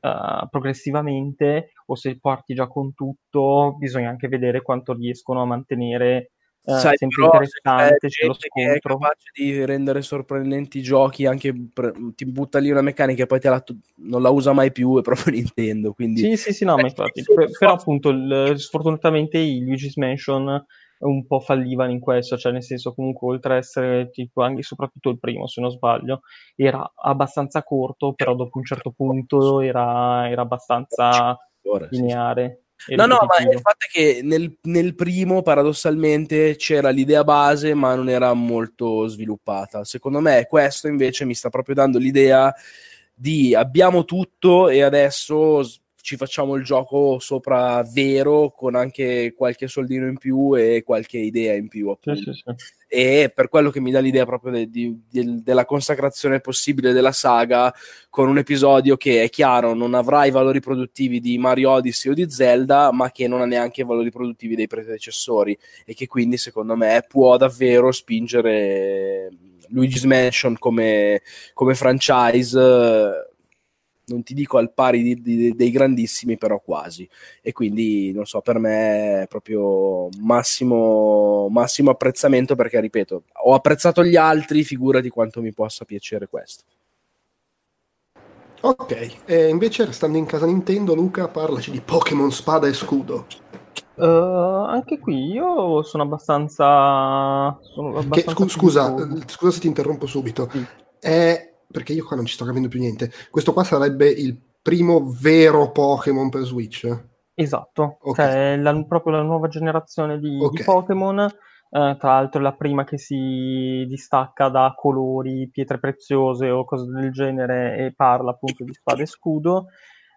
[SPEAKER 3] uh, progressivamente o se parti già con tutto, bisogna anche vedere quanto riescono a mantenere Sai, sempre interessante c'è lo
[SPEAKER 2] scontro. È capace di rendere sorprendenti i giochi anche pre- ti butta lì una meccanica e poi la t- non la usa mai più è proprio Nintendo quindi
[SPEAKER 3] sì sì sì no ma infatti. per, però appunto il, sfortunatamente i Luigi's Mansion un po' fallivano in questo cioè nel senso comunque oltre a essere tipo anche soprattutto il primo se non sbaglio era abbastanza corto però dopo un certo punto era, era abbastanza lineare
[SPEAKER 2] No, no, ma il fatto è che nel, nel, primo, paradossalmente, c'era l'idea base, ma non era molto sviluppata. Secondo me, questo invece mi sta proprio dando l'idea di abbiamo tutto e adesso ci facciamo il gioco sopra vero con anche qualche soldino in più e qualche idea in più
[SPEAKER 3] sì, sì, sì.
[SPEAKER 2] e per quello che mi dà l'idea proprio de, de, de, della consacrazione possibile della saga con un episodio che è chiaro non avrà i valori produttivi di Mario Odyssey o di Zelda ma che non ha neanche i valori produttivi dei predecessori e che quindi secondo me può davvero spingere Luigi's Mansion come, come franchise non ti dico al pari di, di, dei grandissimi, però quasi. E quindi, non so, per me è proprio massimo, massimo apprezzamento perché, ripeto, ho apprezzato gli altri, figurati quanto mi possa piacere questo.
[SPEAKER 1] Ok, e invece restando in casa Nintendo, Luca, parlaci di Pokémon Spada e Scudo.
[SPEAKER 3] Uh, anche qui io sono abbastanza. Sono abbastanza
[SPEAKER 1] che, scusa, scusa se ti interrompo subito. Sì. È perché io qua non ci sto capendo più niente. Questo qua sarebbe il primo vero Pokémon per Switch?
[SPEAKER 3] Esatto, okay. cioè la, proprio la nuova generazione di, okay. di Pokémon. Eh, tra l'altro è la prima che si distacca da colori, pietre preziose o cose del genere e parla appunto di spada e scudo.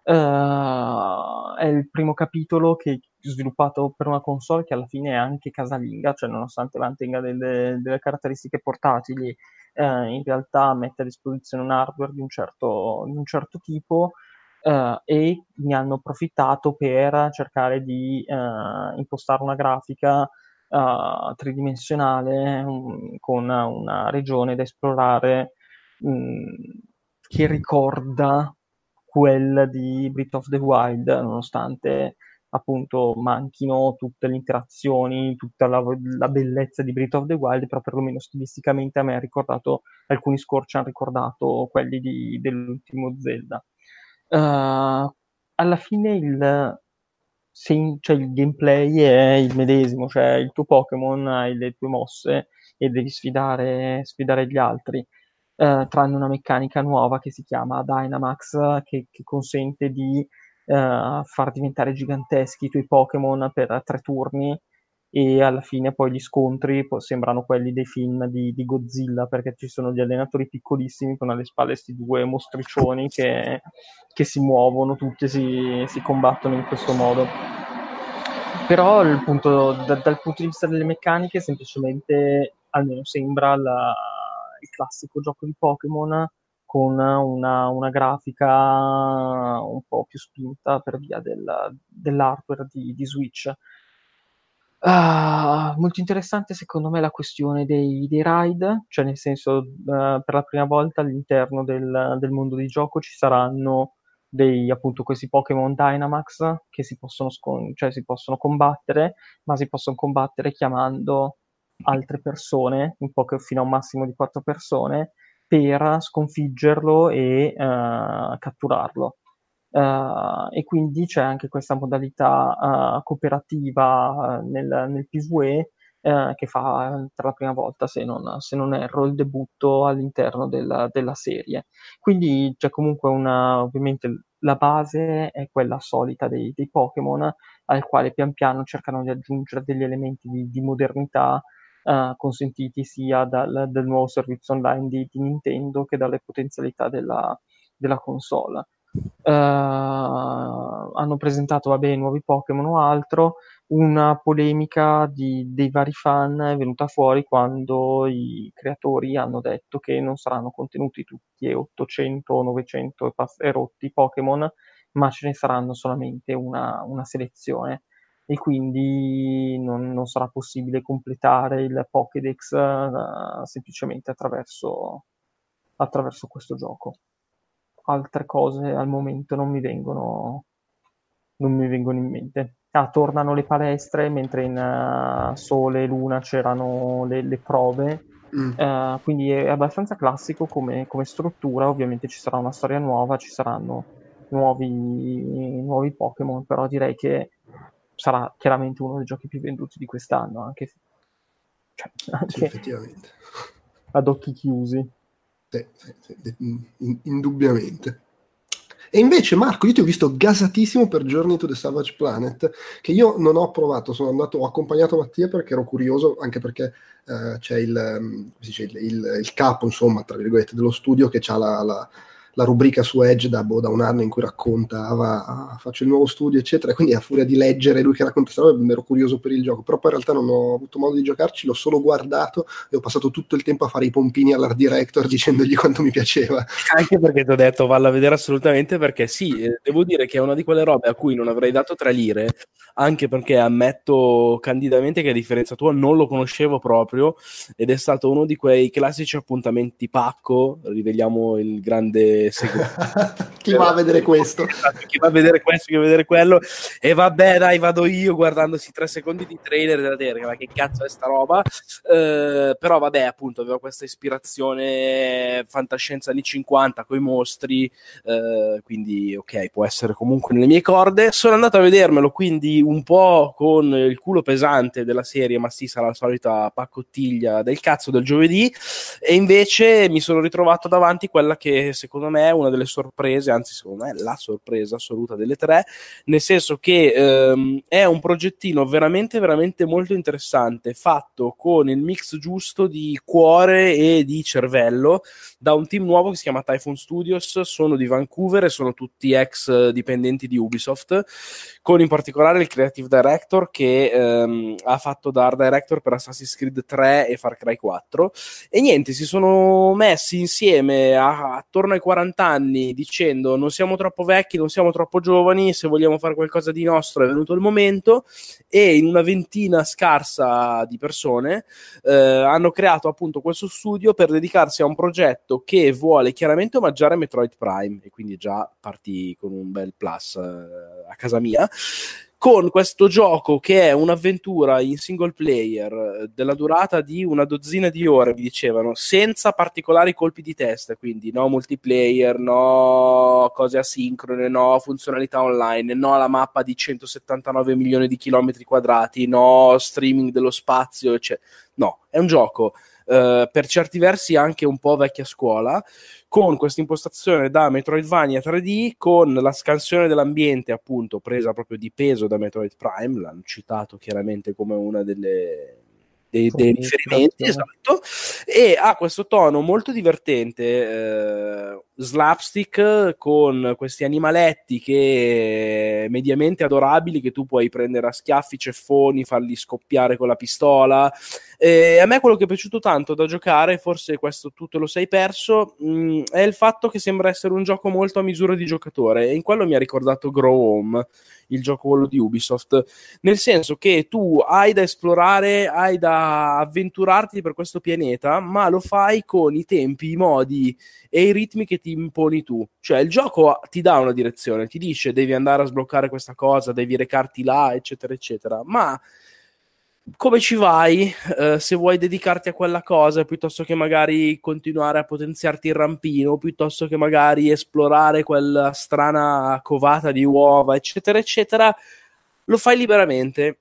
[SPEAKER 3] Uh, è il primo capitolo che sviluppato per una console che alla fine è anche casalinga, cioè nonostante mantenga delle, delle caratteristiche portatili eh, in realtà mette a disposizione un hardware di un certo, di un certo tipo eh, e ne hanno approfittato per cercare di eh, impostare una grafica uh, tridimensionale um, con una regione da esplorare um, che ricorda quella di Breath of the Wild, nonostante appunto manchino tutte le interazioni, tutta la, la, bellezza di Breath of the Wild, però perlomeno stilisticamente a me ha ricordato, alcuni score ci hanno ricordato quelli di, dell'ultimo Zelda. Uh, alla fine il, se, cioè il gameplay è il medesimo, cioè il tuo Pokémon hai le tue mosse e devi sfidare, sfidare gli altri. Uh, tranne una meccanica nuova che si chiama Dynamax che, che consente di uh, far diventare giganteschi i tuoi Pokémon per tre turni e alla fine poi gli scontri poi sembrano quelli dei film di, di, Godzilla perché ci sono gli allenatori piccolissimi con alle spalle questi due mostricioni che, che si muovono tutti e si, si, combattono in questo modo. Però punto, da, dal punto di vista delle meccaniche semplicemente almeno sembra la, il classico gioco di Pokémon con una, una, grafica un po' più spinta per via del, dell'hardware di, di Switch. Uh, molto interessante secondo me la questione dei, dei ride, cioè nel senso uh, per la prima volta all'interno del, del, mondo di gioco ci saranno dei appunto questi Pokémon Dynamax che si possono, scon- cioè, si possono combattere, ma si possono combattere chiamando altre persone, un po' fino a un massimo di quattro persone, per sconfiggerlo e uh, catturarlo. Uh, e quindi c'è anche questa modalità uh, cooperativa nel, nel PvE che fa per la prima volta, se non, se non erro, il debutto all'interno della, della, serie. Quindi c'è comunque una, ovviamente la base è quella solita dei, dei Pokémon, al quale pian piano cercano di aggiungere degli elementi di, di modernità uh, consentiti sia dal, dal, nuovo servizio online di, di, Nintendo che dalle potenzialità della, della console. Uh, hanno presentato vabbè, nuovi Pokémon o altro. Una polemica di, dei vari fan è venuta fuori quando i creatori hanno detto che non saranno contenuti tutti e 800 o 900 e rotti Pokémon, ma ce ne saranno solamente una, una selezione e quindi non, non sarà possibile completare il Pokédex uh, semplicemente attraverso, attraverso questo gioco. altre cose al momento non mi vengono, non mi vengono in mente. Ah, tornano le palestre, mentre in uh, Sole e Luna c'erano le, le prove. Mm. Uh, quindi è abbastanza classico come, come, struttura. Ovviamente ci sarà una storia nuova, ci saranno nuovi, nuovi Pokémon, però direi che sarà chiaramente uno dei giochi più venduti di quest'anno, anche,
[SPEAKER 1] cioè, anche sì,
[SPEAKER 3] ad occhi chiusi.
[SPEAKER 1] Sì, sì, indubbiamente. E invece, Marco, io ti ho visto gasatissimo per Journey to the Savage Planet, che io non ho provato, sono andato, ho accompagnato Mattia perché ero curioso, anche perché eh, c'è il, mm, dice, il, il, il, capo, insomma, tra virgolette, dello studio che ha la, la la rubrica su Edge da, boh, da un anno in cui raccontava ah, faccio il nuovo studio eccetera quindi a furia di leggere lui che racconta questa roba ero curioso per il gioco però poi in realtà non ho avuto modo di giocarci l'ho solo guardato e ho passato tutto il tempo a fare i pompini all'art director dicendogli quanto mi piaceva.
[SPEAKER 2] Anche perché ti ho detto valla a vedere assolutamente perché sì eh, devo dire che è una di quelle robe a cui non avrei dato tre lire anche perché ammetto candidamente che a differenza tua non lo conoscevo proprio ed è stato uno di quei classici appuntamenti pacco riveliamo il grande
[SPEAKER 1] chi va a vedere questo?
[SPEAKER 2] Chi va a vedere questo, chi va a vedere quello. E vabbè, dai, vado io guardandosi tre secondi di trailer da dire ma che cazzo è sta roba. Uh, però vabbè, appunto, avevo questa ispirazione fantascienza anni 50 con i mostri, uh, quindi ok, può essere comunque nelle mie corde. Sono andato a vedermelo, quindi un po' con il culo pesante della serie, ma sì, sarà la solita pacottiglia del cazzo del giovedì. E invece mi sono ritrovato davanti quella che secondo me me una delle sorprese, anzi secondo me la sorpresa assoluta delle tre, nel senso che ehm, è un progettino veramente, veramente molto interessante, fatto con il mix giusto di cuore e di cervello, da un team nuovo che si chiama Typhoon Studios, sono di Vancouver e sono tutti ex dipendenti di Ubisoft, con in particolare il creative director che ehm, ha fatto da art director per Assassin's Creed 3 e Far Cry 4, e niente, si sono messi insieme a, attorno ai 40 40 anni dicendo non siamo troppo vecchi, non siamo troppo giovani, se vogliamo fare qualcosa di nostro è venuto il momento e in una ventina scarsa di persone eh, hanno creato appunto questo studio per dedicarsi a un progetto che vuole chiaramente omaggiare Metroid Prime e quindi già parti con un bel plus eh, a casa mia con questo gioco che è un'avventura in single player eh, della durata di una dozzina di ore, vi dicevano, senza particolari colpi di testa, quindi no multiplayer, no cose asincrone, no funzionalità online, no la mappa di 179 milioni di chilometri quadrati, no streaming dello spazio, cioè, no, è un gioco Uh, per certi versi anche un po' vecchia scuola, con questa impostazione da Metroidvania 3D, con la scansione dell'ambiente appunto presa proprio di peso da Metroid Prime, l'hanno citato chiaramente come una delle dei, dei riferimenti, esatto, e ha questo tono molto divertente, eh, slapstick con questi animaletti che mediamente adorabili che tu puoi prendere a schiaffi, ceffoni, farli scoppiare con la pistola. E a me quello che è piaciuto tanto da giocare, forse questo tu te lo sei perso, mh, mm, è il fatto che sembra essere un gioco molto a misura di giocatore e in quello mi ha ricordato Grow Home il gioco quello di Ubisoft, nel senso che tu hai da esplorare, hai da avventurarti per questo pianeta, ma lo fai con i tempi, i modi e i ritmi che ti imponi tu. Cioè il gioco ti dà una direzione, ti dice devi andare a sbloccare questa cosa, devi recarti là, eccetera, eccetera, ma come ci vai eh, se vuoi dedicarti a quella cosa piuttosto che magari continuare a potenziarti il rampino, piuttosto che magari esplorare quella strana covata di uova, eccetera, eccetera, lo fai liberamente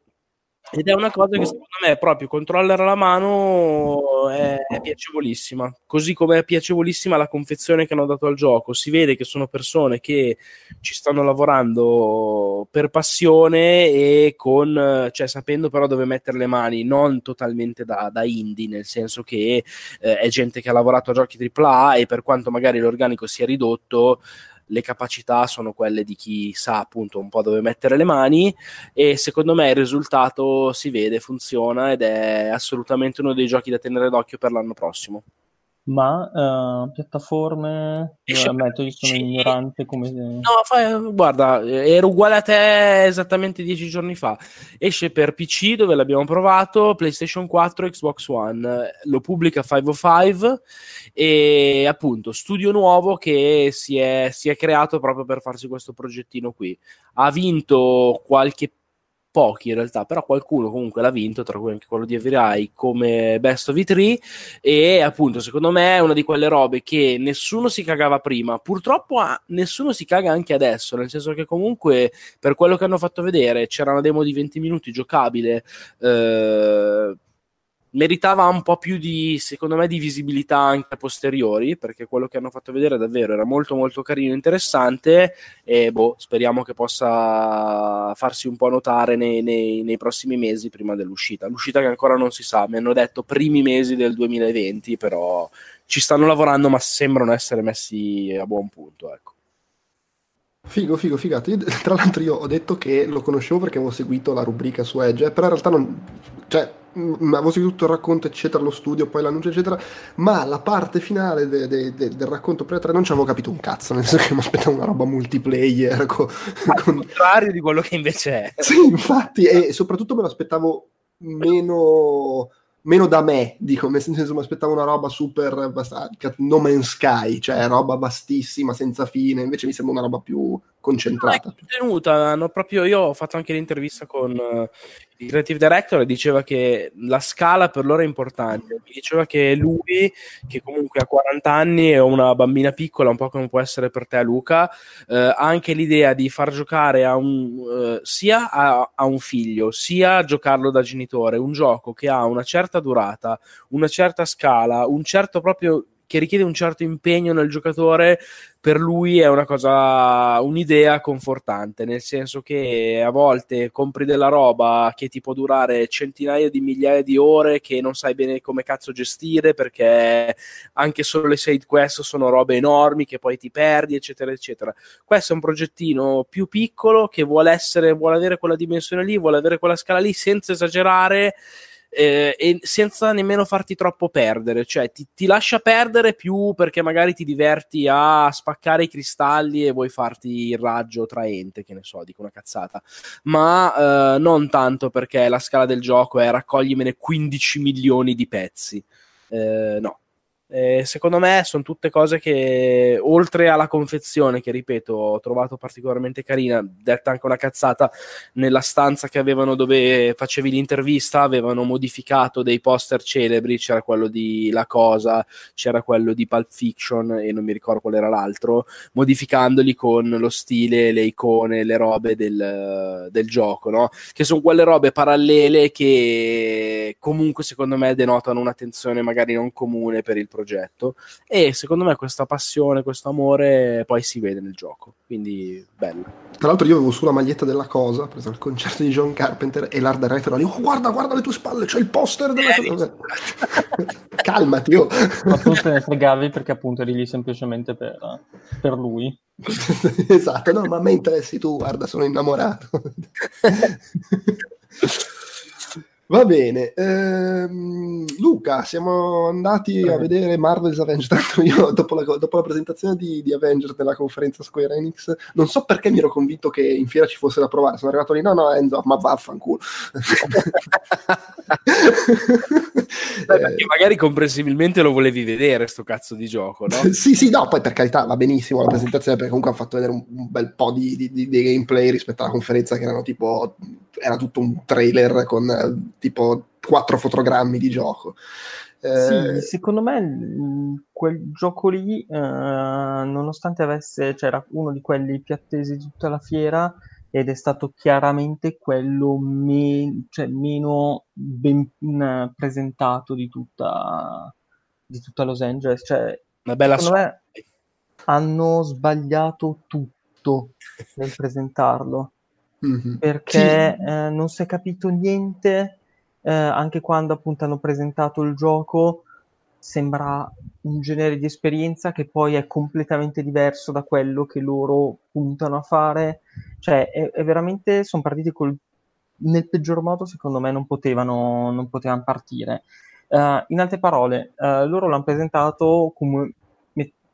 [SPEAKER 2] ed è una cosa che secondo me proprio controller alla mano è, è, piacevolissima. Così come è piacevolissima la confezione che hanno dato al gioco. Si vede che sono persone che ci stanno lavorando per passione e con, cioè, sapendo però dove mettere le mani, non totalmente da, da indie, nel senso che eh, è gente che ha lavorato a giochi AAA e per quanto magari l'organico sia ridotto le capacità sono quelle di chi sa appunto un po' dove mettere le mani e secondo me il risultato si vede, funziona ed è assolutamente uno dei giochi da tenere d'occhio per l'anno prossimo.
[SPEAKER 3] Ma uh, piattaforme,
[SPEAKER 2] Esce
[SPEAKER 3] ammetto, io sono ignorante come...
[SPEAKER 2] No, fai- guarda, ero uguale a te esattamente dieci giorni fa. Esce per PC dove l'abbiamo provato, PlayStation 4, Xbox One. Lo pubblica 505 e appunto studio nuovo che si è, si è creato proprio per farsi questo progettino qui. Ha vinto qualche pochi in realtà, però qualcuno comunque l'ha vinto, tra cui anche quello di Everai come Best of E3 e appunto secondo me è una di quelle robe che nessuno si cagava prima, purtroppo ah, nessuno si caga anche adesso, nel senso che comunque per quello che hanno fatto vedere c'era una demo di 20 minuti giocabile, eh, meritava un po' più di, secondo me, di visibilità anche a posteriori, perché quello che hanno fatto vedere davvero era molto molto carino e interessante e boh, speriamo che possa farsi un po' notare nei, nei, nei, prossimi mesi prima dell'uscita. L'uscita che ancora non si sa, mi hanno detto primi mesi del 2020, però ci stanno lavorando ma sembrano essere messi a buon punto, ecco.
[SPEAKER 1] Figo, figo, figato. Io, tra l'altro io ho detto che lo conoscevo perché avevo seguito la rubrica su Edge, però in realtà non... Cioè, avevo seguito tutto il racconto, eccetera, lo studio, poi l'annuncio, eccetera, ma la parte finale de, de, de, del racconto pre-3 non ci avevo capito un cazzo, nel senso che mi aspettavo una roba multiplayer. Con,
[SPEAKER 2] Al con... contrario di quello che invece è.
[SPEAKER 1] Sì, infatti, e soprattutto me lo aspettavo meno meno da me, dico, nel senso mi aspettavo una roba super No Man's Sky, cioè roba vastissima, senza fine, invece mi sembra una roba più concentrata.
[SPEAKER 2] No, tenuta, hanno proprio, io ho fatto anche l'intervista con uh, il creative director e diceva che la scala per loro è importante, mi diceva che lui, che comunque ha 40 anni e una bambina piccola, un po' come può essere per te Luca, uh, ha anche l'idea di far giocare a un, uh, sia a, a un figlio, sia a giocarlo da genitore, un gioco che ha una certa durata, una certa scala, un certo proprio che richiede un certo impegno nel giocatore, per lui è una cosa, un'idea confortante, nel senso che a volte compri della roba che ti può durare centinaia di migliaia di ore che non sai bene come cazzo gestire perché anche solo le side quest sono robe enormi che poi ti perdi, eccetera, eccetera. Questo è un progettino più piccolo che vuole essere, vuole avere quella dimensione lì, vuole avere quella scala lì senza esagerare eh, e senza nemmeno farti troppo perdere, cioè ti, ti, lascia perdere più perché magari ti diverti a spaccare i cristalli e vuoi farti il raggio traente, che ne so, dico una cazzata, ma eh, non tanto perché la scala del gioco è raccoglimene 15 milioni di pezzi. Eh, no, eh, secondo me sono tutte cose che, oltre alla confezione, che ripeto, ho trovato particolarmente carina, detta anche una cazzata, nella stanza che avevano dove facevi l'intervista, avevano modificato dei poster celebri, c'era quello di La Cosa, c'era quello di Pulp Fiction e non mi ricordo qual era l'altro, modificandoli con lo stile, le icone, le robe del, del gioco, no? Che sono quelle robe parallele che comunque secondo me denotano un'attenzione magari non comune per il progetto e secondo me questa passione, questo amore poi si vede nel gioco, quindi bello.
[SPEAKER 1] Tra l'altro io avevo sulla maglietta della cosa, preso il concerto di John Carpenter e l'art director lì, oh guarda, guarda le tue spalle, c'è il poster della eh, cosa. Calmati, oh.
[SPEAKER 3] Ma tu te ne fregavi perché appunto eri lì semplicemente per, per lui.
[SPEAKER 1] esatto, no, ma a me interessi tu, guarda, sono innamorato. Va bene, ehm, Luca, siamo andati a vedere Marvel's Avengers. Tanto io, dopo la, dopo la presentazione di, di, Avengers nella conferenza Square Enix, non so perché mi ero convinto che in fiera ci fosse da provare. Sono arrivato lì, no, no, Enzo, ma vaffanculo.
[SPEAKER 2] Beh, perché magari comprensibilmente lo volevi vedere, sto cazzo di gioco, no?
[SPEAKER 1] sì, sì, no, poi per carità va benissimo la presentazione, perché comunque hanno fatto vedere un, un bel po' di, di, di, gameplay rispetto alla conferenza, che erano tipo, era tutto un trailer con tipo quattro fotogrammi di gioco.
[SPEAKER 3] Eh... Sì, secondo me quel gioco lì, eh, nonostante avesse, c'era cioè, uno di quelli più attesi di tutta la fiera, ed è stato chiaramente quello me- cioè, meno ben uh, presentato di tutta, di tutta Los Angeles. Cioè,
[SPEAKER 2] Una bella
[SPEAKER 3] secondo me hanno sbagliato tutto nel presentarlo mm-hmm. perché sì. eh, non si è capito niente eh, anche quando appunto hanno presentato il gioco sembra un genere di esperienza che poi è completamente diverso da quello che loro puntano a fare. Cioè è, è veramente sono partiti col nel peggior modo secondo me non potevano, non potevano partire. Uh, in altre parole, uh, loro l'hanno presentato come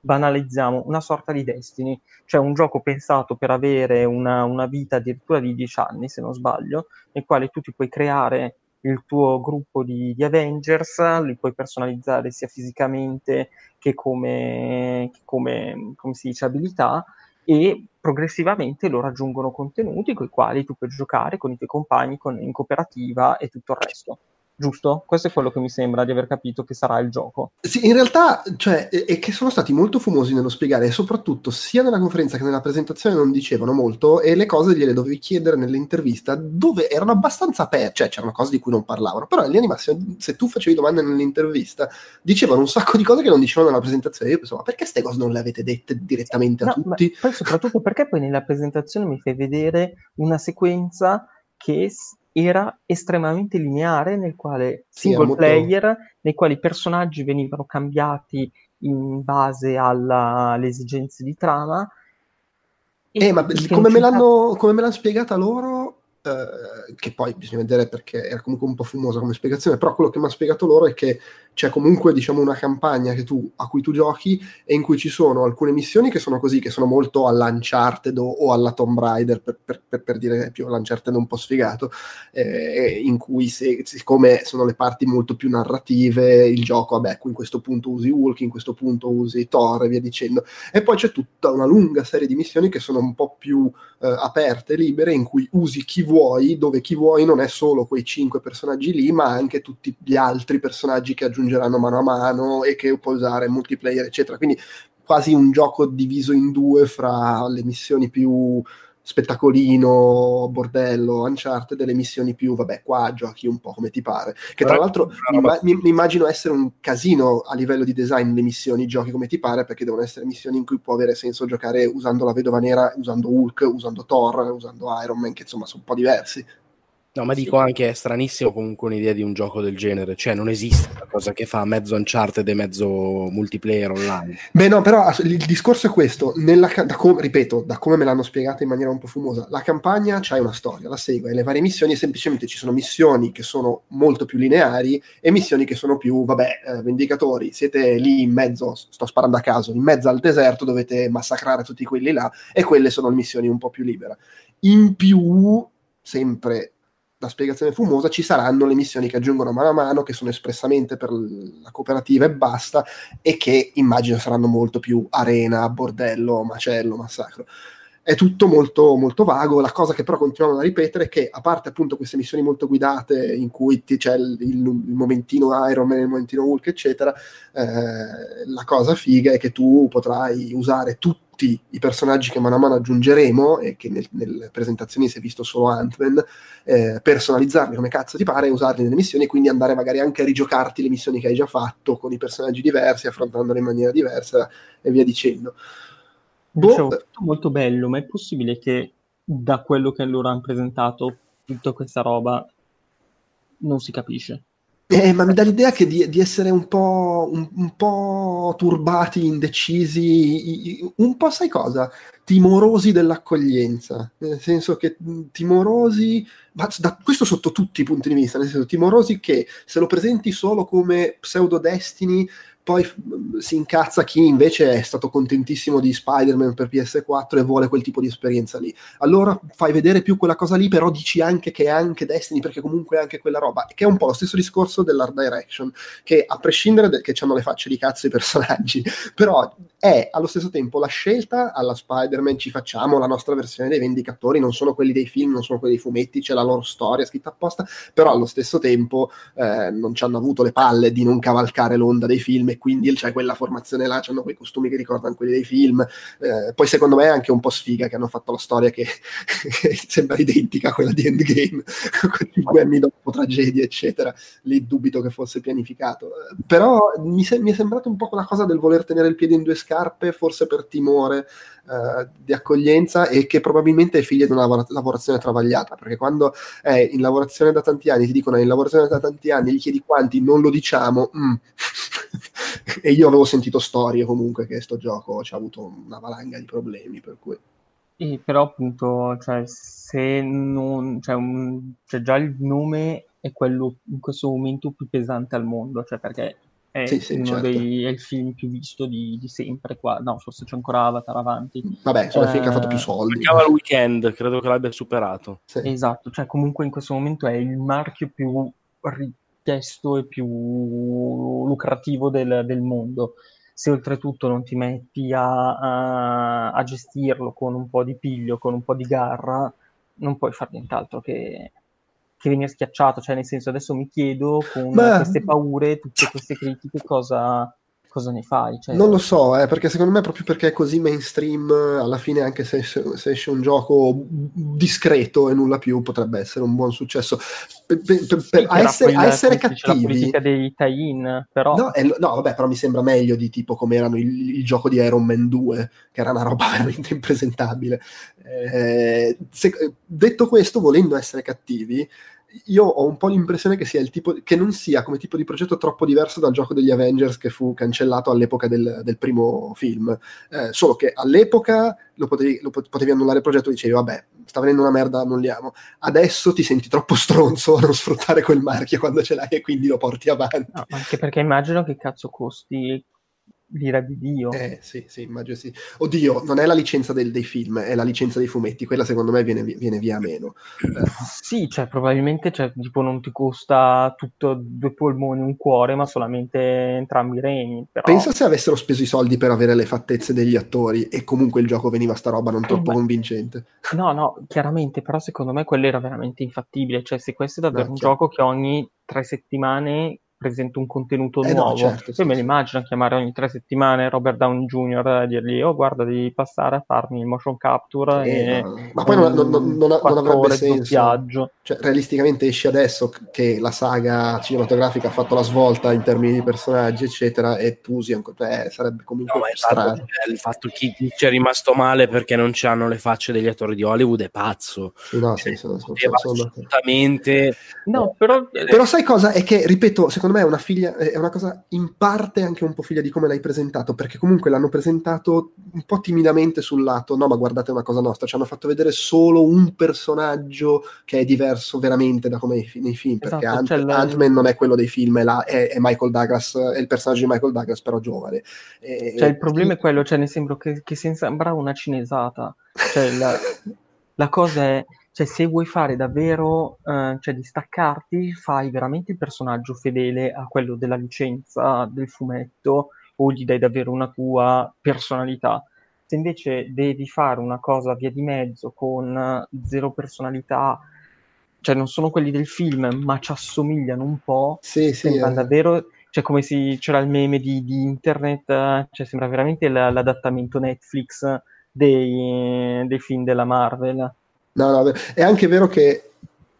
[SPEAKER 3] banalizziamo una sorta di Destiny, cioè un gioco pensato per avere una, una vita addirittura di 10 anni, se non sbaglio, nel quale tu ti puoi creare il tuo gruppo di, di Avengers, li puoi personalizzare sia fisicamente che come, che come, come si dice abilità e progressivamente loro aggiungono contenuti con i quali tu puoi giocare con i tuoi compagni con, in cooperativa e tutto il resto giusto? Questo è quello che mi sembra di aver capito che sarà il gioco.
[SPEAKER 1] Sì, in realtà, cioè, è che sono stati molto fumosi nello spiegare, e soprattutto sia nella conferenza che nella presentazione non dicevano molto, e le cose gliele dovevi chiedere nell'intervista, dove erano abbastanza aperte, cioè c'erano cose di cui non parlavano, però in linea massima, se tu facevi domande nell'intervista, dicevano un sacco di cose che non dicevano nella presentazione. Io pensavo, ma perché queste cose non le avete dette direttamente no, a tutti?
[SPEAKER 3] Poi soprattutto perché poi nella presentazione mi fai vedere una sequenza che era estremamente lineare, nel quale single molto... player, nei quali i personaggi venivano cambiati in base alla, alle esigenze di trama.
[SPEAKER 1] Eh, ma come me, l'hanno, come me l'hanno spiegata loro, eh, che poi bisogna vedere perché era comunque un po' fumosa come spiegazione, però quello che mi ha spiegato loro è che c'è comunque diciamo una campagna tu, a cui tu giochi e in cui ci sono alcune missioni che sono così, che sono molto all'Uncharted o, o alla Tomb Raider per, per, per, per dire più all'Uncharted un po' sfigato eh, in cui se, siccome sono le parti molto più narrative il gioco, vabbè, in questo punto usi Hulk, in questo punto usi Thor e via dicendo. E poi c'è tutta una lunga serie di missioni che sono un po' più eh, aperte, libere, in cui usi chi vuoi, dove chi vuoi non è solo quei cinque personaggi lì ma anche tutti gli altri personaggi che aggiungeranno mano a mano e che può usare multiplayer, eccetera. Quindi quasi un gioco diviso in due fra le missioni più spettacolino, bordello, Uncharted, delle missioni più, vabbè, qua giochi un po' come ti pare. Che tra l'altro mi, mi, immagino essere un casino a livello di design le missioni, giochi come ti pare, perché devono essere missioni in cui può avere senso giocare usando la vedova nera, usando Hulk, usando Thor, usando Iron Man, che insomma sono un po' diversi.
[SPEAKER 2] No, ma dico anche è stranissimo comunque un'idea di un gioco del genere, cioè non esiste una cosa che fa mezzo Uncharted e mezzo multiplayer online.
[SPEAKER 1] Beh no, però il discorso è questo, nella, da com- ripeto, da come me l'hanno spiegato in maniera un po' fumosa, la campagna c'ha una storia, la segue, e le varie missioni semplicemente ci sono missioni che sono molto più lineari e missioni che sono più, vabbè, eh, vendicatori, siete lì in mezzo, sto sparando a caso, in mezzo al deserto dovete massacrare tutti quelli là e quelle sono le missioni un po' più libere. In più, sempre la spiegazione fumosa, ci saranno le missioni che aggiungono mano a mano, che sono espressamente per la cooperativa e basta, e che immagino saranno molto più arena, bordello, macello, massacro. È tutto molto, molto vago. La cosa che però continuano a ripetere è che, a parte appunto queste missioni molto guidate, in cui c'è il, il, il, momentino Iron Man, il momentino Hulk, eccetera, eh, la cosa figa è che tu potrai usare tutti i personaggi che mano a mano aggiungeremo e che nel, nelle presentazioni si è visto solo Ant-Man, eh, personalizzarli come cazzo ti pare usarli nelle missioni e quindi andare magari anche a rigiocarti le missioni che hai già fatto con i personaggi diversi, affrontandole in maniera diversa e via dicendo.
[SPEAKER 3] Boh, tutto molto bello, ma è possibile che da quello che loro hanno presentato tutta questa roba non si capisce?
[SPEAKER 1] Eh, ma mi dà l'idea che di, di essere un po', un, un po', turbati, indecisi, un po' sai cosa? Timorosi dell'accoglienza, nel senso che timorosi, ma da, questo sotto tutti i punti di vista, nel senso timorosi che se lo presenti solo come pseudo destiny poi mm, si incazza chi invece è stato contentissimo di Spider-Man per PS4 e vuole quel tipo di esperienza lì. Allora fai vedere più quella cosa lì, però dici anche che è anche Destiny, perché comunque è anche quella roba, che è un po' lo stesso discorso dell'art direction, che a prescindere da, che hanno le facce di cazzo i personaggi, però è allo stesso tempo la scelta alla Spider-Man, ci facciamo la nostra versione dei Vendicatori, non sono quelli dei film, non sono quelli dei fumetti, c'è la loro storia scritta apposta, però allo stesso tempo eh, non ci hanno avuto le palle di non cavalcare l'onda dei film e quindi c'è quella formazione là, hanno quei costumi che ricordano quelli dei film. Eh, poi secondo me è anche un po' sfiga che hanno fatto la storia che, sembra identica a quella di Endgame, cinque anni dopo tragedia, eccetera. Lì dubito che fosse pianificato. Però mi, se- mi, è sembrato un po' quella cosa del voler tenere il piede in due scarpe, forse per timore eh, di accoglienza e che probabilmente è figlia di una lavora- lavorazione travagliata, perché quando è in lavorazione da tanti anni, ti dicono è in lavorazione da tanti anni, gli chiedi quanti, non lo diciamo. Mm. e io avevo sentito storie comunque che sto gioco ci ha avuto una valanga di problemi, per cui...
[SPEAKER 3] E però appunto, cioè, se non... Cioè, un, cioè già il nome è quello in questo momento più pesante al mondo, cioè perché è
[SPEAKER 1] Sì, sì,
[SPEAKER 3] uno
[SPEAKER 1] certo.
[SPEAKER 3] dei è il film più visto di, di sempre qua. No, forse c'è ancora Avatar avanti.
[SPEAKER 1] Vabbè, sono il film che ha fatto più
[SPEAKER 3] Eh,
[SPEAKER 1] soldi.
[SPEAKER 2] Mancava il weekend, credo che l'abbia superato.
[SPEAKER 1] Sì.
[SPEAKER 3] Esatto, cioè comunque in questo momento è il marchio più richiesto e più lucrativo del, del mondo. Se oltretutto non ti metti a, a- a gestirlo con un po' di piglio, con un po' di garra, non puoi fare nient'altro che, che venire schiacciato. Cioè, nel senso, adesso mi chiedo con
[SPEAKER 1] Ma-
[SPEAKER 3] queste paure, tutte queste critiche, cosa, cosa ne fai? Cioè,
[SPEAKER 1] Non lo so, eh, perché secondo me proprio perché è così mainstream, alla fine anche se esce, se esce un gioco discreto e nulla più, potrebbe essere un buon successo. Per- per- per-
[SPEAKER 3] sì,
[SPEAKER 1] a, essere, a
[SPEAKER 3] quella-
[SPEAKER 1] essere
[SPEAKER 3] come si dice, la
[SPEAKER 1] cattivi...
[SPEAKER 3] politica dei tie-in, però...
[SPEAKER 1] No, è- no, vabbè, però mi sembra meglio di tipo come erano il, il gioco di Iron Man 2, che era una roba veramente impresentabile. Eh, se- detto questo, volendo essere cattivi, io ho un po' l'impressione che sia il tipo che non sia come tipo di progetto troppo diverso dal gioco degli Avengers che fu cancellato all'epoca del, del primo film. Eh, solo che all'epoca lo potevi, lo pot- potevi annullare il progetto e dicevi, vabbè, sta venendo una merda, annulliamo. Adesso ti senti troppo stronzo a non sfruttare quel marchio quando ce l'hai e quindi lo porti avanti.
[SPEAKER 3] No, anche perché immagino che cazzo costi l'ira di Dio.
[SPEAKER 1] Eh sì, sì, immagino sì. Oddio, non è la licenza del- dei film, è la licenza dei fumetti, quella secondo me viene, vi- viene via meno. Eh,
[SPEAKER 3] Sì, cioè probabilmente cioè, tipo, non ti costa tutto due polmoni, un cuore, ma solamente entrambi i reni. Però...
[SPEAKER 1] pensa se avessero speso i soldi per avere le fattezze degli attori e comunque il gioco veniva sta roba non troppo
[SPEAKER 3] beh.
[SPEAKER 1] convincente.
[SPEAKER 3] No, no, chiaramente, però secondo me quello era veramente infattibile. Cioè, se questo è davvero
[SPEAKER 1] No,
[SPEAKER 3] un
[SPEAKER 1] certo.
[SPEAKER 3] gioco che ogni tre settimane presenta un contenuto
[SPEAKER 1] Eh no,
[SPEAKER 3] nuovo,
[SPEAKER 1] certo,
[SPEAKER 3] poi
[SPEAKER 1] sì,
[SPEAKER 3] me
[SPEAKER 1] sì.
[SPEAKER 3] lo immagino a chiamare ogni tre settimane Robert Downey Jr. e dirgli, oh guarda, devi passare a farmi il motion capture
[SPEAKER 1] Eh,
[SPEAKER 3] e
[SPEAKER 1] no, Ma poi non, non- non- non- avrebbe senso. Cioè, realisticamente esci adesso che la saga cinematografica ha fatto la svolta in termini di personaggi, eccetera, e tu usi ancora. Eh, sarebbe comunque
[SPEAKER 2] No, esatto,
[SPEAKER 1] strano.
[SPEAKER 2] cioè, il fatto che chi ci è rimasto male perché non c'hanno le facce degli attori di Hollywood è pazzo.
[SPEAKER 1] No, sì, sono- sono- sono
[SPEAKER 2] assolutamente
[SPEAKER 3] No, però...
[SPEAKER 1] Però sai cosa? È che, ripeto, secondo me è una figlia, è una cosa in parte anche un po' figlia di come l'hai presentato, perché comunque l'hanno presentato un po' timidamente sul lato, no, ma guardate una cosa nostra, ci hanno fatto vedere solo un personaggio che è diverso veramente da come è nei fi- nei film, perché
[SPEAKER 3] Esatto,
[SPEAKER 1] Ant-
[SPEAKER 3] c'è il-
[SPEAKER 1] Ant-Man non è quello dei film, è, la- è- è Michael Douglas, è il personaggio di Michael Douglas, però giovane. E-
[SPEAKER 3] Cioè, il problema è quello, cioè, nel senso che, che si sembra una cinesata. Cioè, la, la cosa è, cioè, se vuoi fare davvero, eh, cioè, distaccarti, fai veramente il personaggio fedele a quello della licenza del fumetto o gli dai davvero una tua personalità. Se invece devi fare una cosa via di mezzo con eh, zero personalità, cioè non sono quelli del film, ma ci assomigliano un po',
[SPEAKER 1] Sì, sì,
[SPEAKER 3] sembra
[SPEAKER 1] eh.
[SPEAKER 3] davvero, cioè come se c'era il meme di, di internet, eh, cioè sembra veramente l- l'adattamento Netflix dei, dei film della Marvel.
[SPEAKER 1] No, no, è anche vero che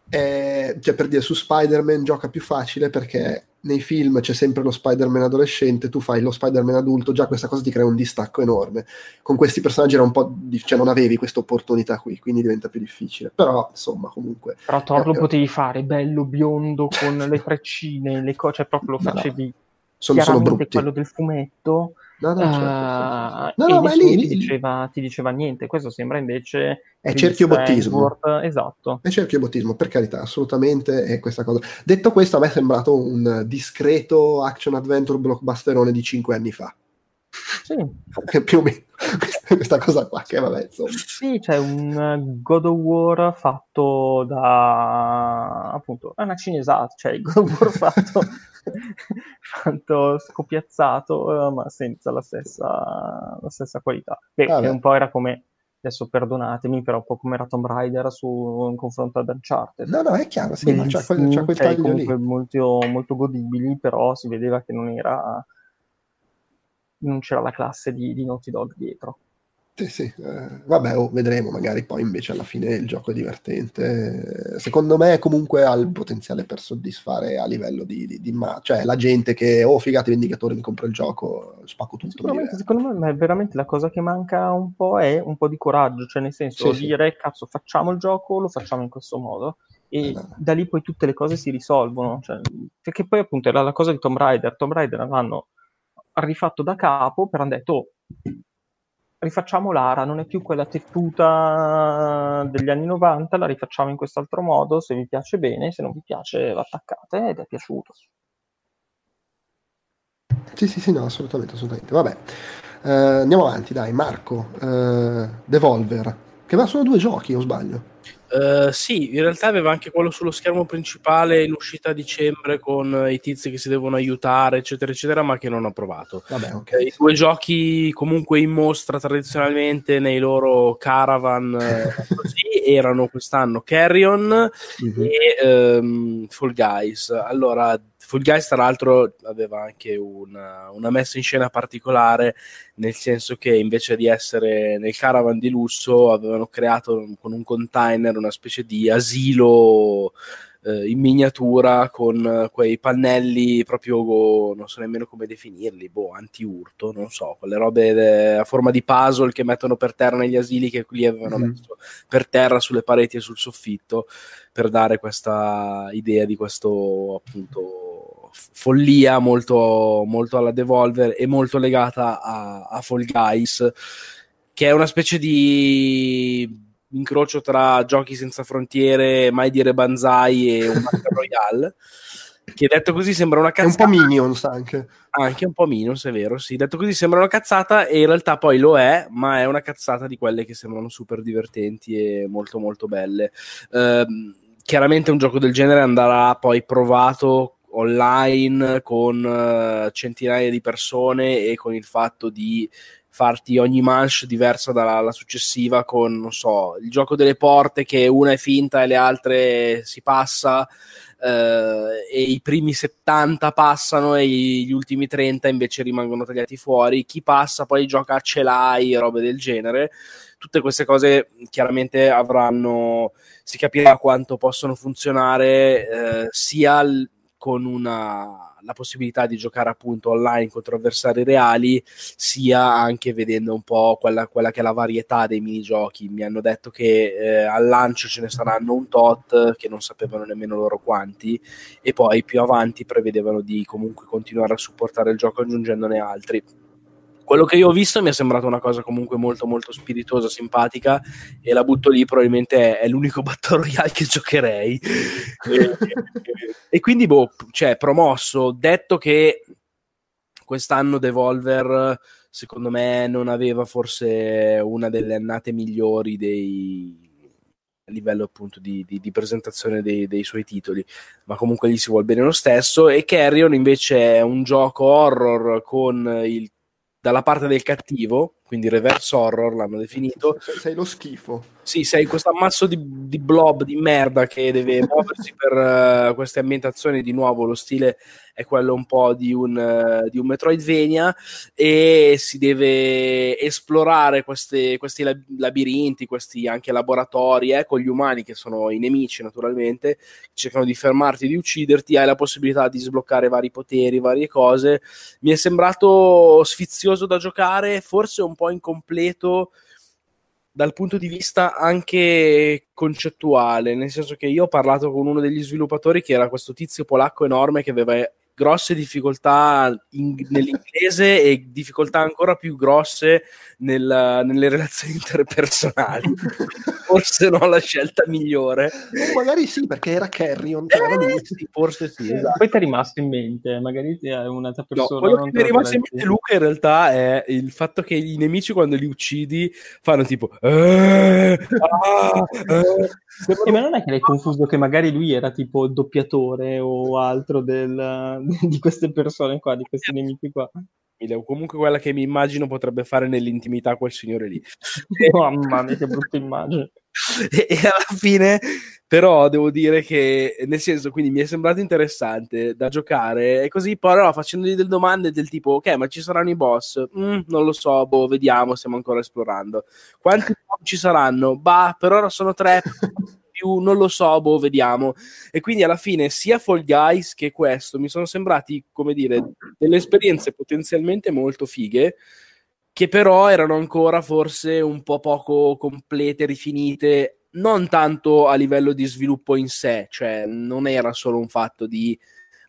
[SPEAKER 1] eh, cioè, per dire su Spider-Man gioca più facile perché nei film c'è sempre lo Spider-Man adolescente, tu fai lo Spider-Man adulto, già questa cosa ti crea un distacco enorme. Con questi personaggi era un po' di- cioè non avevi questa opportunità qui, quindi diventa più difficile. Però, insomma, comunque
[SPEAKER 3] Però Thor lo
[SPEAKER 1] Eh,
[SPEAKER 3] potevi fare bello, biondo, con le treccine, le cose, cioè proprio lo
[SPEAKER 1] No, no.
[SPEAKER 3] facevi
[SPEAKER 1] sono, sono
[SPEAKER 3] quello del fumetto.
[SPEAKER 1] No, no, certo, certo. No, no, ma lì,
[SPEAKER 3] ti, diceva, ti diceva niente. Questo sembra invece
[SPEAKER 1] È
[SPEAKER 3] Chris
[SPEAKER 1] cerchiobottismo.
[SPEAKER 3] Hemsworth, esatto.
[SPEAKER 1] È cerchiobottismo, per carità, assolutamente è questa cosa. Detto questo, a me è sembrato un discreto action adventure blockbusterone di cinque anni fa.
[SPEAKER 3] Sì,
[SPEAKER 1] più o meno questa cosa qua, che vabbè, insomma.
[SPEAKER 3] Sì, c'è un eh, God of War fatto da appunto è una cinesata, cioè il God of War fatto, fatto scopiazzato, eh, ma senza la stessa, la stessa qualità. Beh, che un po' era come adesso perdonatemi, però un po' come era Tomb Raider su, in confronto ad Uncharted.
[SPEAKER 1] No, no, è chiaro, sì, ma c'ha quel, c'ha quel
[SPEAKER 3] cioè,
[SPEAKER 1] taglio lì.
[SPEAKER 3] molto, molto godibili, però si vedeva che non era non c'era la classe di, di Naughty Dog dietro.
[SPEAKER 1] Sì, sì, eh, vabbè, oh, vedremo, magari poi invece alla fine il gioco è divertente. Secondo me comunque ha il potenziale per soddisfare a livello di, di, di ma- cioè la gente che, oh figate, vendicatore, mi compro il gioco, spacco tutto.
[SPEAKER 3] Sicuramente, secondo me, è veramente la cosa che manca un po' è un po' di coraggio, cioè nel senso
[SPEAKER 1] Sì, sì.
[SPEAKER 3] dire cazzo facciamo il gioco, lo facciamo in questo modo e
[SPEAKER 1] Eh,
[SPEAKER 3] da lì poi tutte le cose si risolvono, cioè, perché poi appunto era la cosa di Tomb Raider, Tomb Raider l'hanno rifatto da capo, però hanno detto "Oh, rifacciamo Lara, non è più quella tepputa degli anni 90, la rifacciamo in quest'altro modo, se vi piace bene, se non vi piace l'attaccate ed è piaciuto.
[SPEAKER 1] Sì, sì, sì, no, assolutamente, assolutamente. Vabbè, eh, andiamo avanti, dai, Marco, eh, Devolver, che va solo due giochi, o sbaglio?
[SPEAKER 2] Uh, sì, in realtà aveva anche quello sullo schermo principale in uscita a dicembre con i tizi che si devono aiutare, eccetera, eccetera, ma che non ho provato.
[SPEAKER 1] Vabbè, okay.
[SPEAKER 2] I due giochi comunque in mostra tradizionalmente nei loro caravan così erano quest'anno Carrion mm-hmm. e um, Fall Guys. Allora, Full Guys, tra l'altro, aveva anche una, una, messa in scena particolare, nel senso che invece di essere nel caravan di lusso, avevano creato con un container una specie di asilo eh, in miniatura con quei pannelli proprio, non so nemmeno come definirli, boh, anti-urto, non so, quelle robe de- a forma di puzzle che mettono per terra negli asili che qui avevano mm. messo per terra sulle pareti e sul soffitto per dare questa idea di questo appunto follia molto, molto alla Devolver e molto legata a, a Fall Guys, che è una specie di incrocio tra giochi senza frontiere, mai dire banzai e un Battle Royale. che detto così sembra una cazzata.
[SPEAKER 1] È un po' Minions anche.
[SPEAKER 2] Anche un po' Minions, è vero, sì. Detto così sembra una cazzata e in realtà poi lo è, ma è una cazzata di quelle che sembrano super divertenti e molto molto belle. Uh, chiaramente un gioco del genere andrà poi provato online con uh, centinaia di persone e con il fatto di farti ogni manche diversa dalla successiva con, non so, il gioco delle porte che una è finta e le altre si passa eh, e i primi 70 passano e gli ultimi 30 invece rimangono tagliati fuori. Chi passa poi gioca a celai e robe del genere. Tutte queste cose chiaramente avranno, si capirà quanto possono funzionare eh, sia l- con una, la possibilità di giocare appunto online contro avversari reali, sia anche vedendo un po' quella, quella che è la varietà dei minigiochi. Mi hanno detto che eh, al lancio ce ne saranno un tot, che non sapevano nemmeno loro quanti, e poi più avanti prevedevano di comunque continuare a supportare il gioco aggiungendone altri quello che io ho visto mi è sembrata una cosa comunque molto molto spiritosa, simpatica e la butto lì probabilmente è, è l'unico Battle Royale che giocherei. E, e, quindi boh, cioè promosso, detto che quest'anno Devolver secondo me non aveva forse una delle annate migliori dei a livello appunto di, di, di presentazione dei, dei, suoi titoli, ma comunque gli si vuole bene lo stesso. E Carrion invece è un gioco horror con il dalla parte del cattivo, quindi reverse horror l'hanno definito.
[SPEAKER 1] Sei lo schifo.
[SPEAKER 2] Sì, sei questo ammasso di, di blob di merda che deve muoversi per uh, queste ambientazioni. Di nuovo, lo stile è quello un po' di un, uh, di un Metroidvania e si deve esplorare queste, questi labirinti, questi anche laboratori eh, con gli umani che sono i nemici naturalmente, cercano di fermarti, di ucciderti, hai la possibilità di sbloccare vari poteri, varie cose. Mi è sembrato sfizioso da giocare, forse un po' incompleto dal punto di vista anche concettuale, nel senso che io ho parlato con uno degli sviluppatori che era questo tizio polacco enorme che aveva grosse difficoltà in, nell'inglese e difficoltà ancora più grosse nel, nelle relazioni interpersonali. forse non la scelta migliore.
[SPEAKER 1] O magari sì, perché era Carrion.
[SPEAKER 2] Eh, sì, forse sì.
[SPEAKER 3] Eh, esatto. Poi ti è rimasto in mente, magari è un'altra persona.
[SPEAKER 2] No, quello che mi è rimasto in mente Luca in realtà è il fatto che i nemici quando li uccidi fanno tipo... Eh,
[SPEAKER 3] ah, eh. Sì, ma non è che l'hai confuso che magari lui era tipo il doppiatore o altro del, di queste persone qua, di questi nemici qua
[SPEAKER 2] o comunque quella che mi immagino potrebbe fare nell'intimità quel signore lì.
[SPEAKER 3] Mamma mia, che brutta immagine.
[SPEAKER 2] e, e, alla fine, però, devo dire che, nel senso, quindi mi è sembrato interessante da giocare e così, però facendogli delle domande del tipo, ok, ma ci saranno i boss? Mm, non lo so, boh, vediamo, stiamo ancora esplorando. Quanti ci saranno? Bah, per ora sono tre più, non lo so, boh, vediamo. E quindi alla fine sia Fall Guys che questo mi sono sembrati, come dire, delle esperienze potenzialmente molto fighe, che però erano ancora forse un po' poco complete, rifinite, non tanto a livello di sviluppo in sé, cioè non era solo un fatto di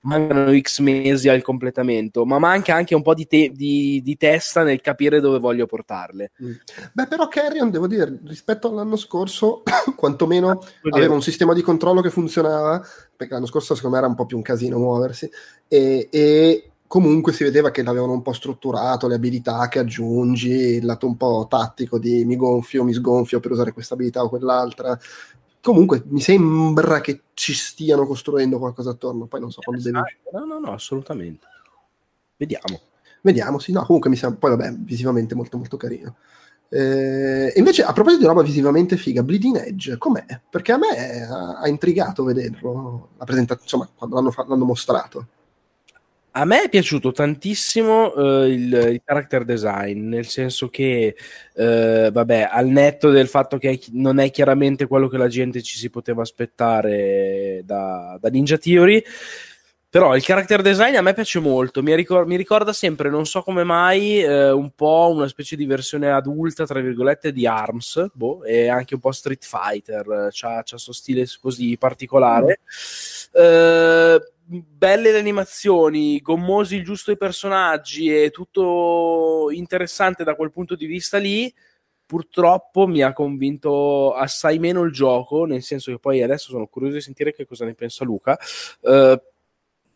[SPEAKER 2] mancano X mesi al completamento, ma manca anche un po' di, te- di, di testa nel capire dove voglio portarle.
[SPEAKER 1] Mm. Beh, però Carrion, devo dire, rispetto all'anno scorso, quantomeno ah, aveva un sistema di controllo che funzionava, perché l'anno scorso secondo me era un po' più un casino muoversi, e, e comunque si vedeva che l'avevano un po' strutturato, le abilità che aggiungi, il lato un po' tattico di mi gonfio, mi sgonfio per usare questa abilità o quell'altra, comunque mi sembra che ci stiano costruendo qualcosa attorno. Poi non so quando devi.
[SPEAKER 2] No, no, no, assolutamente. Vediamo.
[SPEAKER 1] Vediamo, sì, no, comunque mi sembra, poi vabbè, visivamente molto molto carino. Eh, invece, a proposito di roba visivamente figa, Bleeding Edge, com'è? Perché a me ha, ha intrigato vederlo, la presentazione, insomma, quando l'hanno, l'hanno mostrato.
[SPEAKER 2] A me è piaciuto tantissimo uh, il, il, character design, nel senso che, uh, vabbè, al netto del fatto che non è chiaramente quello che la gente ci si poteva aspettare da, da Ninja Theory, però il character design a me piace molto, mi, ricor- mi ricorda sempre, non so come mai, eh, un po' una specie di versione adulta, tra virgolette, di ARMS, boh, e anche un po' Street Fighter, c'ha, c'ha suo stile così particolare. Mm. Eh, belle le animazioni, gommosi il giusto i personaggi e tutto interessante da quel punto di vista lì. Purtroppo mi ha convinto assai meno il gioco, nel senso che poi adesso sono curioso di sentire che cosa ne pensa Luca. Uh,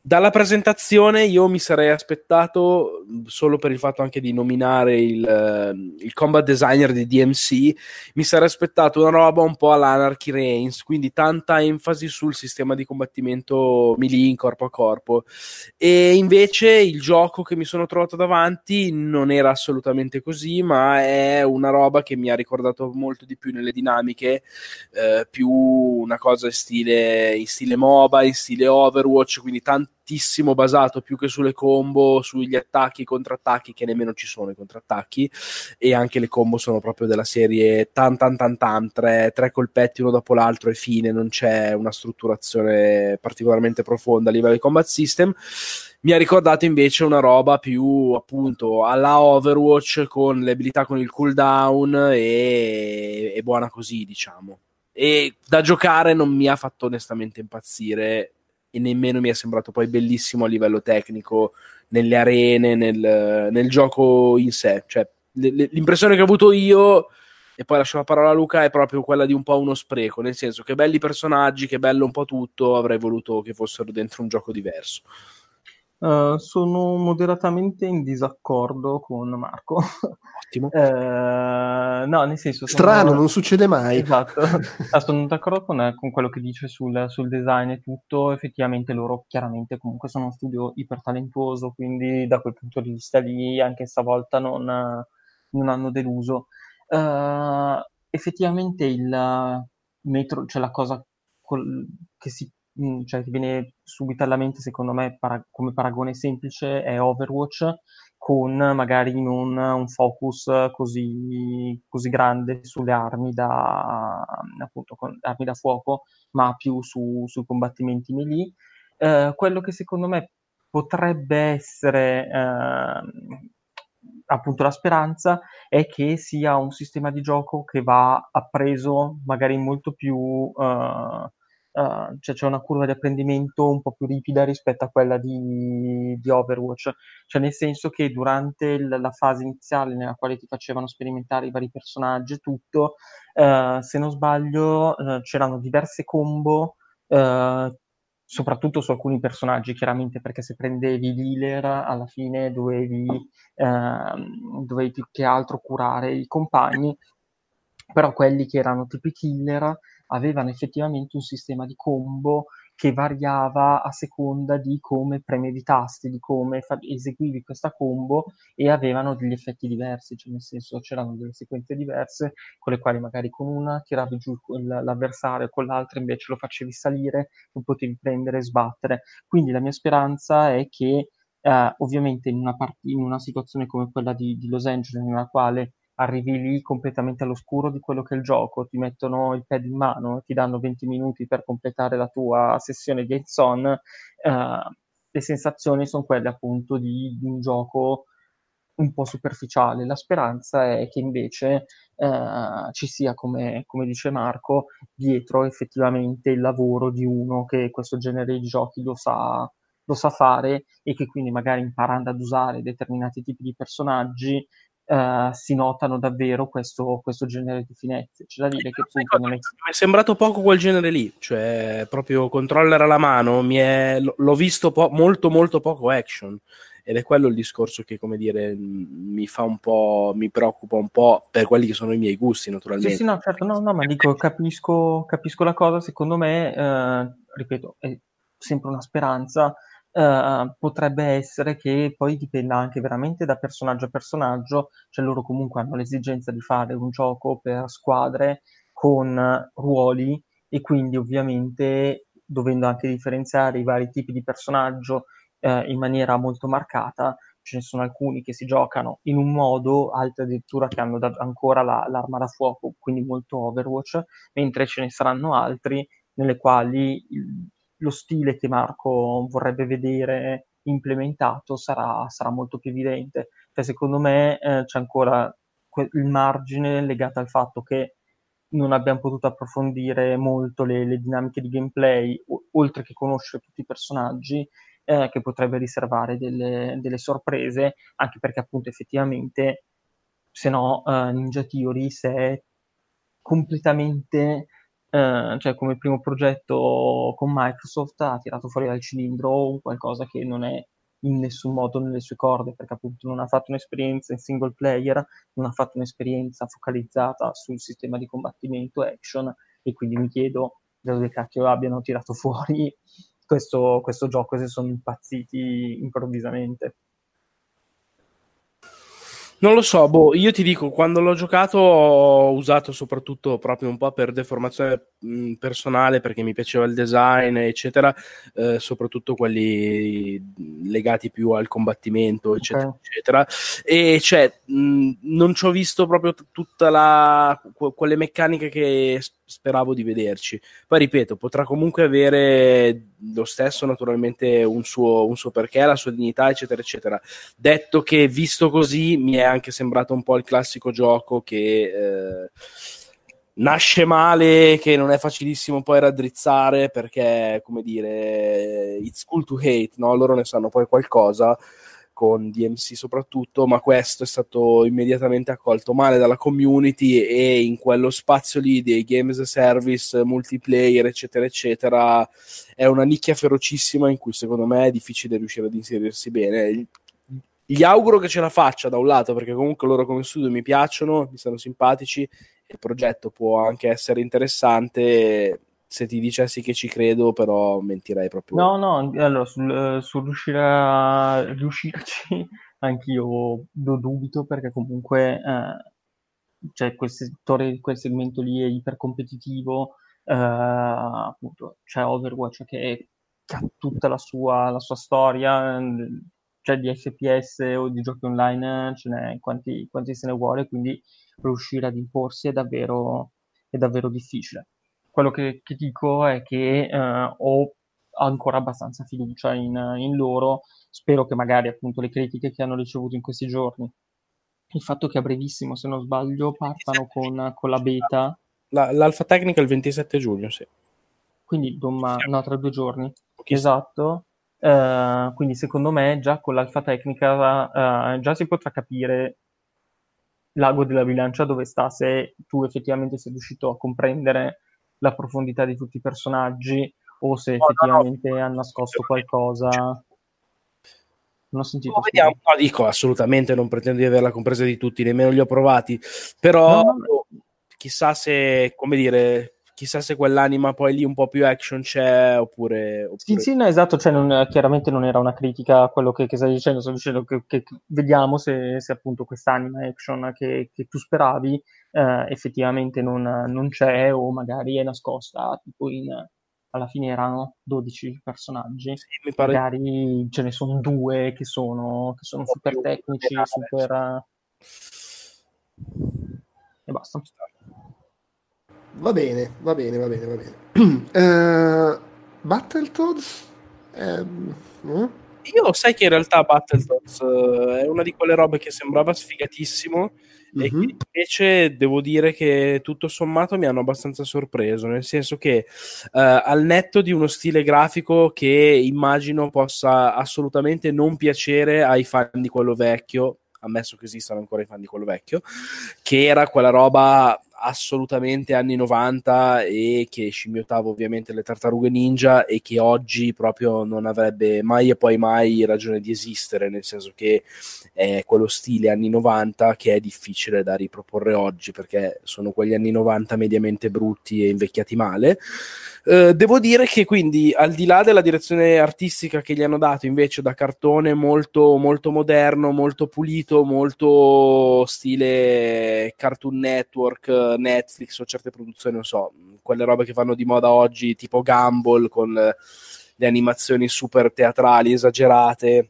[SPEAKER 2] dalla presentazione io mi sarei aspettato, solo per il fatto anche di nominare il, uh, il combat designer di DMC, mi sarei aspettato una roba un po' all'Anarchy Reigns, quindi tanta enfasi sul sistema di combattimento melee in corpo a corpo. E invece il gioco che mi sono trovato davanti non era assolutamente così, ma è una roba che mi ha ricordato molto di più nelle dinamiche, uh, più una cosa in stile, in stile MOBA, in stile Overwatch, quindi tanto tantissimo basato più che sulle combo, sugli attacchi, contrattacchi, che nemmeno ci sono i contrattacchi, e anche le combo sono proprio della serie tan tan tan tan, tre, tre colpetti uno dopo l'altro e fine, non c'è una strutturazione particolarmente profonda a livello di combat system. Mi ha ricordato invece una roba più appunto alla Overwatch con le abilità con il cooldown e, e buona così diciamo. E da giocare non mi ha fatto onestamente impazzire e nemmeno mi è sembrato poi bellissimo a livello tecnico nelle arene, nel, nel gioco in sé. Cioè, l'impressione che ho avuto io, e poi lascio la parola a Luca, è proprio quella di un po' uno spreco, nel senso che belli personaggi, che bello un po' tutto, avrei voluto che fossero dentro un gioco diverso.
[SPEAKER 3] Uh, sono moderatamente in disaccordo con Marco.
[SPEAKER 2] Ottimo.
[SPEAKER 3] uh, no, nel senso...
[SPEAKER 1] Strano, non succede mai.
[SPEAKER 3] Esatto, ah, sono d'accordo con, con, quello che dice sul, sul, design e tutto. Effettivamente loro chiaramente comunque sono uno studio ipertalentuoso, quindi da quel punto di vista lì anche stavolta non, non hanno deluso. Uh, effettivamente il metro, cioè la cosa col, che si Mm, cioè che viene subito alla mente secondo me para- come paragone semplice è Overwatch con magari non un focus così, così grande sulle armi da, appunto, armi da fuoco, ma più su, sui combattimenti melee. Eh, quello che secondo me potrebbe essere eh, appunto la speranza è che sia un sistema di gioco che va appreso magari molto più eh, uh, cioè c'è una curva di apprendimento un po' più ripida rispetto a quella di, di Overwatch, cioè nel senso che durante il, la fase iniziale nella quale ti facevano sperimentare i vari personaggi e tutto, uh, se non sbaglio uh, c'erano diverse combo soprattutto su alcuni personaggi, chiaramente perché se prendevi l'healer alla fine dovevi, ehm, dovevi più che altro curare i compagni, però quelli che erano tipi killer avevano effettivamente un sistema di combo che variava a seconda di come premevi i tasti, di come fa- eseguivi questa combo e avevano degli effetti diversi, cioè nel senso c'erano delle sequenze diverse con le quali magari con una tiravi giù l'avversario, con l'altra invece lo facevi salire, lo potevi prendere e sbattere. Quindi la mia speranza è che eh, ovviamente in una, part- in una situazione come quella di, di Los Angeles, nella quale arrivi lì completamente all'oscuro di quello che è il gioco, ti mettono il pad in mano, ti danno 20 minuti per completare la tua sessione di hands-on, eh, le sensazioni sono quelle appunto di, di, un gioco un po' superficiale. La speranza è che invece eh, ci sia, come, come, dice Marco, dietro effettivamente il lavoro di uno che questo genere di giochi lo sa, lo sa fare e che quindi magari imparando ad usare determinati tipi di personaggi Uh, si notano davvero questo, questo, genere di finezze. C'è da dire che appunto.
[SPEAKER 2] Mi è sembrato poco quel genere lì, cioè proprio controller alla mano, è... l'ho visto po- molto molto poco action ed è quello il discorso che, come dire, mi fa un po', mi preoccupa un po' per quelli che sono i miei gusti, naturalmente.
[SPEAKER 3] Sì, sì, no, certo, no, no, ma dico, capisco, capisco la cosa, secondo me, eh, ripeto, è sempre una speranza, Uh, potrebbe essere che poi dipenda anche veramente da personaggio a personaggio, cioè loro comunque hanno l'esigenza di fare un gioco per squadre con ruoli e quindi ovviamente dovendo anche differenziare i vari tipi di personaggio uh, in maniera molto marcata, ce ne sono alcuni che si giocano in un modo, altri addirittura che hanno da- ancora la- l'arma da fuoco, quindi molto Overwatch, mentre ce ne saranno altri nelle quali lo stile che Marco vorrebbe vedere implementato sarà, sarà molto più evidente. Cioè, secondo me eh, c'è ancora que- il margine legato al fatto che non abbiamo potuto approfondire molto le, le dinamiche di gameplay, o- oltre che conoscere tutti i personaggi, eh, che potrebbe riservare delle, delle, sorprese, anche perché appunto effettivamente, se no, uh, Ninja Theory si è completamente eh, cioè come primo progetto con Microsoft ha tirato fuori dal cilindro qualcosa che non è in nessun modo nelle sue corde, perché appunto non ha fatto un'esperienza in single player, non ha fatto un'esperienza focalizzata sul sistema di combattimento action, e quindi mi chiedo da dove cacchio abbiano tirato fuori questo, questo gioco se sono impazziti improvvisamente.
[SPEAKER 2] Non lo so, boh, io ti dico, quando l'ho giocato ho usato soprattutto proprio un po' per deformazione mh, personale, perché mi piaceva il design, eccetera, eh, soprattutto quelli legati più al combattimento, eccetera, okay. eccetera. E cioè, mh, non ci ho visto proprio t- tutta la... quelle meccaniche che speravo di vederci. Poi ripeto, potrà comunque avere lo stesso naturalmente un suo, un suo perché, la sua dignità, eccetera, eccetera. Detto che visto così mi è anche sembrato un po' il classico gioco che eh, nasce male, che non è facilissimo poi raddrizzare perché, come dire, it's cool to hate, no? Loro ne sanno poi qualcosa con DMC soprattutto, ma questo è stato immediatamente accolto male dalla community e in quello spazio lì dei games service, multiplayer, eccetera, eccetera, è una nicchia ferocissima in cui secondo me è difficile riuscire ad inserirsi bene. Gli auguro che ce la faccia da un lato, perché comunque loro come studio mi piacciono, mi stanno simpatici, il progetto può anche essere interessante se ti dicessi che ci credo, però mentirei proprio.
[SPEAKER 3] No, no, allora sul, sul riuscire a riuscirci anch'io do dubito perché comunque eh, cioè quel settore, quel segmento lì è ipercompetitivo, eh, appunto c'è Overwatch che, che ha tutta la sua, la sua storia, cioè di FPS o di giochi online ce n'è quanti, quanti se ne vuole, quindi riuscire ad imporsi è davvero, è davvero difficile quello che, che dico è che eh, ho ancora abbastanza fiducia in, in, loro. Spero che magari appunto le critiche che hanno ricevuto in questi giorni, il fatto che a brevissimo, se non sbaglio, partano con, con la beta.
[SPEAKER 2] La, l'alfa tecnica il 27 giugno, sì.
[SPEAKER 3] Quindi doma- no, tra due giorni. Esatto. Uh, quindi secondo me già con l'alfa tecnica uh, già si potrà capire l'ago della bilancia dove sta se tu effettivamente sei riuscito a comprendere la profondità di tutti i personaggi o se effettivamente no, no, no. hanno nascosto qualcosa. Non ho sentito. No,
[SPEAKER 2] vediamo, no, dico assolutamente, non pretendo di averla compresa di tutti, nemmeno li ho provati, però chissà se, come dire, chissà se quell'anima poi lì un po' più action c'è oppure... oppure...
[SPEAKER 3] Sì, sì, no, esatto, cioè non, chiaramente non era una critica a quello che, che stai dicendo, sto dicendo che, che vediamo se, se, appunto quest'anima action che, che tu speravi eh, effettivamente non, non, c'è o magari è nascosta, tipo in, alla fine erano 12 personaggi, sì, pare... magari ce ne sono due che sono, che sono super tecnici, super... E basta.
[SPEAKER 1] Va bene, va bene, va bene, va bene. uh, Battletoads? Eh,
[SPEAKER 2] uh? Io sai che in realtà Battletoads uh, è una di quelle robe che sembrava sfigatissimo mm-hmm. e mhm. invece devo dire che tutto sommato mi hanno abbastanza sorpreso, nel senso che uh, al netto di uno stile grafico che immagino possa assolutamente non piacere ai fan di quello vecchio, ammesso che esistano ancora i fan di quello vecchio, che era quella roba assolutamente anni 90 e che scimmiottava ovviamente le tartarughe ninja e che oggi proprio non avrebbe mai e poi mai ragione di esistere, nel senso che è quello stile anni 90 che è difficile da riproporre oggi perché sono quegli anni 90 mediamente brutti e invecchiati male. Uh, devo dire che quindi al di là della direzione artistica che gli hanno dato invece da cartone molto, molto moderno, molto pulito, molto stile Cartoon Network, Netflix o certe produzioni, non so, quelle robe che vanno di moda oggi tipo Gumball con le animazioni super teatrali, esagerate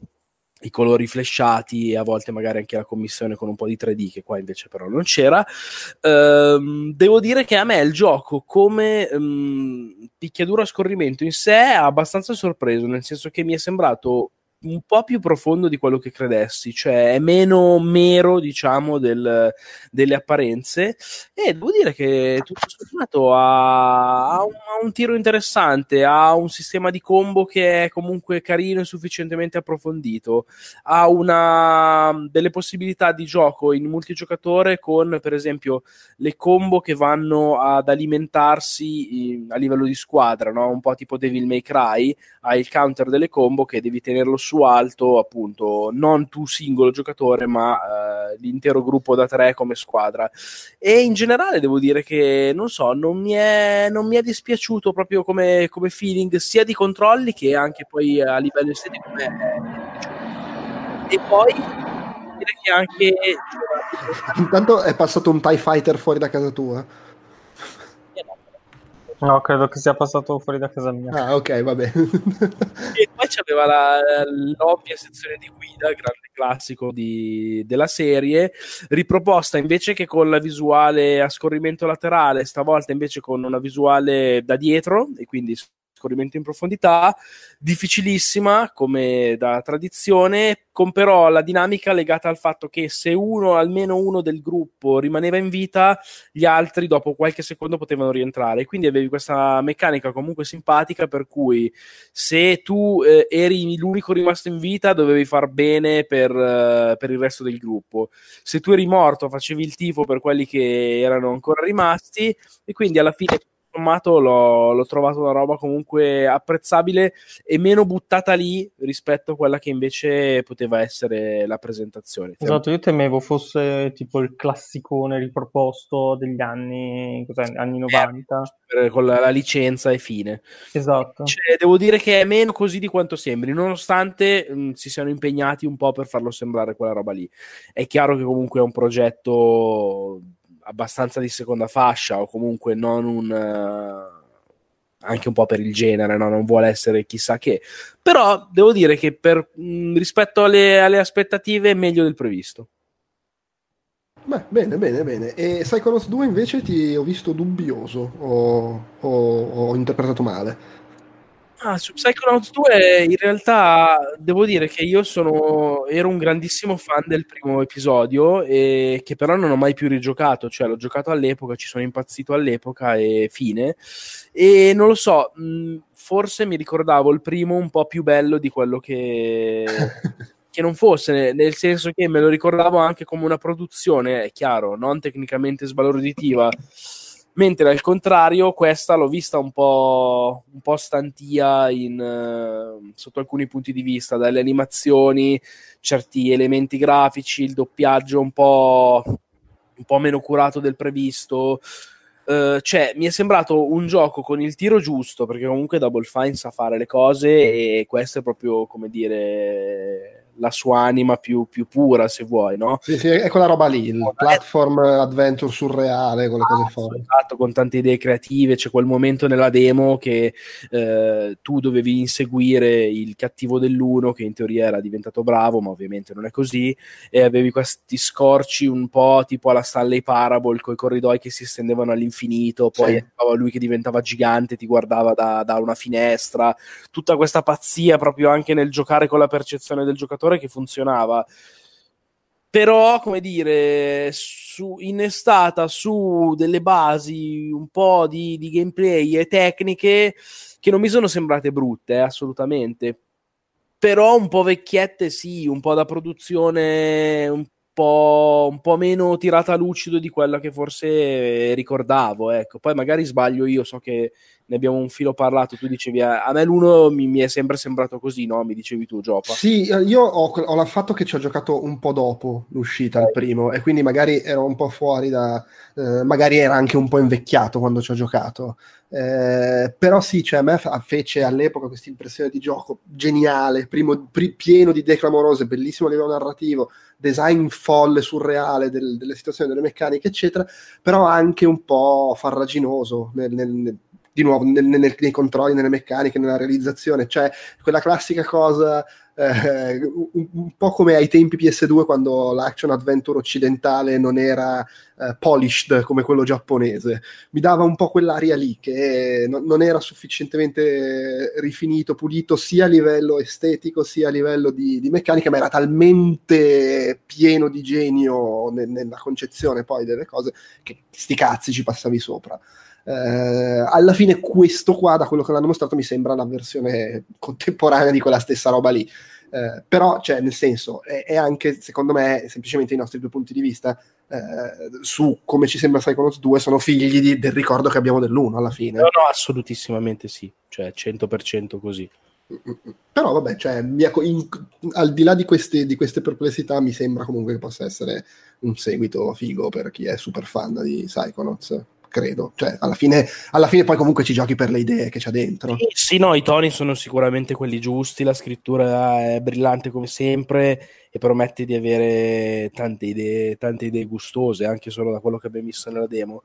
[SPEAKER 2] i colori flashati e a volte magari anche la commissione con un po' di 3D che qua invece però non c'era. Ehm, devo dire che a me il gioco come um, picchiaduro a scorrimento in sé ha abbastanza sorpreso nel senso che mi è sembrato un po' più profondo di quello che credessi, cioè è meno mero, diciamo, del, delle apparenze. E devo dire che tutto sommato ha, ha, un, ha, un, tiro interessante, ha un sistema di combo che è comunque carino e sufficientemente approfondito, ha una, delle possibilità di gioco in multigiocatore con, per esempio, le combo che vanno ad alimentarsi in, a livello di squadra, no? un po' tipo Devil May Cry, hai il counter delle combo che devi tenerlo su su alto appunto non tu singolo giocatore ma eh, l'intero gruppo da tre come squadra. E in generale devo dire che non so non mi è, non mi è dispiaciuto proprio come, come feeling sia di controlli che anche poi a livello estetico e poi dire che anche
[SPEAKER 1] intanto è passato un TIE Fighter fuori da casa tua
[SPEAKER 3] No, credo che sia passato fuori da casa mia.
[SPEAKER 1] Ah, ok, va bene.
[SPEAKER 2] e poi c'aveva la, l'ovvia sezione di guida, grande classico di, della serie, riproposta invece che con la visuale a scorrimento laterale, stavolta invece con una visuale da dietro, e quindi scorrimento in profondità, difficilissima come da tradizione, con però la dinamica legata al fatto che se uno, almeno uno del gruppo rimaneva in vita, gli altri dopo qualche secondo potevano rientrare. Quindi avevi questa meccanica comunque simpatica per cui se tu eh, eri l'unico rimasto in vita dovevi far bene per, uh, per il resto del gruppo. Se tu eri morto facevi il tifo per quelli che erano ancora rimasti e quindi alla fine sommato l'ho, l'ho trovato una roba comunque apprezzabile e meno buttata lì rispetto a quella che invece poteva essere la presentazione.
[SPEAKER 3] Esatto, io temevo fosse tipo il classicone riproposto degli anni, anni 90.
[SPEAKER 2] Eh, con la, la, licenza e fine.
[SPEAKER 3] Esatto.
[SPEAKER 2] Cioè, devo dire che è meno così di quanto sembri, nonostante mh, si siano impegnati un po' per farlo sembrare quella roba lì. È chiaro che comunque è un progetto abbastanza di seconda fascia o comunque non un... Uh, anche un po' per il genere, no? non vuole essere chissà che. Però devo dire che per, mh, rispetto alle, alle, aspettative è meglio del previsto.
[SPEAKER 1] Beh, bene, bene, bene. E Psychonauts 2 invece ti ho visto dubbioso o ho interpretato male?
[SPEAKER 2] Ah, su Psychonauts 2 in realtà devo dire che io sono, ero un grandissimo fan del primo episodio e che però non ho mai più rigiocato, cioè l'ho giocato all'epoca, ci sono impazzito all'epoca e fine. E non lo so, mh, forse mi ricordavo il primo un po' più bello di quello che, che non fosse, nel senso che me lo ricordavo anche come una produzione, è chiaro, non tecnicamente svaloritiva mentre al contrario questa l'ho vista un po', un po stantia in, uh, sotto alcuni punti di vista, dalle animazioni, certi elementi grafici, il doppiaggio un po', un po meno curato del previsto. Uh, cioè, mi è sembrato un gioco con il tiro giusto, perché comunque Double Fine sa fare le cose e questo è proprio, come dire, la sua anima più, più, pura, se vuoi, no?
[SPEAKER 1] Sì, sì, è quella roba lì, il platform adventure surreale, con le cose forti.
[SPEAKER 2] Esatto, con tante idee creative, c'è quel momento nella demo che eh, tu dovevi inseguire il cattivo dell'uno, che in teoria era diventato bravo, ma ovviamente non è così, e avevi questi scorci un po' tipo alla Stanley Parable, con i corridoi che si estendevano all'infinito, poi sì. lui che diventava gigante, ti guardava da, da una finestra, tutta questa pazzia proprio anche nel giocare con la percezione del giocatore giocatore che funzionava. Però, come dire, su, innestata su delle basi un po' di, di, gameplay e tecniche che non mi sono sembrate brutte, eh, assolutamente. Però un po' vecchiette, sì, un po' da produzione un po', un po', meno tirata a lucido di quella che forse ricordavo. Ecco. Poi magari sbaglio io, so che ne abbiamo un filo parlato. Tu dicevi, eh, a me l'uno mi, mi è sempre sembrato così, no? Mi dicevi tu, Giopa.
[SPEAKER 1] Sì, eh, io ho, ho il fatto che ci ho giocato un po' dopo l'uscita, il primo, e quindi magari ero un po' fuori da. Eh, magari era anche un po' invecchiato quando ci ho giocato. Eh, però sì, cioè a me fece all'epoca questa impressione di gioco geniale, primo, pri, pieno di declamorose, bellissimo a livello narrativo, design folle, surreale del, delle situazioni, delle meccaniche, eccetera, però anche un po' farraginoso nel, nel, di nuovo nel, nel, nei controlli, nelle meccaniche, nella realizzazione, cioè quella classica cosa eh, un, un, po' come ai tempi PS2 quando l'action adventure occidentale non era eh, polished come quello giapponese, mi dava un po' quell'aria lì che non, non era sufficientemente rifinito, pulito sia a livello estetico sia a livello di, di meccanica, ma era talmente pieno di genio ne, nella concezione poi delle cose che sti cazzi ci passavi sopra. Eh, alla fine questo qua, da quello che l'hanno mostrato, mi sembra la versione contemporanea di quella stessa roba lì. Eh, però, cioè, nel senso, è, è, anche, secondo me, semplicemente i nostri due punti di vista eh, su come ci sembra Psychonauts 2 sono figli di, del ricordo che abbiamo dell'1 alla fine.
[SPEAKER 2] No, no, assolutissimamente sì, cioè 100% così.
[SPEAKER 1] Però vabbè, cioè, in, al di là di queste, di queste, perplessità, mi sembra comunque che possa essere un seguito figo per chi è super fan di Psychonauts credo. Cioè, alla fine, alla fine, poi comunque ci giochi per le idee che c'è dentro.
[SPEAKER 2] Sì, sì, no, i toni sono sicuramente quelli giusti, la scrittura è brillante come sempre e promette di avere tante idee, tante idee gustose, anche solo da quello che abbiamo visto nella demo.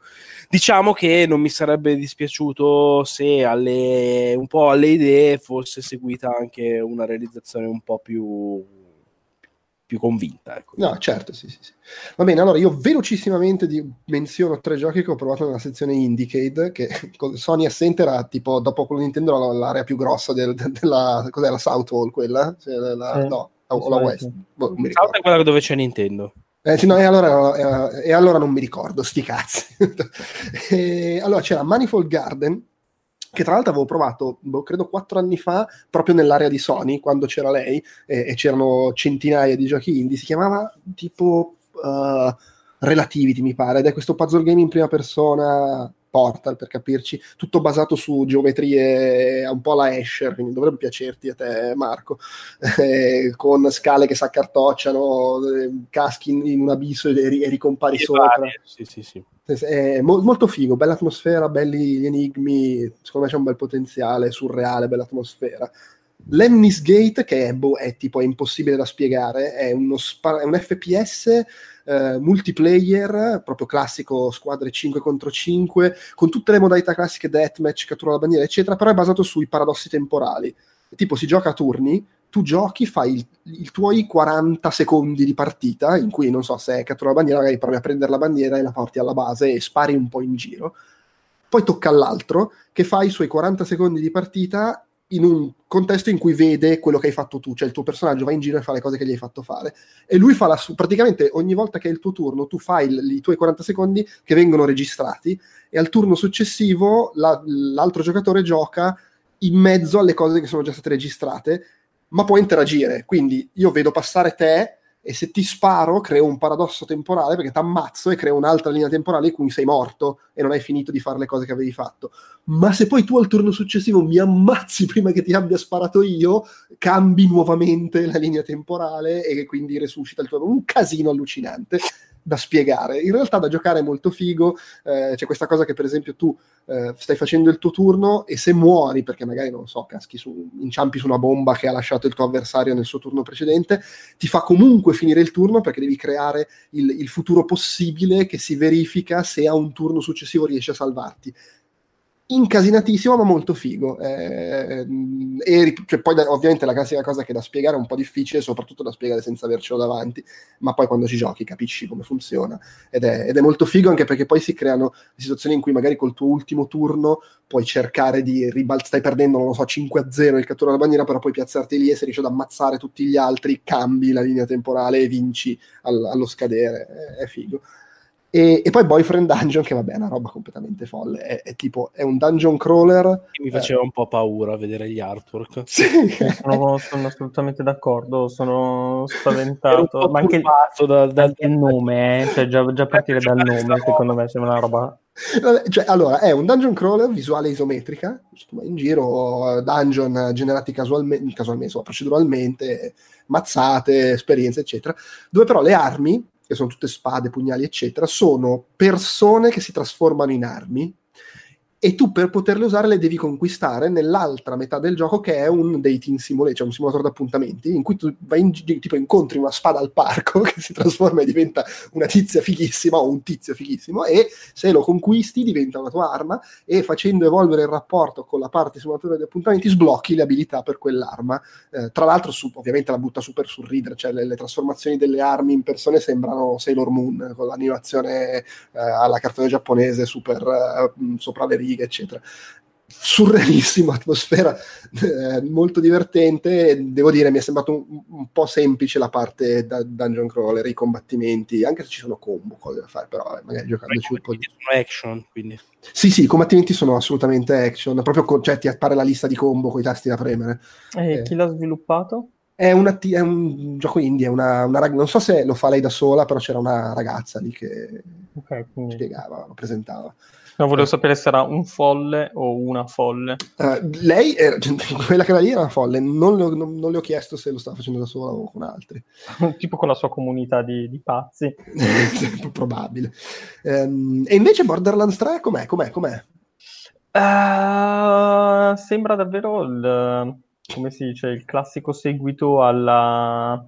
[SPEAKER 2] Diciamo che non mi sarebbe dispiaciuto se alle, un po' alle idee fosse seguita anche una realizzazione un po' più più convinta. Ecco.
[SPEAKER 1] No, certo, sì, sì, sì. Va bene, allora io velocissimamente di, menziono tre giochi che ho provato nella sezione Indicade, che con Sony Assente era tipo, dopo quello Nintendo, l'area più grossa del, della, cos'è, la South Hall quella? Cioè, la, eh, no, o la West.
[SPEAKER 2] Boh, South è quella dove c'è Nintendo.
[SPEAKER 1] Eh, sì, no, e, allora, eh, e allora non mi ricordo, sti cazzi. e, allora c'era Manifold Garden, che tra l'altro avevo provato, boh, credo quattro anni fa, proprio nell'area di Sony, quando c'era lei, e, e c'erano centinaia di giochi indie, si chiamava tipo uh, Relativity, mi pare, ed è questo puzzle game in prima persona, Portal per capirci, tutto basato su geometrie un po' alla Escher, quindi dovrebbe piacerti a te Marco, eh, con scale che si accartocciano, eh, caschi in, in, un abisso e, e ricompari sì, sopra.
[SPEAKER 2] Sì, sì, sì.
[SPEAKER 1] È mo- molto figo, bella atmosfera, belli gli enigmi, secondo me c'è un bel potenziale, surreale, bella atmosfera. Lemnis Gate, che è, boh, è tipo è impossibile da spiegare, è, spa- è un FPS eh, multiplayer, proprio classico, squadre 5 contro 5, con tutte le modalità classiche deathmatch, cattura la bandiera, eccetera, però è basato sui paradossi temporali. Tipo si gioca a turni, tu giochi, fai il, i tuoi 40 secondi di partita, in cui non so se è cattura la bandiera, magari provi a prendere la bandiera e la porti alla base e spari un po' in giro. Poi tocca all'altro che fa i suoi 40 secondi di partita in un contesto in cui vede quello che hai fatto tu, cioè il tuo personaggio va in giro e fa le cose che gli hai fatto fare. E lui fa la su- praticamente ogni volta che è il tuo turno, tu fai il, i tuoi 40 secondi che vengono registrati e al turno successivo la, l'altro giocatore gioca in mezzo alle cose che sono già state registrate ma può interagire. Quindi io vedo passare te e se ti sparo creo un paradosso temporale perché ti ammazzo e creo un'altra linea temporale in cui sei morto e non hai finito di fare le cose che avevi fatto. Ma se poi tu al turno successivo mi ammazzi prima che ti abbia sparato io, cambi nuovamente la linea temporale e quindi resuscita il tuo... Un casino allucinante da spiegare. In realtà da giocare è molto figo, eh, c'è questa cosa che per esempio tu eh, stai facendo il tuo turno e se muori, perché magari non so, caschi su, inciampi su una bomba che ha lasciato il tuo avversario nel suo turno precedente, ti fa comunque finire il turno perché devi creare il, il futuro possibile che si verifica se a un turno successivo riesci a salvarti incasinatissimo ma molto figo. Eh, e cioè, poi ovviamente la classica cosa che da spiegare è un po' difficile soprattutto da spiegare senza avercelo davanti ma poi quando ci giochi capisci come funziona. Ed è, ed è molto figo anche perché poi si creano situazioni in cui magari col tuo ultimo turno puoi cercare di ribaltare stai perdendo non lo so 5-0 il cattura la bandiera però puoi piazzarti lì e se riesci ad ammazzare tutti gli altri cambi la linea temporale e vinci al, allo scadere. È, è figo E, e, poi Boyfriend Dungeon, che vabbè è una roba completamente folle, è, è tipo, è un dungeon crawler.
[SPEAKER 2] Mi faceva eh. un po' paura vedere gli artwork.
[SPEAKER 3] Sì. sono, sono, assolutamente d'accordo, sono spaventato. Ma anche, da, da, anche il nome, eh? cioè già, già partire dal nome, secondo me sembra una roba
[SPEAKER 1] cioè, allora, è un dungeon crawler visuale isometrica, in giro, dungeon generati casualmente, casualmente proceduralmente, mazzate, esperienze, eccetera, dove però le armi che sono tutte spade, pugnali, eccetera, sono persone che si trasformano in armi e tu per poterle usare le devi conquistare nell'altra metà del gioco che è un dating simulator, cioè un simulatore d'appuntamenti in cui tu vai in, tipo incontri una spada al parco che si trasforma e diventa una tizia fighissima o un tizio fighissimo e se lo conquisti diventa una tua arma e facendo evolvere il rapporto con la parte simulatore di appuntamenti sblocchi le abilità per quell'arma. Eh, tra l'altro su, ovviamente la butta super sul ridere, cioè le, le, trasformazioni delle armi in persone sembrano Sailor Moon con l'animazione eh, alla cartone giapponese super eh, sopra le righe righe, eccetera. Surrealissima atmosfera, eh, molto divertente. Devo dire, mi è sembrato un, un po' semplice la parte da dungeon crawler, i combattimenti, anche se ci sono combo, cose da fare, però eh, magari giocandoci un po' di.
[SPEAKER 2] Sono action, quindi.
[SPEAKER 1] Sì, sì, i combattimenti sono assolutamente action, proprio con, cioè ti appare la lista di combo con i tasti da premere.
[SPEAKER 3] E eh. chi l'ha sviluppato?
[SPEAKER 1] È, una, è, un gioco indie, una, una, non so se lo fa lei da sola, però c'era una ragazza lì che okay, quindi... spiegava, lo presentava.
[SPEAKER 3] No, volevo sapere se era un folle o una folle.
[SPEAKER 1] Uh, lei, era, quella che era lì era una folle, non le, ho, non, non le, ho, chiesto se lo stava facendo da sola o con altri.
[SPEAKER 3] tipo con la sua comunità di, di pazzi.
[SPEAKER 1] Probabile. Um, e invece Borderlands 3 com'è? com'è, com'è?
[SPEAKER 3] Uh, sembra davvero il, come si dice, il classico seguito alla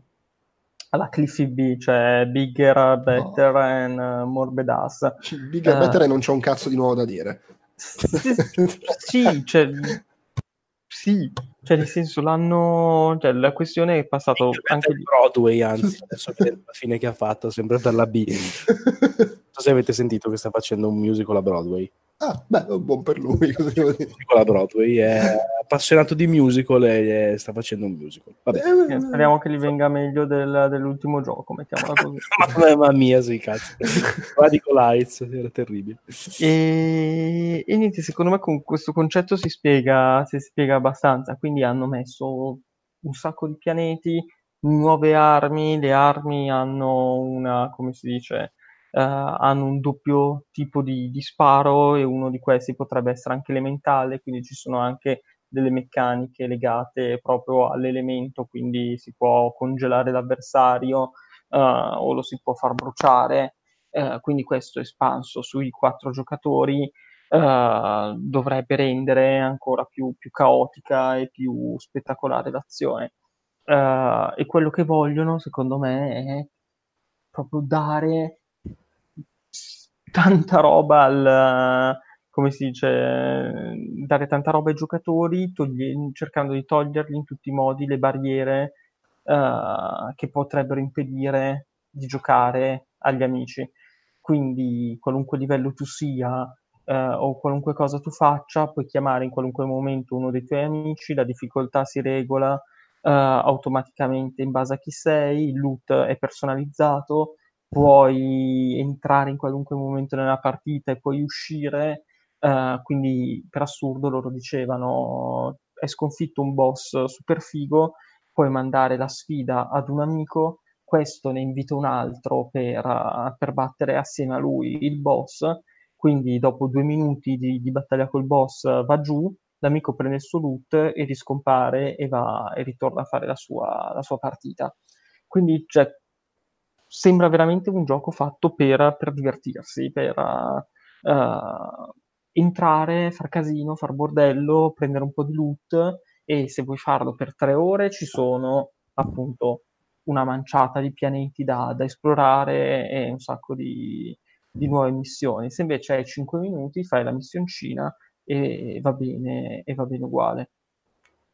[SPEAKER 3] alla Cliffy B, cioè bigger, better no. and uh, more badass.
[SPEAKER 1] Bigger, uh, better e non c'è un cazzo di nuovo da dire.
[SPEAKER 3] sì, cioè, sì, cioè nel senso l'hanno, cioè, la questione è passato anche
[SPEAKER 2] di Broadway, anzi, adesso che la fine che ha fatto, sempre per la B. non so se avete sentito che sta facendo un musical a Broadway.
[SPEAKER 1] Ah, beh, buon per lui.
[SPEAKER 2] La Broadway è appassionato di musical e sta facendo un musical. Vabbè.
[SPEAKER 3] Eh, speriamo che gli venga meglio del, dell'ultimo gioco, mettiamola così.
[SPEAKER 2] Mamma mia, sì, cazzo. Radical Lights, era terribile.
[SPEAKER 3] E, e, niente, secondo me con questo concetto si spiega, si spiega abbastanza. Quindi hanno messo un sacco di pianeti, nuove armi, le armi hanno una, come si dice hanno un doppio tipo di, di, sparo e uno di questi potrebbe essere anche elementale, quindi ci sono anche delle meccaniche legate proprio all'elemento, quindi si può congelare l'avversario eh, o lo si può far bruciare, eh, quindi questo espanso sui quattro giocatori Uh, dovrebbe rendere ancora più, più, caotica e più spettacolare l'azione. Uh, e quello che vogliono, secondo me, è proprio dare tanta roba al, come si dice, dare tanta roba ai giocatori, togli- cercando di togliergli in tutti i modi le barriere uh, che potrebbero impedire di giocare agli amici. Quindi, qualunque livello tu sia uh, o qualunque cosa tu faccia, puoi chiamare in qualunque momento uno dei tuoi amici, la difficoltà si regola uh, automaticamente in base a chi sei, il loot è personalizzato puoi entrare in qualunque momento nella partita e puoi uscire, uh, quindi per assurdo loro dicevano hai sconfitto un boss super figo, puoi mandare la sfida ad un amico, questo ne invita un altro per, uh, per battere assieme a lui il boss, quindi dopo due minuti di, di battaglia col boss va giù, l'amico prende il suo loot e riscompare e, va, e ritorna a fare la sua, la sua partita. Quindi cioè, sembra veramente un gioco fatto per, per divertirsi, per uh, entrare, far casino, far bordello, prendere un po' di loot e se vuoi farlo per tre ore ci sono appunto una manciata di pianeti da, da esplorare e un sacco di, di, nuove missioni. Se invece hai 5 minuti fai la missioncina e va bene, e va bene uguale.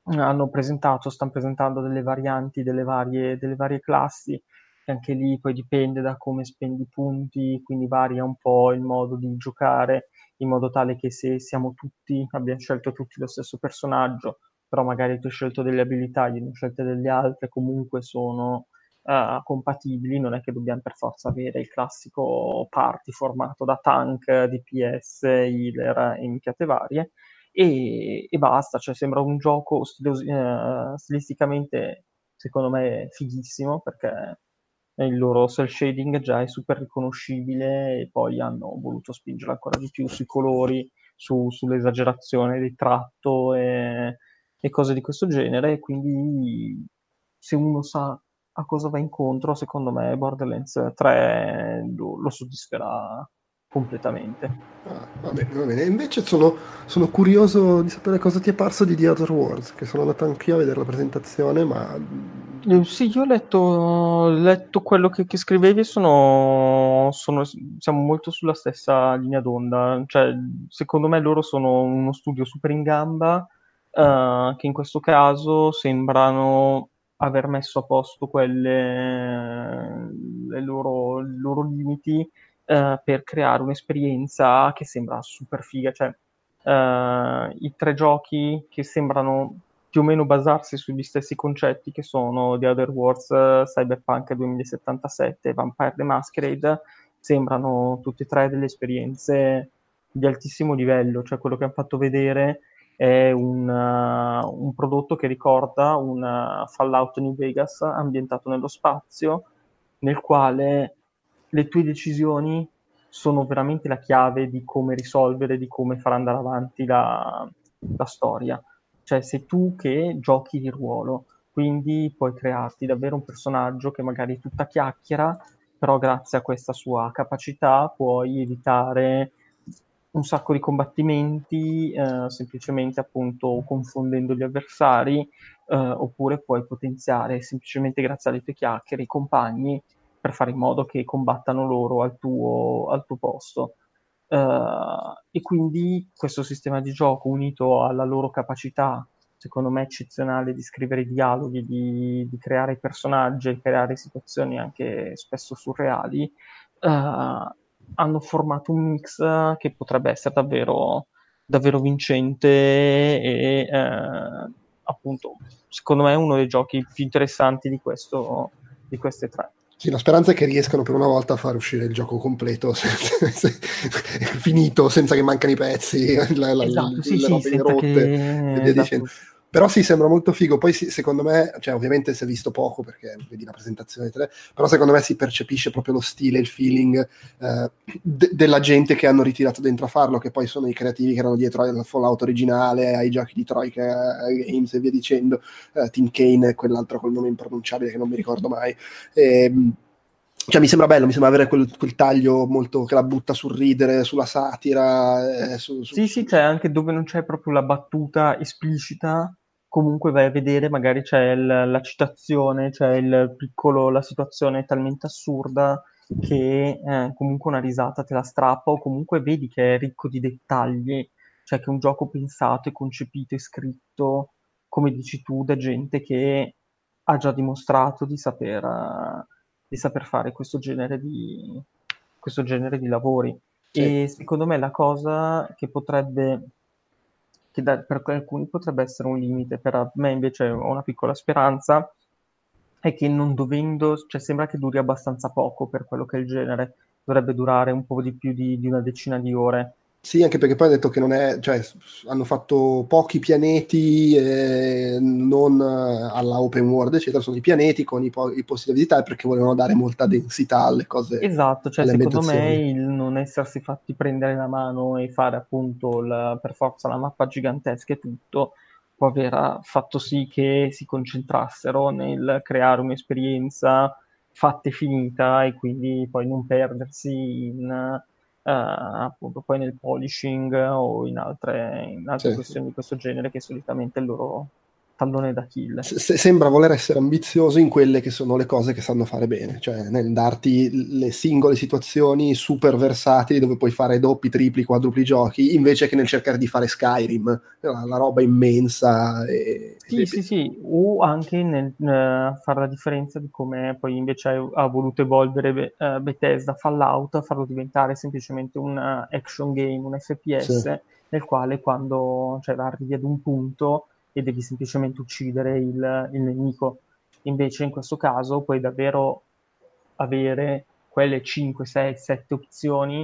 [SPEAKER 3] Hanno presentato, stanno presentando delle varianti delle varie, delle varie classi anche lì poi dipende da come spendi punti, quindi varia un po' il modo di giocare, in modo tale che se siamo tutti, abbiamo scelto tutti lo stesso personaggio, però magari tu hai scelto delle abilità, io ne ho scelte delle altre, comunque sono uh, compatibili, non è che dobbiamo per forza avere il classico party formato da tank, DPS, healer e minchiate varie, e, e, basta, cioè sembra un gioco stilos- uh, stilisticamente secondo me fighissimo perché il loro cell shading già è super riconoscibile e poi hanno voluto spingere ancora di più sui colori, su, sull'esagerazione del tratto e, e cose di questo genere, quindi se uno sa a cosa va incontro, secondo me Borderlands 3 lo, lo soddisferà completamente.
[SPEAKER 1] Ah, va bene, va bene. Invece sono, sono, curioso di sapere cosa ti è parso di The Other Wars, che sono andato anch'io a vedere la presentazione, ma...
[SPEAKER 3] Eh, sì, io ho letto, letto quello che, che scrivevi e sono, sono, siamo molto sulla stessa linea d'onda. Cioè, secondo me loro sono uno studio super in gamba, uh, che in questo caso sembrano aver messo a posto quelle, le loro, i loro limiti uh, per creare un'esperienza che sembra super figa. Cioè, uh, i tre giochi che sembrano più o meno basarsi sugli stessi concetti che sono The Other Wars, Cyberpunk 2077 e Vampire the Masquerade, sembrano tutte e tre delle esperienze di altissimo livello, cioè quello che hanno fatto vedere è un, uh, un prodotto che ricorda un uh, Fallout New Vegas ambientato nello spazio, nel quale le tue decisioni sono veramente la chiave di come risolvere, di come far andare avanti la, la storia. Cioè sei tu che giochi di ruolo, quindi puoi crearti davvero un personaggio che magari è tutta chiacchiera, però grazie a questa sua capacità puoi evitare un sacco di combattimenti eh, semplicemente appunto confondendo gli avversari eh, oppure puoi potenziare semplicemente grazie alle tue chiacchiere i compagni per fare in modo che combattano loro al tuo, al tuo posto. Uh, e quindi questo sistema di gioco unito alla loro capacità, secondo me eccezionale, di scrivere dialoghi, di, di creare personaggi, creare situazioni anche spesso surreali, uh, hanno formato un mix che potrebbe essere davvero, davvero vincente e uh, appunto secondo me uno dei giochi più interessanti di, questo, di queste tre.
[SPEAKER 1] Sì, la speranza è che riescano per una volta a far uscire il gioco completo, finito, senza che mancano i pezzi, la, la,
[SPEAKER 3] esatto, le, sì, le robe sì, rotte che...
[SPEAKER 1] e via dicendo. Però sì, sembra molto figo. Poi sì, secondo me, cioè ovviamente si è visto poco perché vedi la presentazione 3, però secondo me si percepisce proprio lo stile, il feeling eh, de- della gente che hanno ritirato dentro a farlo, che poi sono i creativi che erano dietro al Fallout originale, ai giochi di Troika Games e via dicendo, eh, Tim Kane e quell'altro col nome impronunciabile che non mi ricordo mai. E, ehm, cioè mi sembra bello, mi sembra avere quel, quel, taglio molto che la butta sul ridere, sulla satira. Eh, su,
[SPEAKER 3] su, sì, su, sì, c'è anche dove non c'è proprio la battuta esplicita, comunque vai a vedere, magari c'è il, la citazione, c'è il piccolo, la situazione è talmente assurda che eh, comunque una risata te la strappa o comunque vedi che è ricco di dettagli, cioè che è un gioco pensato e concepito e scritto, come dici tu, da gente che ha già dimostrato di saper, di saper fare questo genere di, questo genere di lavori. Sì. E secondo me la cosa che potrebbe che da, per alcuni potrebbe essere un limite, per me invece ho una piccola speranza, è che non dovendo, cioè sembra che duri abbastanza poco per quello che è il genere, dovrebbe durare un po' di più di, di una decina di ore.
[SPEAKER 1] Sì, anche perché poi ha detto che non è, cioè, hanno fatto pochi pianeti, eh, non alla open world, eccetera, sono i pianeti con i, po- i, posti da visitare perché volevano dare molta densità alle cose.
[SPEAKER 3] Esatto, cioè secondo me il non essersi fatti prendere la mano e fare appunto la, per forza la mappa gigantesca e tutto, può aver fatto sì che si concentrassero nel creare un'esperienza fatta e finita e quindi poi non perdersi in appunto poi nel polishing o in altre, in altre sì, questioni sì. di questo genere che solitamente è il loro tallone da kill.
[SPEAKER 1] Se, sembra voler essere ambizioso in quelle che sono le cose che sanno fare bene, cioè nel darti le singole situazioni super versatili dove puoi fare doppi, tripli, quadrupli giochi, invece che nel cercare di fare Skyrim, la, la roba immensa. E,
[SPEAKER 3] sì, e... sì, sì, o anche nel uh, fare la differenza di come poi invece ha, ha voluto evolvere uh, Bethesda Fallout, farlo diventare semplicemente un uh, action game, un FPS, sì. nel quale quando cioè, arrivi ad un punto e devi semplicemente uccidere il, il nemico. Invece in questo caso puoi davvero avere quelle 5, 6, 7 opzioni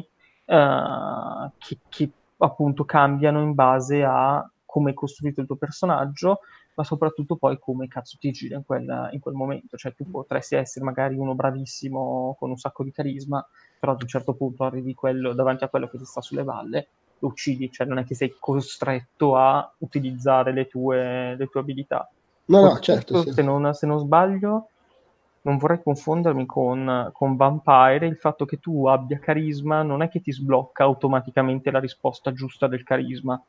[SPEAKER 3] uh, che, che appunto cambiano in base a come è costruito il tuo personaggio, ma soprattutto poi come cazzo ti gira in quel, in quel momento. Cioè, tu potresti essere magari uno bravissimo con un sacco di carisma, però ad un certo punto arrivi quello, davanti a quello che ti sta sulle valle, lo uccidi, cioè non è che sei costretto a utilizzare le tue, le tue abilità.
[SPEAKER 1] No, no, certo.
[SPEAKER 3] Sì. Se, non, se non sbaglio, non vorrei confondermi con, con, Vampire, il fatto che tu abbia carisma non è che ti sblocca automaticamente la risposta giusta del carisma,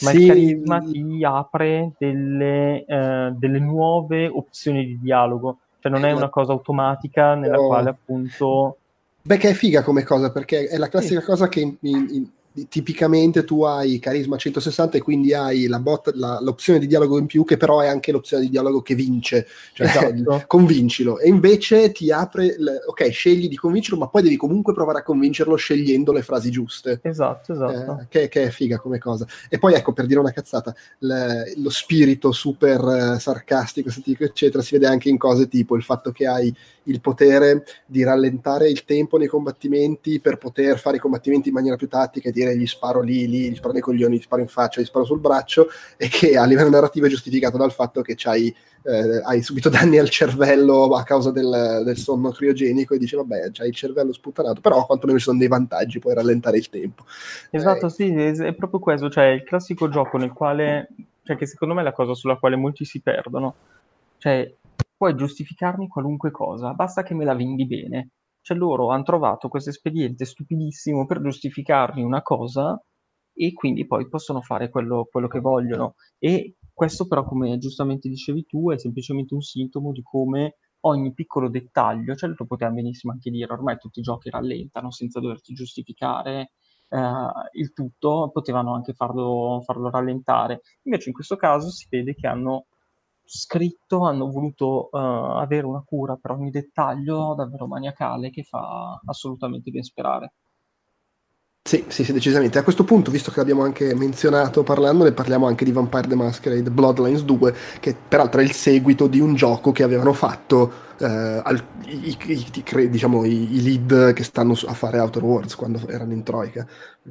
[SPEAKER 3] ma sì. il carisma ti apre delle, eh, delle, nuove opzioni di dialogo, cioè non è una cosa automatica nella oh. quale appunto...
[SPEAKER 1] Beh, che è figa come cosa, perché è la classica sì. cosa che in, in, tipicamente tu hai carisma 160 e quindi hai la bot, la, l'opzione di dialogo in più che però è anche l'opzione di dialogo che vince. Cioè esatto. convincilo. E invece ti apre le, ok scegli di convincerlo ma poi devi comunque provare a convincerlo scegliendo le frasi giuste.
[SPEAKER 3] Esatto esatto.
[SPEAKER 1] eh, che, che, è figa come cosa. E poi ecco per dire una cazzata le, lo spirito super uh, sarcastico eccetera si vede anche in cose tipo il fatto che hai il potere di rallentare il tempo nei combattimenti per poter fare i combattimenti in maniera più tattica e dire gli sparo lì, lì, gli sparo nei coglioni, gli sparo in faccia, gli sparo sul braccio e che a livello narrativo è giustificato dal fatto che c'hai eh, hai subito danni al cervello a causa del, del, sonno criogenico e dici vabbè c'hai il cervello sputtanato però quantomeno ci sono dei vantaggi puoi rallentare il tempo
[SPEAKER 3] esatto eh, sì è proprio questo cioè il classico gioco nel quale cioè che secondo me è la cosa sulla quale molti si perdono cioè puoi giustificarmi qualunque cosa, basta che me la vendi bene. Cioè loro hanno trovato questo espediente stupidissimo per giustificarmi una cosa e quindi poi possono fare quello, quello che vogliono. E questo però, come giustamente dicevi tu, è semplicemente un sintomo di come ogni piccolo dettaglio, cioè lo potevamo benissimo anche dire, ormai tutti i giochi rallentano senza doverti giustificare eh, il tutto, potevano anche farlo, farlo rallentare. Invece in questo caso si vede che hanno scritto hanno voluto uh, avere una cura per ogni dettaglio davvero maniacale che fa assolutamente ben sperare.
[SPEAKER 1] Sì, sì, sì, decisamente. A questo punto, visto che l'abbiamo anche menzionato parlando, ne parliamo anche di Vampire the Masquerade Bloodlines 2, che peraltro è il seguito di un gioco che avevano fatto eh, al, i, i, i, diciamo, i, lead che stanno a fare Outer Worlds quando erano in Troika.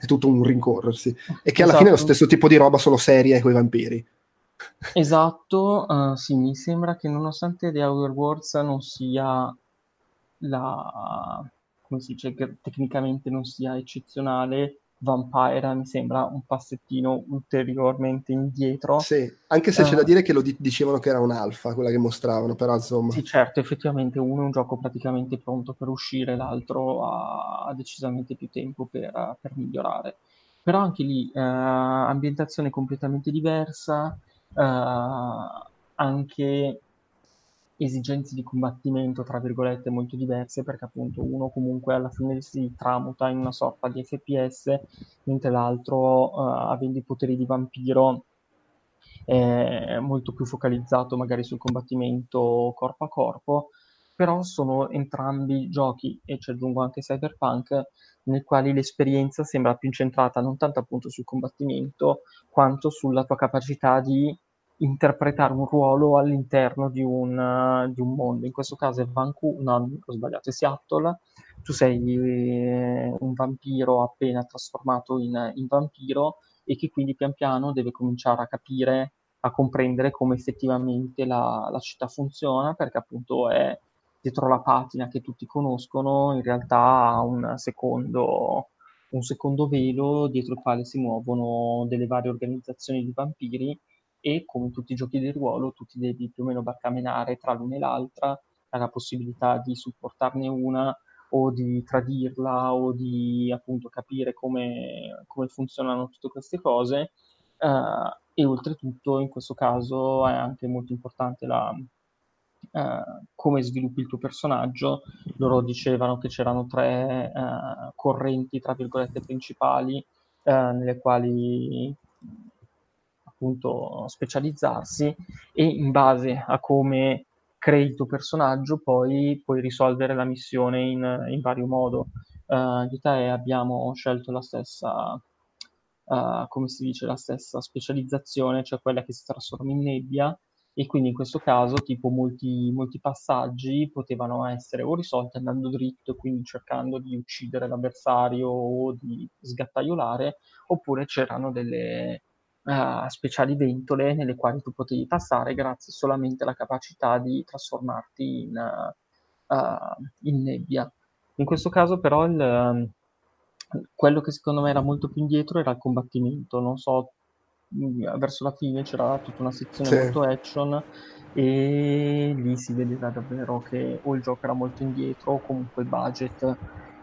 [SPEAKER 1] è tutto un rincorrersi. E che alla esatto. fine è lo stesso tipo di roba, solo seria e coi vampiri.
[SPEAKER 3] Esatto, uh, sì, mi sembra che nonostante The Outer Worlds non sia la... come si dice, che tecnicamente non sia eccezionale, Vampire mi sembra un passettino ulteriormente indietro.
[SPEAKER 1] Sì, anche se uh, c'è da dire che lo di- dicevano che era un'alfa, quella che mostravano, però insomma...
[SPEAKER 3] Sì, certo, effettivamente uno è un gioco praticamente pronto per uscire, l'altro ha, ha decisamente più tempo per, per migliorare. Però anche lì, uh, ambientazione completamente diversa, uh, anche esigenze di combattimento, tra virgolette, molto diverse, perché appunto uno comunque alla fine si tramuta in una sorta di FPS, mentre l'altro, uh, avendo i poteri di vampiro, è molto più focalizzato magari sul combattimento corpo a corpo, però sono entrambi giochi, e ci aggiungo anche Cyberpunk, nei quali l'esperienza sembra più incentrata non tanto appunto sul combattimento, quanto sulla tua capacità di interpretare un ruolo all'interno di un, di un mondo. In questo caso è Vancouver, no, ho sbagliato, è Seattle. Tu sei eh, un vampiro appena trasformato in, in, vampiro e che quindi pian piano deve cominciare a capire, a comprendere come effettivamente la, la città funziona, perché appunto è dietro la patina che tutti conoscono, in realtà ha un secondo, un secondo velo dietro il quale si muovono delle varie organizzazioni di vampiri e come tutti i giochi di ruolo tu ti devi più o meno barcamenare tra l'una e l'altra, hai la possibilità di supportarne una o di tradirla o di appunto capire come, come funzionano tutte queste cose uh, e oltretutto in questo caso è anche molto importante la, uh, come sviluppi il tuo personaggio. Loro dicevano che c'erano tre uh, correnti, tra virgolette, principali nelle quali appunto specializzarsi e in base a come crei il tuo personaggio poi puoi risolvere la missione in, in vario modo. Uh, di te abbiamo scelto la stessa, uh, come si dice, la stessa specializzazione, cioè quella che si trasforma in nebbia e quindi in questo caso tipo molti, molti passaggi potevano essere o risolti andando dritto, quindi cercando di uccidere l'avversario o di sgattaiolare, oppure c'erano delle uh, speciali ventole nelle quali tu potevi passare grazie solamente alla capacità di trasformarti in, uh, in nebbia. In questo caso però il, quello che secondo me era molto più indietro era il combattimento, non so Mm, verso la fine c'era tutta una sezione sì. molto action e lì si vedeva davvero che o il gioco era molto indietro o comunque il budget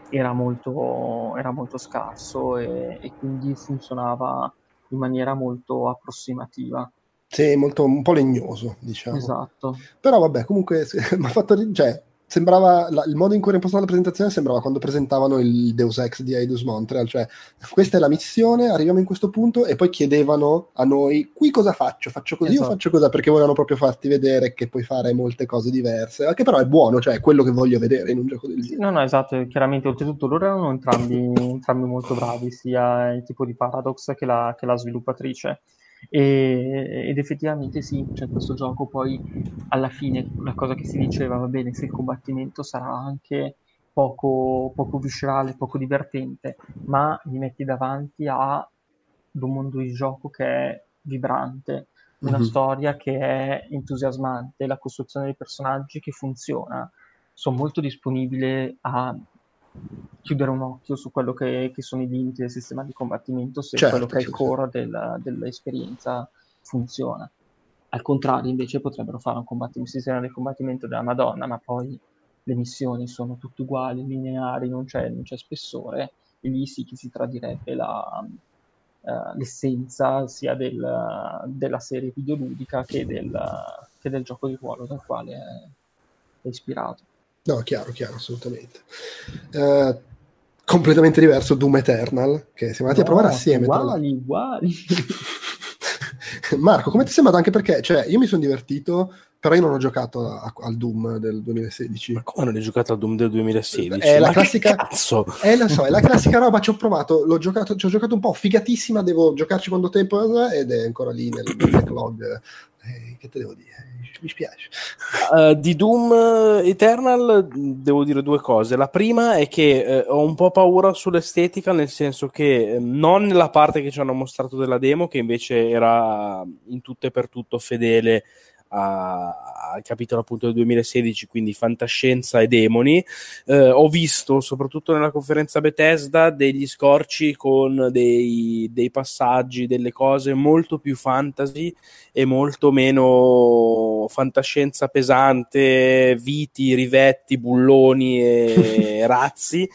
[SPEAKER 3] era molto, era molto scarso e, e, quindi funzionava in maniera molto approssimativa.
[SPEAKER 1] Sì, molto, un po' legnoso, diciamo.
[SPEAKER 3] Esatto.
[SPEAKER 1] Però vabbè, comunque mi ha fatto... Cioè, sembrava la, il modo in cui era impostata la presentazione sembrava quando presentavano il Deus Ex di Eidos Montreal, cioè questa è la missione, arriviamo in questo punto e poi chiedevano a noi qui cosa faccio, faccio così esatto. o faccio così, perché volevano proprio farti vedere che puoi fare molte cose diverse, che però è buono, cioè è quello che voglio vedere in un gioco del genere.
[SPEAKER 3] No, no, esatto, chiaramente oltretutto loro erano entrambi, entrambi molto bravi, sia il tipo di Paradox che la, che la sviluppatrice. E, ed effettivamente sì, cioè questo gioco poi alla fine la cosa che si diceva va bene se il combattimento sarà anche poco, poco viscerale, poco divertente, ma mi metti davanti a un mondo di gioco che è vibrante, una mm-hmm. storia che è entusiasmante, la costruzione dei personaggi che funziona. Sono molto disponibile a chiudere un occhio su quello che, che, sono i limiti del sistema di combattimento se certo, quello che è il core del, dell'esperienza funziona. Al contrario, invece, potrebbero fare un, un, sistema di combattimento della Madonna, ma poi le missioni sono tutte uguali, lineari, non c'è, non c'è spessore, e lì sì che si tradirebbe la, uh, l'essenza sia del, della serie videoludica che del, che del, gioco di ruolo dal quale è, è ispirato.
[SPEAKER 1] No, chiaro, chiaro, assolutamente. Uh, completamente diverso Doom Eternal, che siamo andati no, a provare assieme.
[SPEAKER 3] Uguali, uguali.
[SPEAKER 1] Marco, come ti è sembrato? Anche perché, cioè, io mi sono divertito, però io non ho giocato a, al Doom del 2016.
[SPEAKER 2] Ma come non hai giocato al Doom del 2016?
[SPEAKER 1] È la classica... cazzo? Eh, lo so, è la classica roba, ci ho provato, l'ho giocato, ci ho giocato un po', figatissima, devo giocarci quando tempo ed è ancora lì nel, backlog. Eh, che te devo dire? mi spiace.
[SPEAKER 2] Uh, di Doom Eternal devo dire due cose. La prima è che uh, ho un po' paura sull'estetica, nel senso che non nella parte che ci hanno mostrato della demo, che invece era in tutto e per tutto fedele al capitolo appunto del 2016, quindi fantascienza e demoni. Eh, ho visto soprattutto nella conferenza Bethesda degli scorci con dei, dei, passaggi, delle cose molto più fantasy e molto meno fantascienza pesante, viti, rivetti, bulloni e razzi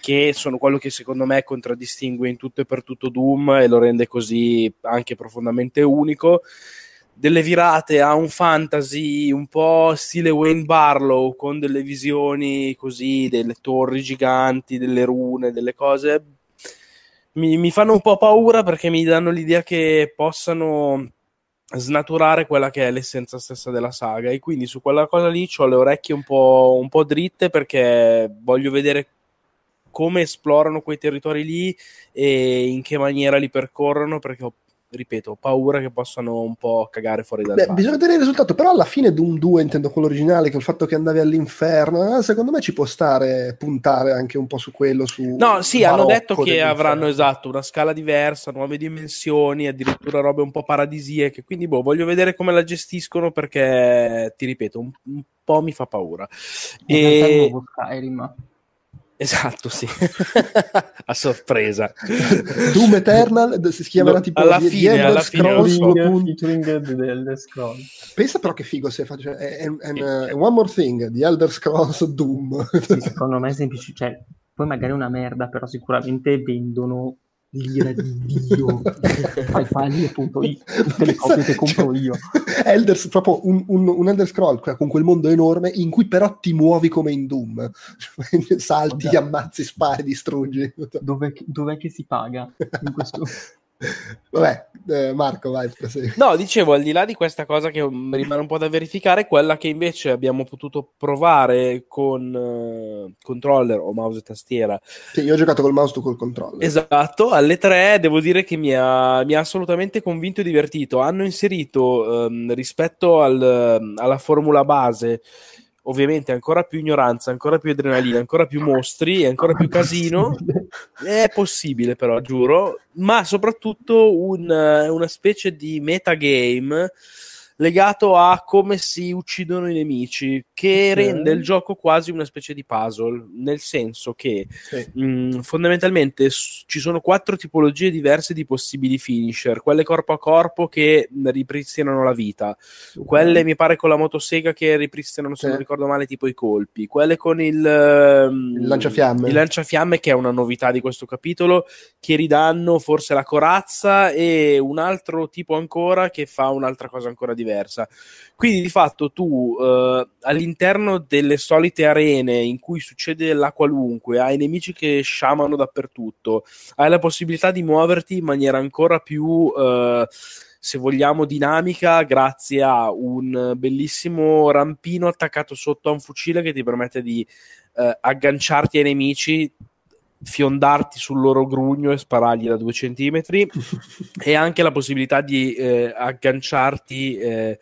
[SPEAKER 2] che sono quello che secondo me contraddistingue in tutto e per tutto Doom e lo rende così anche profondamente unico delle virate a un fantasy un po' stile Wayne Barlow con delle visioni così delle torri giganti, delle rune, delle cose. Mi, mi fanno un po' paura perché mi danno l'idea che possano snaturare quella che è l'essenza stessa della saga. E quindi su quella cosa lì ho le orecchie un po', un po' dritte perché voglio vedere come esplorano quei territori lì e in che maniera li percorrono perché ho ripeto, ho paura che possano un po' cagare fuori dal
[SPEAKER 1] Beh, Bisogna vedere il risultato, però alla fine Doom 2, intendo quello originale, che il fatto che andavi all'inferno, eh, secondo me ci può stare puntare anche un po' su quello. Su
[SPEAKER 2] no, sì, hanno detto che avranno esatto una scala diversa, nuove dimensioni, addirittura robe un po' paradisiache, quindi boh, voglio vedere come la gestiscono perché, ti ripeto, un, un po' mi fa paura.
[SPEAKER 3] E... nuovo Skyrim.
[SPEAKER 2] Esatto, sì. a sorpresa.
[SPEAKER 1] Doom Eternal si chiamerà tipo
[SPEAKER 2] alla di, fine, di alla Scrolls
[SPEAKER 3] fine
[SPEAKER 1] scroll. Pensa però che figo se faccio è, è, è, è, One More Thing di Elder Scrolls Doom.
[SPEAKER 3] Sì, secondo me è semplice, cioè, poi magari è una merda, però sicuramente vendono l'ira di Dio. Fai fagli.it tutte le copie che compro io.
[SPEAKER 1] Elder, proprio un, un, un, Elder Scroll con quel mondo enorme in cui però ti muovi come in Doom. Salti, ammazzi, spari, distruggi.
[SPEAKER 3] Dove, dov'è che si paga in questo
[SPEAKER 1] Vabbè, eh, Marco, vai.
[SPEAKER 2] No, dicevo, al di là di questa cosa che rimane un po' da verificare, quella che invece abbiamo potuto provare con uh, controller o mouse e tastiera.
[SPEAKER 1] Sì, io ho giocato col mouse, tu col controller.
[SPEAKER 2] Esatto, alle tre devo dire che mi ha, mi ha assolutamente convinto e divertito. Hanno inserito um, rispetto al, alla formula base ovviamente ancora più ignoranza, ancora più adrenalina, ancora più mostri e ancora più casino. È possibile, però, giuro. Ma soprattutto un, una specie di metagame legato a come si uccidono i nemici, che okay. rende il gioco quasi una specie di puzzle, nel senso che sì. mh, mm, fondamentalmente s- ci sono quattro tipologie diverse di possibili finisher, quelle corpo a corpo che ripristinano la vita, okay. quelle mi pare con la motosega che ripristinano, se non ricordo male, tipo i colpi, quelle con il, um,
[SPEAKER 1] il lanciafiamme.
[SPEAKER 2] il lanciafiamme che è una novità di questo capitolo, che ridanno forse la corazza e un altro tipo ancora che fa un'altra cosa ancora diversa diversa. Quindi di fatto tu eh, all'interno delle solite arene in cui succede la qualunque, hai nemici che sciamano dappertutto, hai la possibilità di muoverti in maniera ancora più... Eh, se vogliamo, dinamica grazie a un bellissimo rampino attaccato sotto a un fucile che ti permette di eh, agganciarti ai nemici fiondarti sul loro grugno e sparargli da due centimetri e anche la possibilità di eh, agganciarti eh,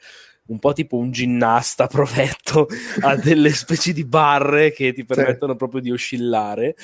[SPEAKER 2] un po' tipo un ginnasta provetto a delle specie di barre che ti permettono sì. proprio di oscillare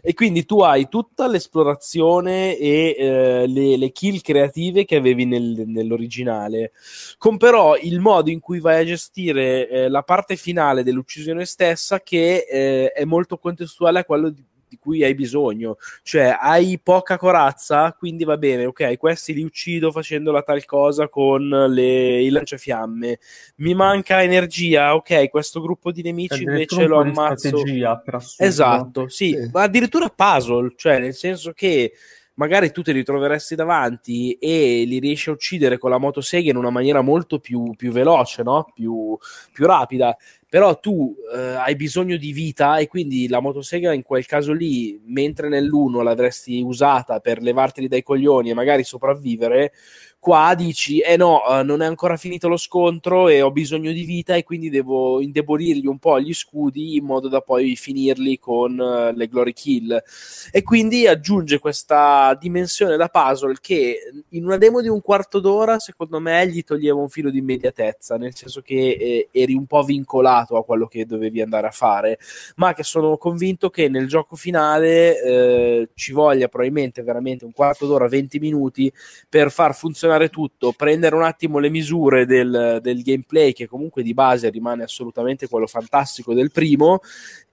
[SPEAKER 2] e quindi tu hai tutta l'esplorazione e eh, le, le, kill creative che avevi nel, nell'originale con però il modo in cui vai a gestire eh, la parte finale dell'uccisione stessa che eh, è molto contestuale a quello di, di cui hai bisogno. Cioè, hai poca corazza, quindi va bene, ok, questi li uccido facendo la tal cosa con le, i lanciafiamme. Mi manca energia, ok, questo gruppo di nemici invece lo ammazzo. Esatto, sì, sì, ma addirittura puzzle, cioè nel senso che magari tu te li troveresti davanti e li riesci a uccidere con la motosega in una maniera molto più, più veloce, no? più, più rapida però tu eh, hai bisogno di vita e quindi la motosega in quel caso lì, mentre nell'uno l'avresti usata per levarteli dai coglioni e magari sopravvivere, Qua dici, eh no, uh, non è ancora finito lo scontro e ho bisogno di vita e quindi devo indebolirgli un po' gli scudi in modo da poi finirli con uh, le glory kill. E quindi aggiunge questa dimensione da puzzle che in una demo di un quarto d'ora, secondo me, gli toglieva un filo di immediatezza, nel senso che eh, eri un po' vincolato a quello che dovevi andare a fare, ma che sono convinto che nel gioco finale eh, ci voglia probabilmente veramente un quarto d'ora, 20 minuti per far funzionare funzionare tutto, prendere un attimo le misure del, del gameplay, che comunque di base rimane assolutamente quello fantastico del primo,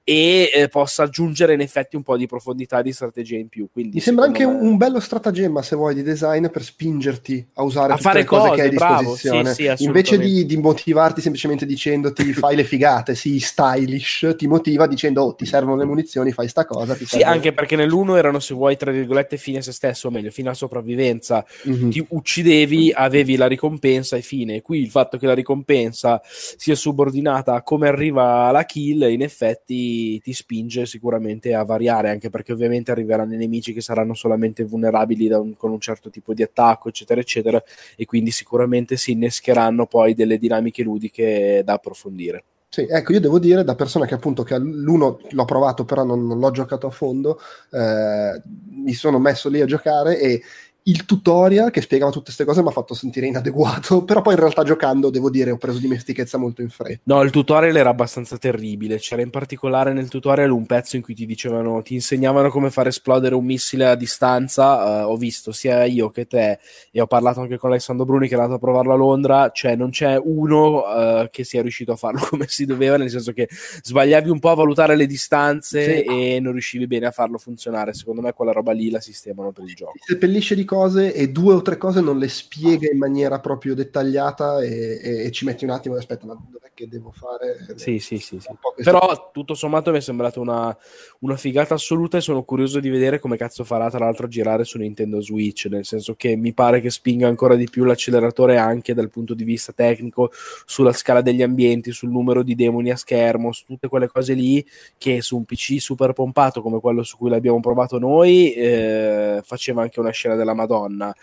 [SPEAKER 2] e eh, possa aggiungere in effetti un po' di profondità di strategia in più. Quindi,
[SPEAKER 1] Mi sembra anche me... un bello stratagemma, se vuoi, di design per spingerti a usare a fare cose, cose che hai a disposizione. Sì, sì, Invece di, di, motivarti semplicemente dicendoti fai le figate, sii stylish, ti motiva dicendo oh, ti servono le munizioni, fai sta cosa.
[SPEAKER 2] sì, servono... anche perché nell'uno erano, se vuoi, tra virgolette, fine a se stesso, o meglio, fino a sopravvivenza. Mm-hmm. Ti uccidevi, avevi la ricompensa e fine. Qui il fatto che la ricompensa sia subordinata a come arriva la kill, in effetti ti, spinge sicuramente a variare, anche perché ovviamente arriveranno i nemici che saranno solamente vulnerabili un, con un certo tipo di attacco, eccetera, eccetera, e quindi sicuramente si innescheranno poi delle dinamiche ludiche da approfondire.
[SPEAKER 1] Sì, ecco, io devo dire, da persona che appunto che l'uno l'ho provato, però non, non l'ho giocato a fondo, eh, mi sono messo lì a giocare e il tutorial che spiegava tutte queste cose mi ha fatto sentire inadeguato, però poi in realtà giocando, devo dire, ho preso dimestichezza molto in fretta.
[SPEAKER 2] No, il tutorial era abbastanza terribile, c'era in particolare nel tutorial un pezzo in cui ti dicevano, ti insegnavano come far esplodere un missile a distanza, uh, ho visto sia io che te e ho parlato anche con Alessandro Bruni che è andato a provarlo a Londra, cioè non c'è uno uh, che sia riuscito a farlo come si doveva, nel senso che sbagliavi un po' a valutare le distanze sì. e non riuscivi bene a farlo funzionare, secondo me quella roba lì la sistemano per il gioco.
[SPEAKER 1] Seppellisce di cose e due o tre cose non le spiega in maniera proprio dettagliata e, e, e ci metti un attimo e aspetta, ma dov'è che devo fare?
[SPEAKER 2] Sì, sì, sì. sì. Però tutto sommato mi è sembrata una, una, figata assoluta e sono curioso di vedere come cazzo farà tra l'altro a girare su Nintendo Switch, nel senso che mi pare che spinga ancora di più l'acceleratore anche dal punto di vista tecnico sulla scala degli ambienti, sul numero di demoni a schermo, su tutte quelle cose lì che su un PC super pompato come quello su cui l'abbiamo provato noi eh, faceva anche una scena della Madonna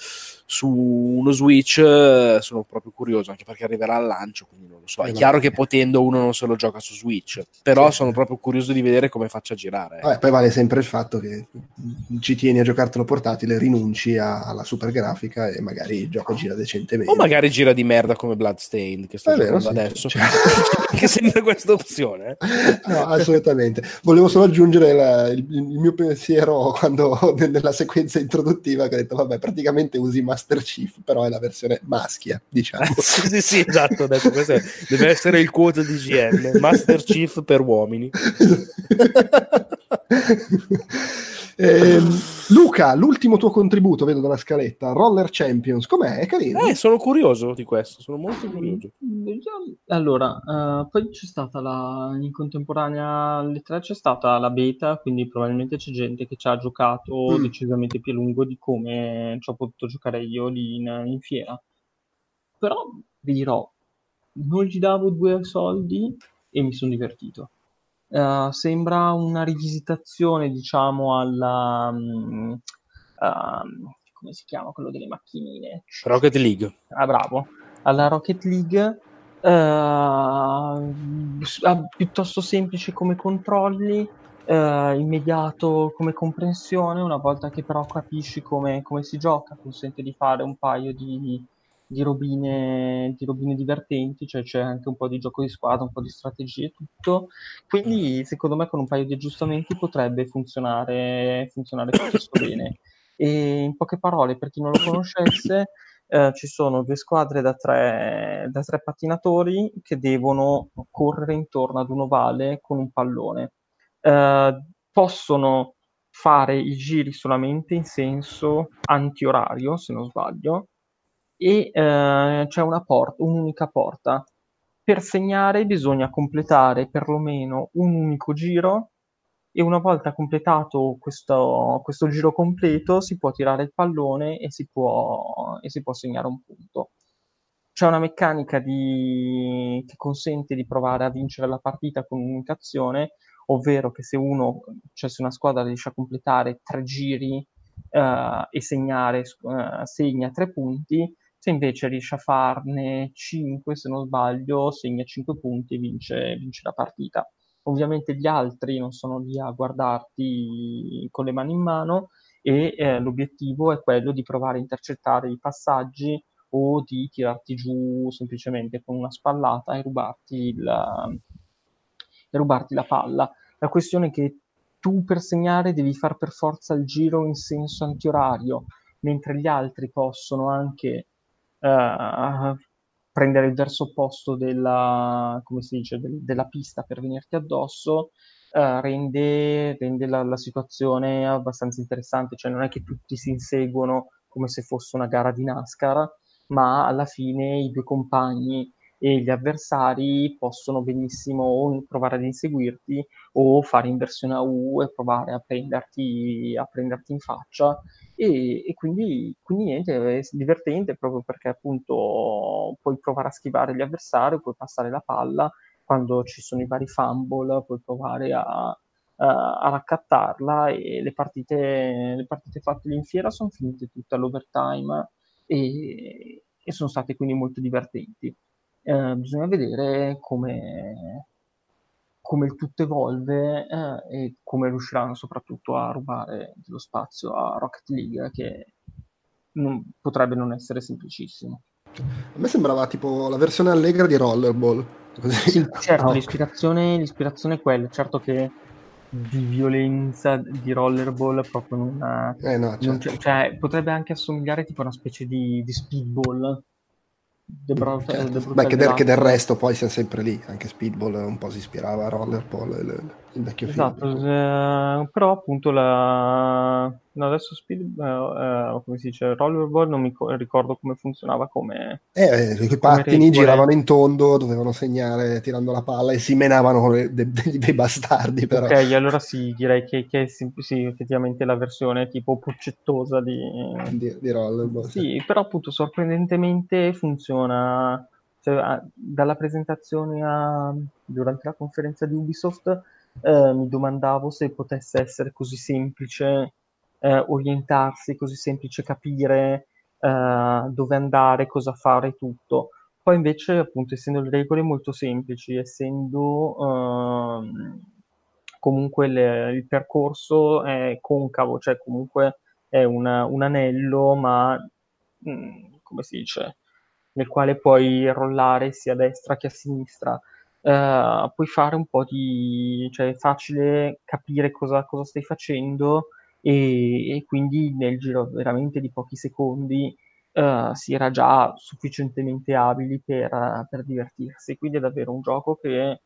[SPEAKER 2] su uno Switch eh, sono proprio curioso anche perché arriverà al lancio quindi non lo so. È chiaro che potendo uno non se lo gioca su Switch però sono proprio curioso di vedere come faccia girare.
[SPEAKER 1] Vabbè, poi vale sempre il fatto che ci tieni a giocartelo portatile rinunci alla super grafica e magari il gioco gira decentemente.
[SPEAKER 2] O magari gira di merda come Bloodstained che sto è vero, sì, adesso. Cioè... che sempre questa opzione
[SPEAKER 1] no assolutamente. Volevo solo aggiungere la, il, il, mio pensiero quando nella sequenza introduttiva che ho detto vabbè praticamente usi Master Chief però è la versione maschia diciamo
[SPEAKER 2] sì sì sì esatto detto, è, deve essere il quote di GM Master Chief per uomini
[SPEAKER 1] Eh, Luca, l'ultimo tuo contributo, vedo dalla scaletta, Roller Champions, com'è? È carino?
[SPEAKER 2] Eh, sono curioso di questo, sono molto curioso.
[SPEAKER 3] Allora, uh, poi c'è stata la, in contemporanea alle tre c'è stata la beta, quindi probabilmente c'è gente che ci ha giocato mm. decisamente più a lungo di come ci ho potuto giocare io lì in, in fiera. Però vi dirò, non gli davo due soldi e mi sono divertito. Uh, sembra una rivisitazione, diciamo, alla... Um, uh, come si chiama quello delle macchinine?
[SPEAKER 2] Rocket League.
[SPEAKER 3] Ah, bravo. Alla Rocket League, uh, piuttosto semplice come controlli, immediato come comprensione, una volta che però capisci come, come si gioca, consente di fare un paio di di robine, di robine divertenti, cioè c'è anche un po' di gioco di squadra, un po' di strategie e tutto. Quindi secondo me con un paio di aggiustamenti potrebbe funzionare, funzionare piuttosto bene. E in poche parole, per chi non lo conoscesse, eh, ci sono due squadre da tre, da tre pattinatori che devono correre intorno ad un ovale con un pallone. Eh, possono fare i giri solamente in senso antiorario, se non sbaglio, e eh, c'è una porta, un'unica porta. Per segnare bisogna completare perlomeno un unico giro e una volta completato questo, questo giro completo si può tirare il pallone e si può, e si può segnare un punto. C'è una meccanica di... che consente di provare a vincere la partita con un'unicazione, ovvero che se uno, cioè se una squadra riesce a completare tre giri uh, e segnare, uh, segna tre punti, se invece riesce a farne 5, se non sbaglio, segna 5 punti e vince, vince la partita. Ovviamente gli altri non sono lì a guardarti con le mani in mano e eh, l'obiettivo è quello di provare a intercettare i passaggi o di tirarti giù semplicemente con una spallata e rubarti, il, e rubarti la palla. La questione è che tu per segnare devi far per forza il giro in senso antiorario, mentre gli altri possono anche uh, prendere il verso opposto della, dice, del, della pista per venirti addosso, uh, rende, rende la, la, situazione abbastanza interessante, cioè non è che tutti si inseguono come se fosse una gara di NASCAR, ma alla fine i due compagni e gli avversari possono benissimo provare ad inseguirti o fare inversione a U e provare a prenderti, a prenderti in faccia e, e quindi, quindi, niente, è divertente proprio perché appunto puoi provare a schivare gli avversari, puoi passare la palla, quando ci sono i vari fumble puoi provare a, a, a raccattarla e le partite, le partite fatte in fiera sono finite tutte all'overtime e, e sono state quindi molto divertenti. Eh, bisogna vedere come, come il tutto evolve eh, e come riusciranno soprattutto a rubare dello spazio a Rocket League che non, potrebbe non essere semplicissimo.
[SPEAKER 1] A me sembrava tipo la versione allegra di Rollerball.
[SPEAKER 3] Sì, certo, ah, l'ispirazione, l'ispirazione, è quella, certo che di violenza di Rollerball proprio non, eh no, certo. cioè, potrebbe anche assomigliare tipo a una specie di, di speedball
[SPEAKER 1] The Bra- certo. The Beh, che del, che del, resto poi siamo sempre lì, anche Speedball un po' si ispirava a Rollerball, il, il vecchio
[SPEAKER 3] esatto,
[SPEAKER 1] film.
[SPEAKER 3] Eh, però appunto la, No, adesso Speed, eh, eh, come si dice, Rollerball non mi co- ricordo come funzionava come...
[SPEAKER 1] Eh, i pattini giravano in tondo, dovevano segnare tirando la palla e si menavano de- de- dei bastardi però.
[SPEAKER 3] Ok, allora sì, direi che, che sì, sì, effettivamente la versione tipo puccettosa di...
[SPEAKER 1] Di, di Rollerball.
[SPEAKER 3] Sì, sì, però appunto sorprendentemente funziona... Cioè, dalla presentazione a, durante la conferenza di Ubisoft eh, mi domandavo se potesse essere così semplice eh, orientarsi, così semplice capire eh, dove andare, cosa fare, tutto. Poi invece, appunto, essendo le regole molto semplici, essendo ehm, comunque le, il percorso è concavo, cioè comunque è una, un anello, ma mh, mm, come si dice, nel quale puoi rollare sia a destra che a sinistra. Uh, puoi fare un po' di... cioè è facile capire cosa, cosa stai facendo e, e, quindi nel giro veramente di pochi secondi uh, si era già sufficientemente abili per, per divertirsi. Quindi è davvero un gioco che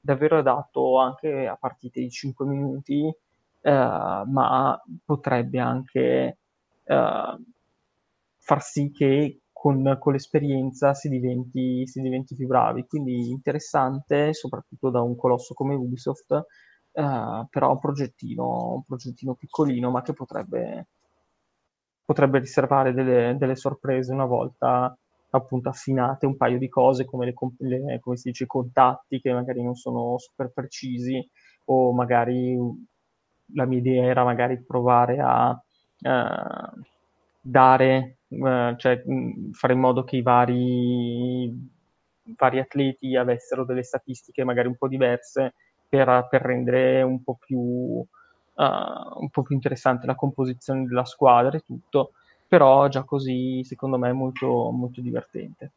[SPEAKER 3] davvero adatto anche a partite di 5 minuti, uh, ma potrebbe anche far sì che con, con l'esperienza si diventi, si diventi, più bravi. Quindi interessante, soprattutto da un colosso come Ubisoft, uh, però un progettino, un progettino piccolino, ma che potrebbe, potrebbe riservare delle, delle, sorprese una volta appunto affinate un paio di cose come, le, le, come si dice, i contatti che magari non sono super precisi o magari la mia idea era magari provare a uh, dare eh, cioè fare in modo che i vari, vari, atleti avessero delle statistiche magari un po' diverse per, per rendere un po, più, uh, un po' più interessante la composizione della squadra e tutto, però già così secondo me è molto, molto divertente.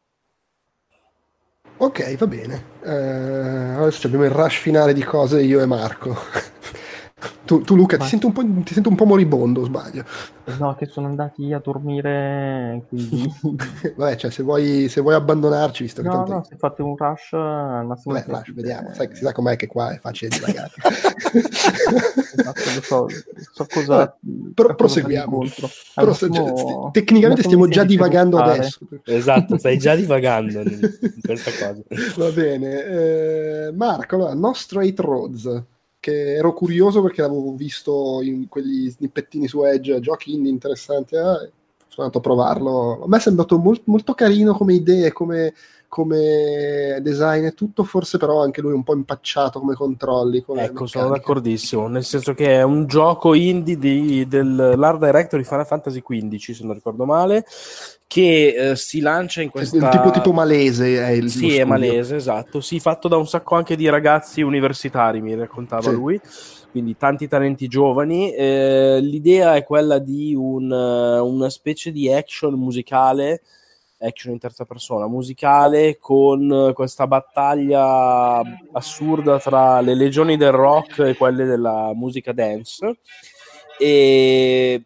[SPEAKER 1] Ok, va bene. Uh, adesso abbiamo il rush finale di cose io e Marco. Tu, tu Luca, Ma... ti, sento ti, sento un po' moribondo, sbaglio.
[SPEAKER 3] No, che sono andati a dormire, quindi...
[SPEAKER 1] Vabbè, cioè, se vuoi, se vuoi abbandonarci, visto
[SPEAKER 3] no,
[SPEAKER 1] che tanto...
[SPEAKER 3] No, se fate un rush, al
[SPEAKER 1] massimo... Beh, rush, vediamo. Sai, si sa com'è che qua è facile di divagare.
[SPEAKER 3] esatto, so, so cosa... Vabbè,
[SPEAKER 1] però proseguiamo. Però, massimo... tecnicamente stiamo già divagando adesso.
[SPEAKER 2] Esatto, stai già divagando in questa cosa.
[SPEAKER 1] Va bene. Eh, Marco, allora, nostro 8 Roads che ero curioso perché l'avevo visto in quegli snippettini su Edge, giochi indie interessanti, eh, sono andato a provarlo. A me è sembrato molt, molto carino come idee, come, come design e tutto, forse però anche lui un po' impacciato come controlli. Come
[SPEAKER 2] ecco, sono d'accordissimo, nel senso che è un gioco indie di, dell'art director di Final Fantasy XV, se non ricordo male, che eh, si lancia in questa...
[SPEAKER 1] Il tipo, tipo malese è il
[SPEAKER 2] Sì, è malese, esatto. Sì, fatto da un sacco anche di ragazzi universitari, mi raccontava sì. lui quindi tanti talenti giovani. Eh, l'idea è quella di un, una specie di action musicale action in terza persona, musicale, con questa battaglia assurda tra le legioni del rock e quelle della musica dance. E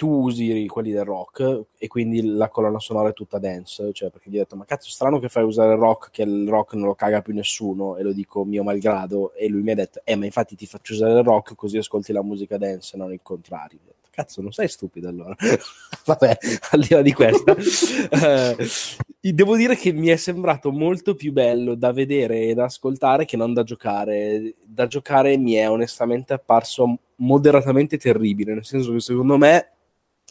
[SPEAKER 2] tu usi quelli del rock e quindi la colonna sonora è tutta dance, cioè perché gli ho detto ma cazzo strano che fai usare il rock che il rock non lo caga più nessuno e lo dico mio malgrado e lui mi ha detto eh ma infatti ti faccio usare il rock così ascolti la musica dance non il contrario cazzo, non sei stupido allora. Vabbè, al di là di questa, eh, devo dire che mi è sembrato molto più bello da vedere e da ascoltare che non da giocare. Da giocare mi è onestamente apparso moderatamente terribile, nel senso che secondo me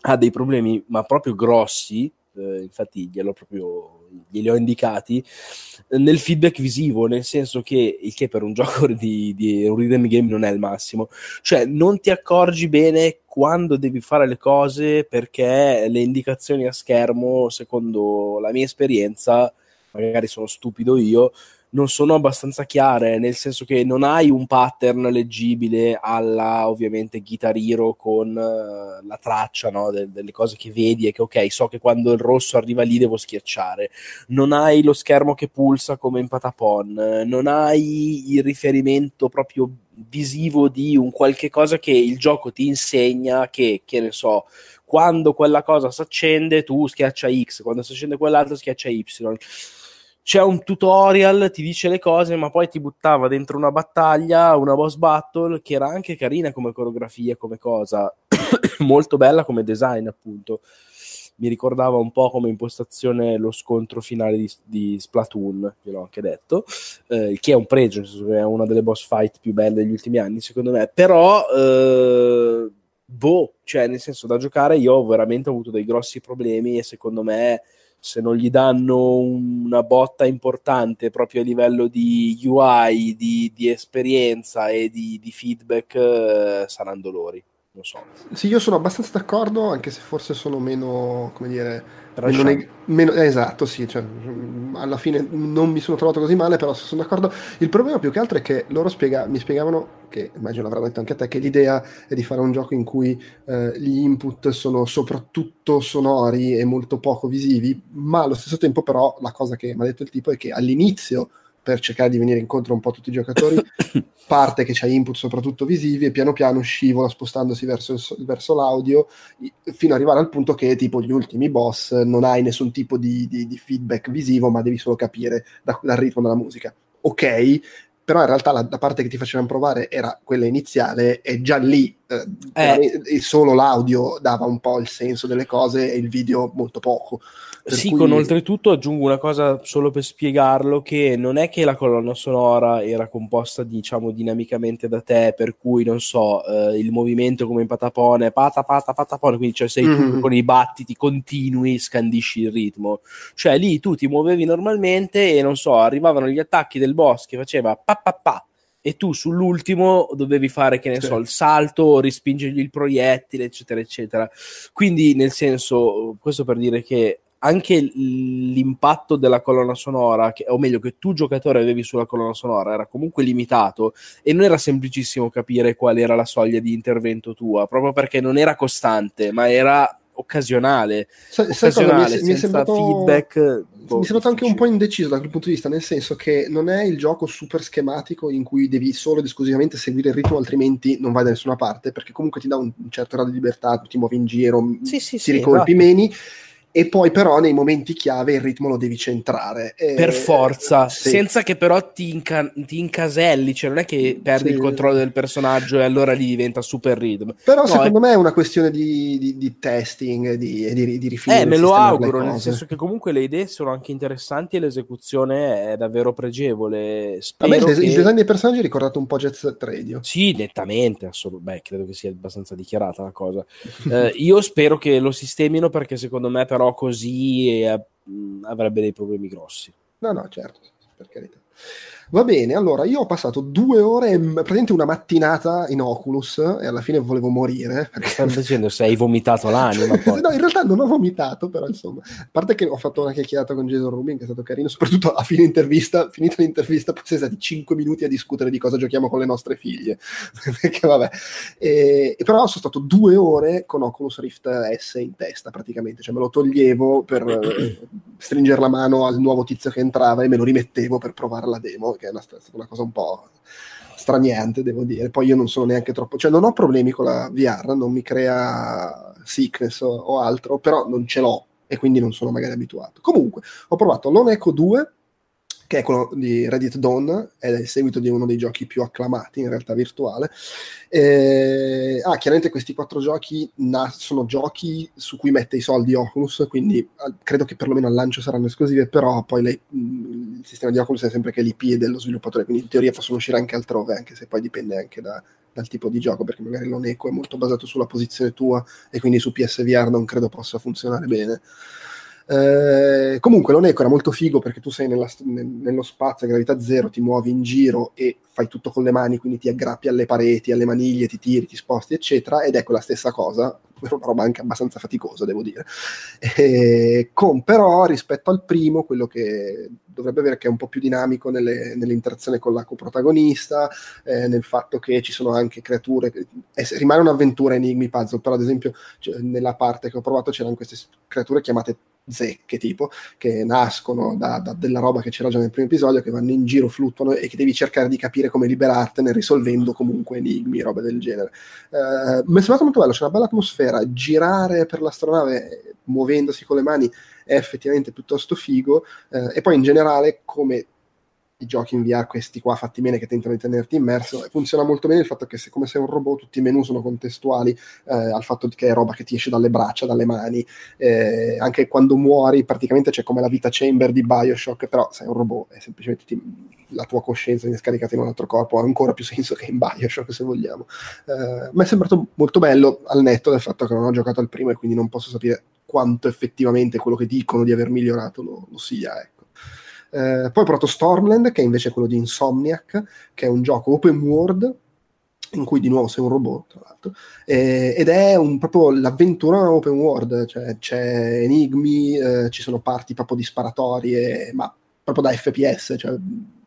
[SPEAKER 2] ha dei problemi, ma proprio grossi, eh, infatti glielo proprio glieli ho indicati nel feedback visivo, nel senso che il che per un gioco di, di un rhythm game non è il massimo, cioè non ti accorgi bene quando devi fare le cose perché le indicazioni a schermo, secondo la mia esperienza, magari sono stupido io, non sono abbastanza chiare, nel senso che non hai un pattern leggibile alla ovviamente Guitar Hero con uh, la traccia no? De- delle cose che vedi e che ok, so che quando il rosso arriva lì devo schiacciare. Non hai lo schermo che pulsa come in Patapon, non hai il riferimento proprio visivo di un qualche cosa che il gioco ti insegna che, che ne so, quando quella cosa si accende tu schiaccia X, quando si accende quell'altro schiaccia Y c'è un tutorial, ti dice le cose, ma poi ti buttava dentro una battaglia, una boss battle, che era anche carina come coreografia, come cosa, molto bella come design, appunto. Mi ricordava un po' come impostazione lo scontro finale di, di Splatoon, ve l'ho anche detto, eh, che è un pregio, è una delle boss fight più belle degli ultimi anni, secondo me. Però, eh, boh, cioè, nel senso, da giocare io ho veramente avuto dei grossi problemi e secondo me se non gli danno una botta importante proprio a livello di UI, di, di esperienza e di, di feedback, eh, saranno dolori. Lo so.
[SPEAKER 1] Sì, io sono abbastanza d'accordo, anche se forse sono meno, come dire, meno, neg- meno eh, esatto, sì, cioè, alla fine non mi sono trovato così male, però sono d'accordo. Il problema più che altro è che loro spiega- mi spiegavano, che immagino l'avranno detto anche a te, che l'idea è di fare un gioco in cui eh, gli input sono soprattutto sonori e molto poco visivi, ma allo stesso tempo però la cosa che mi ha detto il tipo è che all'inizio per cercare di venire incontro un po' a tutti i giocatori, parte che c'ha input soprattutto visivi e piano piano scivola spostandosi verso, il, verso l'audio fino ad arrivare al punto che tipo gli ultimi boss non hai nessun tipo di, di, di feedback visivo ma devi solo capire da, dal ritmo della musica. Ok, però in realtà la, la, parte che ti facevano provare era quella iniziale e già lì eh, eh. solo l'audio dava un po' il senso delle cose e il video molto poco.
[SPEAKER 2] Sì, cui... con oltretutto aggiungo una cosa solo per spiegarlo, che non è che la colonna sonora era composta, diciamo, dinamicamente da te, per cui, non so, eh, il movimento come in patapone, pata, pata, patapone, quindi cioè sei mm-hmm. tu con i battiti continui, scandisci il ritmo. Cioè lì tu ti muovevi normalmente e, non so, arrivavano gli attacchi del boss che faceva pa pa pa, e tu sull'ultimo dovevi fare, che ne sì. so, il salto, rispingergli il proiettile, eccetera, eccetera. Quindi, nel senso, questo per dire che anche l'impatto della colonna sonora, che, o meglio, che tu giocatore avevi sulla colonna sonora, era comunque limitato e non era semplicissimo capire qual era la soglia di intervento tua, proprio perché non era costante, ma era occasionale,
[SPEAKER 1] sai, occasionale mi, mi, è sembrato, feedback. Boh, mi è sembrato anche un po' indeciso da quel punto di vista, nel senso che non è il gioco super schematico in cui devi solo ed esclusivamente seguire il ritmo, altrimenti non vai da nessuna parte, perché comunque ti dà un, certo grado di libertà, ti muovi in giro, sì, sì, ti sì, ricolpi esatto. meni e poi però nei momenti chiave il ritmo lo devi centrare.
[SPEAKER 2] E... Per forza, sì. senza che però ti, inca- ti, incaselli, cioè non è che perdi sì. il controllo del personaggio e allora lì diventa super rhythm.
[SPEAKER 1] Però no, secondo è... me è una questione di, di, di testing, di, di, di rifinire.
[SPEAKER 2] Eh, me lo auguro, nel senso che comunque le idee sono anche interessanti e l'esecuzione è davvero pregevole. Spero
[SPEAKER 1] me
[SPEAKER 2] che...
[SPEAKER 1] il design dei personaggi ha ricordato un po' Jet Set Radio.
[SPEAKER 2] Sì, nettamente, assolut- beh, credo che sia abbastanza dichiarata la cosa. eh, io spero che lo sistemino perché secondo me però così eh, avrebbe dei problemi grossi.
[SPEAKER 1] No, no, certo, per carità. Va bene, allora io ho passato due ore, praticamente una mattinata in Oculus e alla fine volevo morire.
[SPEAKER 2] Perché... Stai dicendo se hai vomitato l'anima poi.
[SPEAKER 1] no, in realtà non ho vomitato, però insomma, a parte che ho fatto una chiacchierata con Jason Rubin che è stato carino, soprattutto a fine intervista, finita l'intervista, poi siamo stati 5 minuti a discutere di cosa giochiamo con le nostre figlie. perché vabbè. E, e, però sono stato due ore con Oculus Rift S in testa praticamente, cioè me lo toglievo per eh, stringere la mano al nuovo tizio che entrava e me lo rimettevo per provare la demo che è una, stata una cosa un po' straniante, devo dire. Poi io non sono neanche troppo, cioè non ho problemi con la VR, non mi crea sickness o, o altro, però non ce l'ho e quindi non sono magari abituato. Comunque, ho provato l'On Echo 2 che è quello di Reddit Dawn, è il seguito di uno dei giochi più acclamati in realtà virtuale. Eh, ah, chiaramente questi quattro giochi na- sono giochi su cui mette i soldi Oculus, quindi credo che perlomeno al lancio saranno esclusive, però poi le, mm, il sistema di Oculus è sempre che l'IP è dello sviluppatore, quindi in teoria possono uscire anche altrove, anche se poi dipende anche da, dal tipo di gioco, perché magari l'Oneco è molto basato sulla posizione tua e quindi su PSVR non credo possa funzionare bene. Eh, comunque l'Oneco era molto figo perché tu sei nella, nello spazio a gravità zero, ti muovi in giro e fai tutto con le mani, quindi ti aggrappi alle pareti, alle maniglie, ti tiri, ti sposti, eccetera, ed è quella stessa cosa, una roba anche abbastanza faticosa, devo dire. E, con però rispetto al primo, quello che dovrebbe avere che è un po' più dinamico nelle, nell'interazione con la coprotagonista, eh, nel fatto che ci sono anche creature, eh, rimane un'avventura enigmi puzzle, però ad esempio cioè, nella parte che ho provato c'erano queste creature chiamate zecche tipo che nascono da, da, della roba che c'era già nel primo episodio che vanno in giro, fluttuano e che devi cercare di capire come liberartene risolvendo comunque enigmi, roba del genere. Uh, mi è sembrato molto bello, c'è una bella atmosfera girare per l'astronave muovendosi con le mani è effettivamente piuttosto figo uh, e poi in generale come i giochi in VR, questi qua fatti bene che tentano di tenerti immerso, funziona molto bene il fatto che se come sei un robot tutti i menu sono contestuali eh, al fatto che è roba che ti esce dalle braccia, dalle mani, eh, anche quando muori praticamente c'è come la vita chamber di Bioshock, però sei un robot e semplicemente ti, la tua coscienza viene scaricata in un altro corpo, ha ancora più senso che in Bioshock se vogliamo. Eh, mi è sembrato molto bello al netto del fatto che non ho giocato al primo e quindi non posso sapere quanto effettivamente quello che dicono di aver migliorato lo, lo sia. Ecco. Eh, poi ho provato Stormland, che è invece quello di Insomniac, che è un gioco open world in cui di nuovo sei un robot, tra l'altro, eh, ed è un, proprio l'avventura open world, cioè c'è enigmi, eh, ci sono parti proprio di sparatorie, ma proprio da FPS, cioè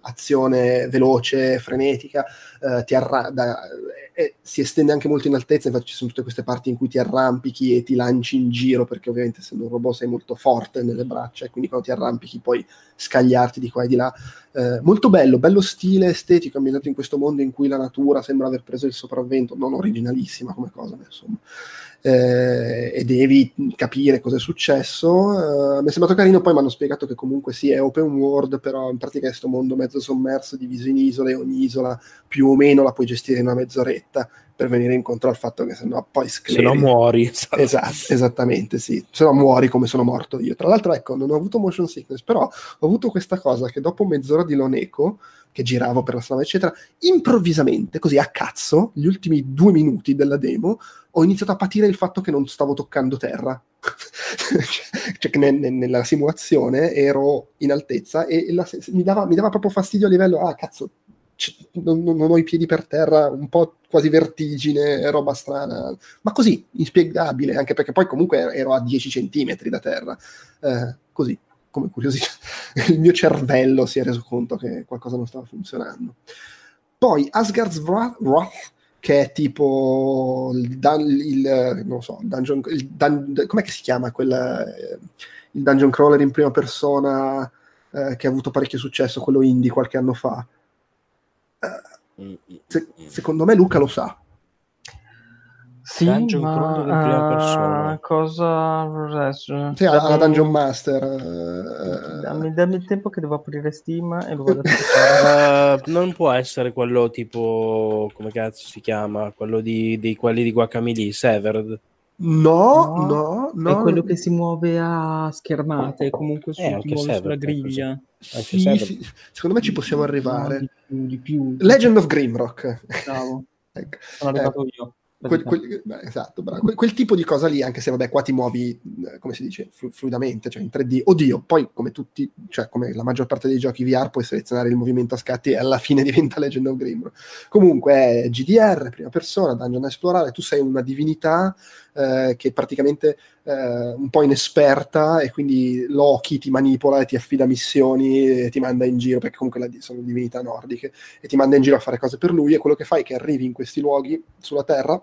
[SPEAKER 1] azione veloce, frenetica, eh, ti arra- da, eh, si estende anche molto in altezza, infatti ci sono tutte queste parti in cui ti arrampichi e ti lanci in giro, perché ovviamente essendo un robot sei molto forte nelle braccia, e quindi quando ti arrampichi puoi scagliarti di qua e di là. Eh, molto bello, bello stile estetico, ambientato in questo mondo in cui la natura sembra aver preso il sopravvento, non originalissima come cosa, ma insomma eh, e devi capire cosa è successo. Eh, mi è sembrato carino, poi mi hanno spiegato che comunque sì, è open world, però in pratica è questo mondo mezzo sommerso, diviso in isole, ogni isola più o meno la puoi gestire in una mezz'oretta per venire incontro al fatto che sennò poi scleri.
[SPEAKER 2] Se no muori.
[SPEAKER 1] Esatto, esattamente, sì. Se no muori come sono morto io. Tra l'altro, ecco, non ho avuto motion sickness, però ho avuto questa cosa che dopo mezz'ora di Loneco, che giravo per la strada, eccetera, improvvisamente, così a cazzo, gli ultimi due minuti della demo, ho iniziato a patire il fatto che non stavo toccando terra. cioè che ne, ne, nella simulazione ero in altezza e la, mi, dava, mi, dava, proprio fastidio a livello, ah cazzo, non, non, ho i piedi per terra, un po' quasi vertigine, roba strana, ma così, inspiegabile, anche perché poi comunque ero a 10 centimetri da terra, eh, così, come curiosità. Il mio cervello si è reso conto che qualcosa non stava funzionando. Poi Asgard's Wrath, che è tipo il, il non so, il dungeon, il dun, com'è che si chiama quella, eh, il dungeon crawler in prima persona eh, che ha avuto parecchio successo, quello indie qualche anno fa. Uh, se, secondo me Luca lo sa.
[SPEAKER 3] Sì, Dungeon ma, in prima persona. Uh, cosa...
[SPEAKER 1] Sì, alla Dungeon Master. Uh,
[SPEAKER 3] dammi, dammi, il tempo che devo aprire Steam e lo vado a
[SPEAKER 2] uh, Non può essere quello tipo... come cazzo si chiama? Quello di, di quelli di Guacamole, Severed.
[SPEAKER 1] No, no, no,
[SPEAKER 3] È quello che si muove a schermate, comunque su,
[SPEAKER 2] eh,
[SPEAKER 3] muove sulla griglia.
[SPEAKER 1] Sì, sì, secondo me ci possiamo arrivare. No, di più, di più. Legend of Grimrock.
[SPEAKER 3] Bravo. ecco. Sono arrivato eh. io.
[SPEAKER 1] Quel, quel, esatto, quel, quel, tipo di cosa lì, anche se vabbè, qua ti muovi, eh, come si dice, flu- fluidamente, cioè in 3D. Oddio, poi come tutti, cioè come la maggior parte dei giochi VR, puoi selezionare il movimento a scatti e alla fine diventa Legend of Grimrock. Comunque è GDR, prima persona, dungeon a esplorare, tu sei una divinità eh, che è praticamente eh, un po' inesperta e quindi Loki ti manipola e ti affida missioni e ti manda in giro, perché comunque sono divinità nordiche, e ti manda in giro a fare cose per lui e quello che fai è che arrivi in questi luoghi sulla Terra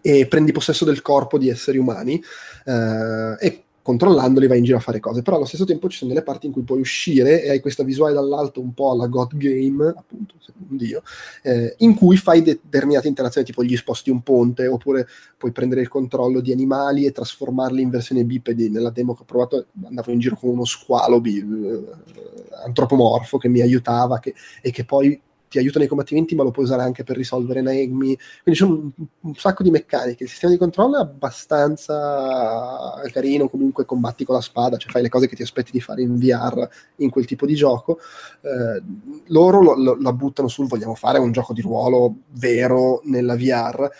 [SPEAKER 1] e prendi possesso del corpo di esseri umani eh, e controllandoli vai in giro a fare cose, però allo stesso tempo ci sono delle parti in cui puoi uscire e hai questa visuale dall'alto un po' alla God Game, appunto, secondo Dio, eh, in cui fai determinate interazioni, tipo gli sposti un ponte, oppure puoi prendere il controllo di animali e trasformarli in versione bipedi. Nella demo che ho provato andavo in giro con uno squalo bi- eh, antropomorfo che mi aiutava che, e che poi ti aiuta nei combattimenti, ma lo puoi usare anche per risolvere enigmi. Quindi c'è un, un, sacco di meccaniche. Il sistema di controllo è abbastanza carino. Comunque combatti con la spada, cioè fai le cose che ti aspetti di fare in VR in quel tipo di gioco. Eh, loro lo, lo, la buttano sul vogliamo fare un gioco di ruolo vero nella VR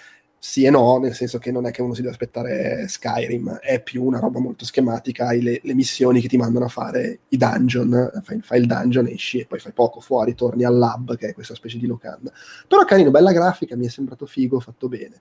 [SPEAKER 1] sì e no, nel senso che non è che uno si deve aspettare Skyrim, è più una roba molto schematica, hai le, le missioni che ti mandano a fare i dungeon, fai, fai, il dungeon, esci e poi fai poco fuori, torni al lab, che è questa specie di locanda. Però carino, bella grafica, mi è sembrato figo, fatto bene.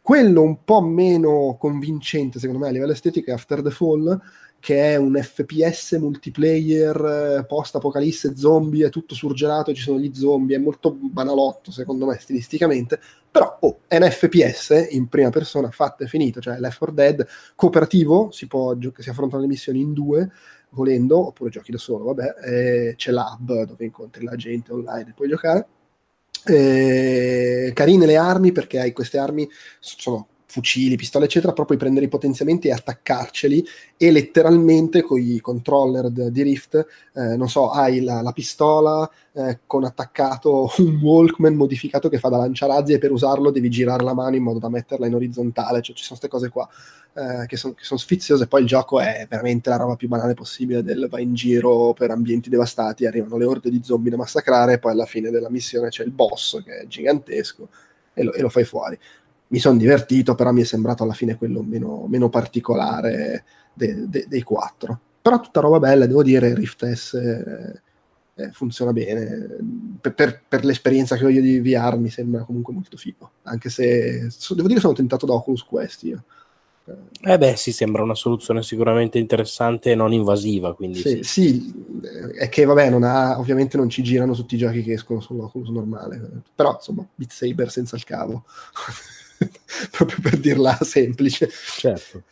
[SPEAKER 1] Quello un po' meno convincente, secondo me, a livello estetico è After the Fall, che è un FPS multiplayer eh, post-apocalisse zombie, è tutto surgelato, ci sono gli zombie, è molto banalotto secondo me stilisticamente, però oh, è un FPS in prima persona fatto e finito, cioè Left 4 Dead cooperativo, si, può, si affrontano le missioni in due, volendo, oppure giochi da solo, vabbè, c'è l'hub dove incontri la gente online e puoi giocare. Eh, carine le armi perché hai queste armi, sono fucili, pistole, eccetera, puoi prendere i potenziamenti e attaccarceli e letteralmente con i controller d- di Rift, eh, non so, hai la, la pistola eh, con attaccato un Walkman modificato che fa da lanciarazzi e per usarlo devi girare la mano in modo da metterla in orizzontale, cioè ci sono queste cose qua eh, che sono son sfiziose, poi il gioco è veramente la roba più banale possibile del vai in giro per ambienti devastati, arrivano le orde di zombie da massacrare e poi alla fine della missione c'è il boss che è gigantesco e lo, e lo fai fuori mi sono divertito, però mi è sembrato alla fine quello meno, meno particolare de, de, dei quattro. Però tutta roba bella, devo dire, Rift S eh, eh, funziona bene. per, per, l'esperienza che ho io di VR mi sembra comunque molto figo, anche se devo dire sono tentato da Oculus Quest io.
[SPEAKER 2] Eh beh, sì, sembra una soluzione sicuramente interessante e non invasiva. Quindi
[SPEAKER 1] sì, sì. sì è che vabbè, non ha, ovviamente non ci girano tutti i giochi che escono sull'Oculus normale, però insomma, Beat Saber senza il cavo, proprio per dirla semplice.
[SPEAKER 2] Certo.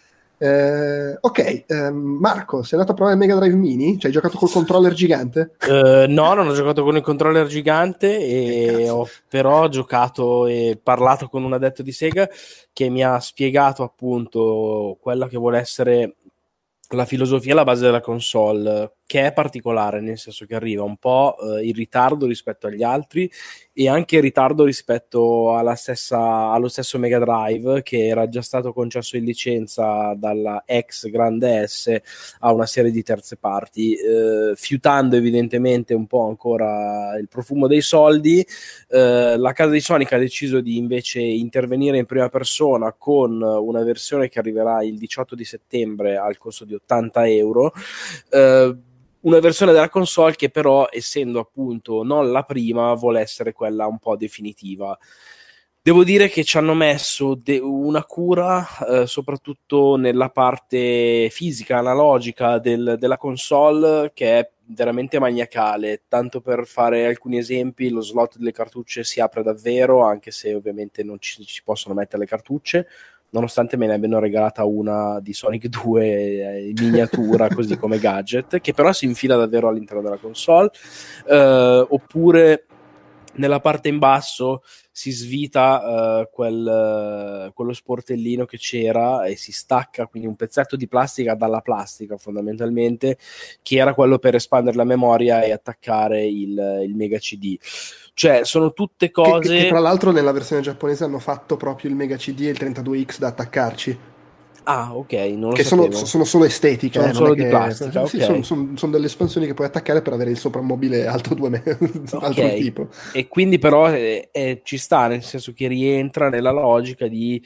[SPEAKER 1] Eh, ok, eh, Marco, sei andato a provare il Mega Drive Mini? Cioè, hai giocato col controller gigante?
[SPEAKER 2] Uh, no, non ho giocato con il controller gigante, e ho, però ho giocato e parlato con un addetto di Sega che mi ha spiegato appunto quella che vuole essere la filosofia alla base della console, che è particolare, nel senso che arriva un po' eh, in ritardo rispetto agli altri e anche in ritardo rispetto stessa, allo stesso Mega Drive, che era già stato concesso in licenza dalla ex Grande S a una serie di terze parti, eh, fiutando evidentemente un po' ancora il profumo dei soldi. Eh, la casa di Sonic ha deciso di invece intervenire in prima persona con una versione che arriverà il 18 di settembre al costo di 80 euro. Eh, una versione della console che però, essendo appunto non la prima, vuole essere quella un po' definitiva. Devo dire che ci hanno messo de- una cura, eh, soprattutto nella parte fisica, analogica del- della console, che è veramente maniacale. Tanto per fare alcuni esempi, lo slot delle cartucce si apre davvero, anche se ovviamente non ci, ci possono mettere le cartucce nonostante me ne abbiano regalata una di Sonic 2 eh, in miniatura, così come gadget, che però si infila davvero all'interno della console, eh, oppure nella parte in basso si svita uh, quel, uh, quello sportellino che c'era e si stacca quindi un pezzetto di plastica dalla plastica fondamentalmente che era quello per espandere la memoria e attaccare il, il mega cd cioè, sono tutte cose.
[SPEAKER 1] Che, che, tra l'altro nella versione giapponese hanno fatto proprio il Mega CD e il 32X da attaccarci.
[SPEAKER 2] Ah, ok, non
[SPEAKER 1] che sono, sono, solo estetiche,
[SPEAKER 2] sono
[SPEAKER 1] eh,
[SPEAKER 2] solo
[SPEAKER 1] di
[SPEAKER 2] che... plastica.
[SPEAKER 1] Sì, okay. sono, sono, delle espansioni che puoi attaccare per avere il soprammobile altro, due me... okay. altro tipo.
[SPEAKER 2] E quindi, però, eh, eh, ci sta nel senso che rientra nella logica di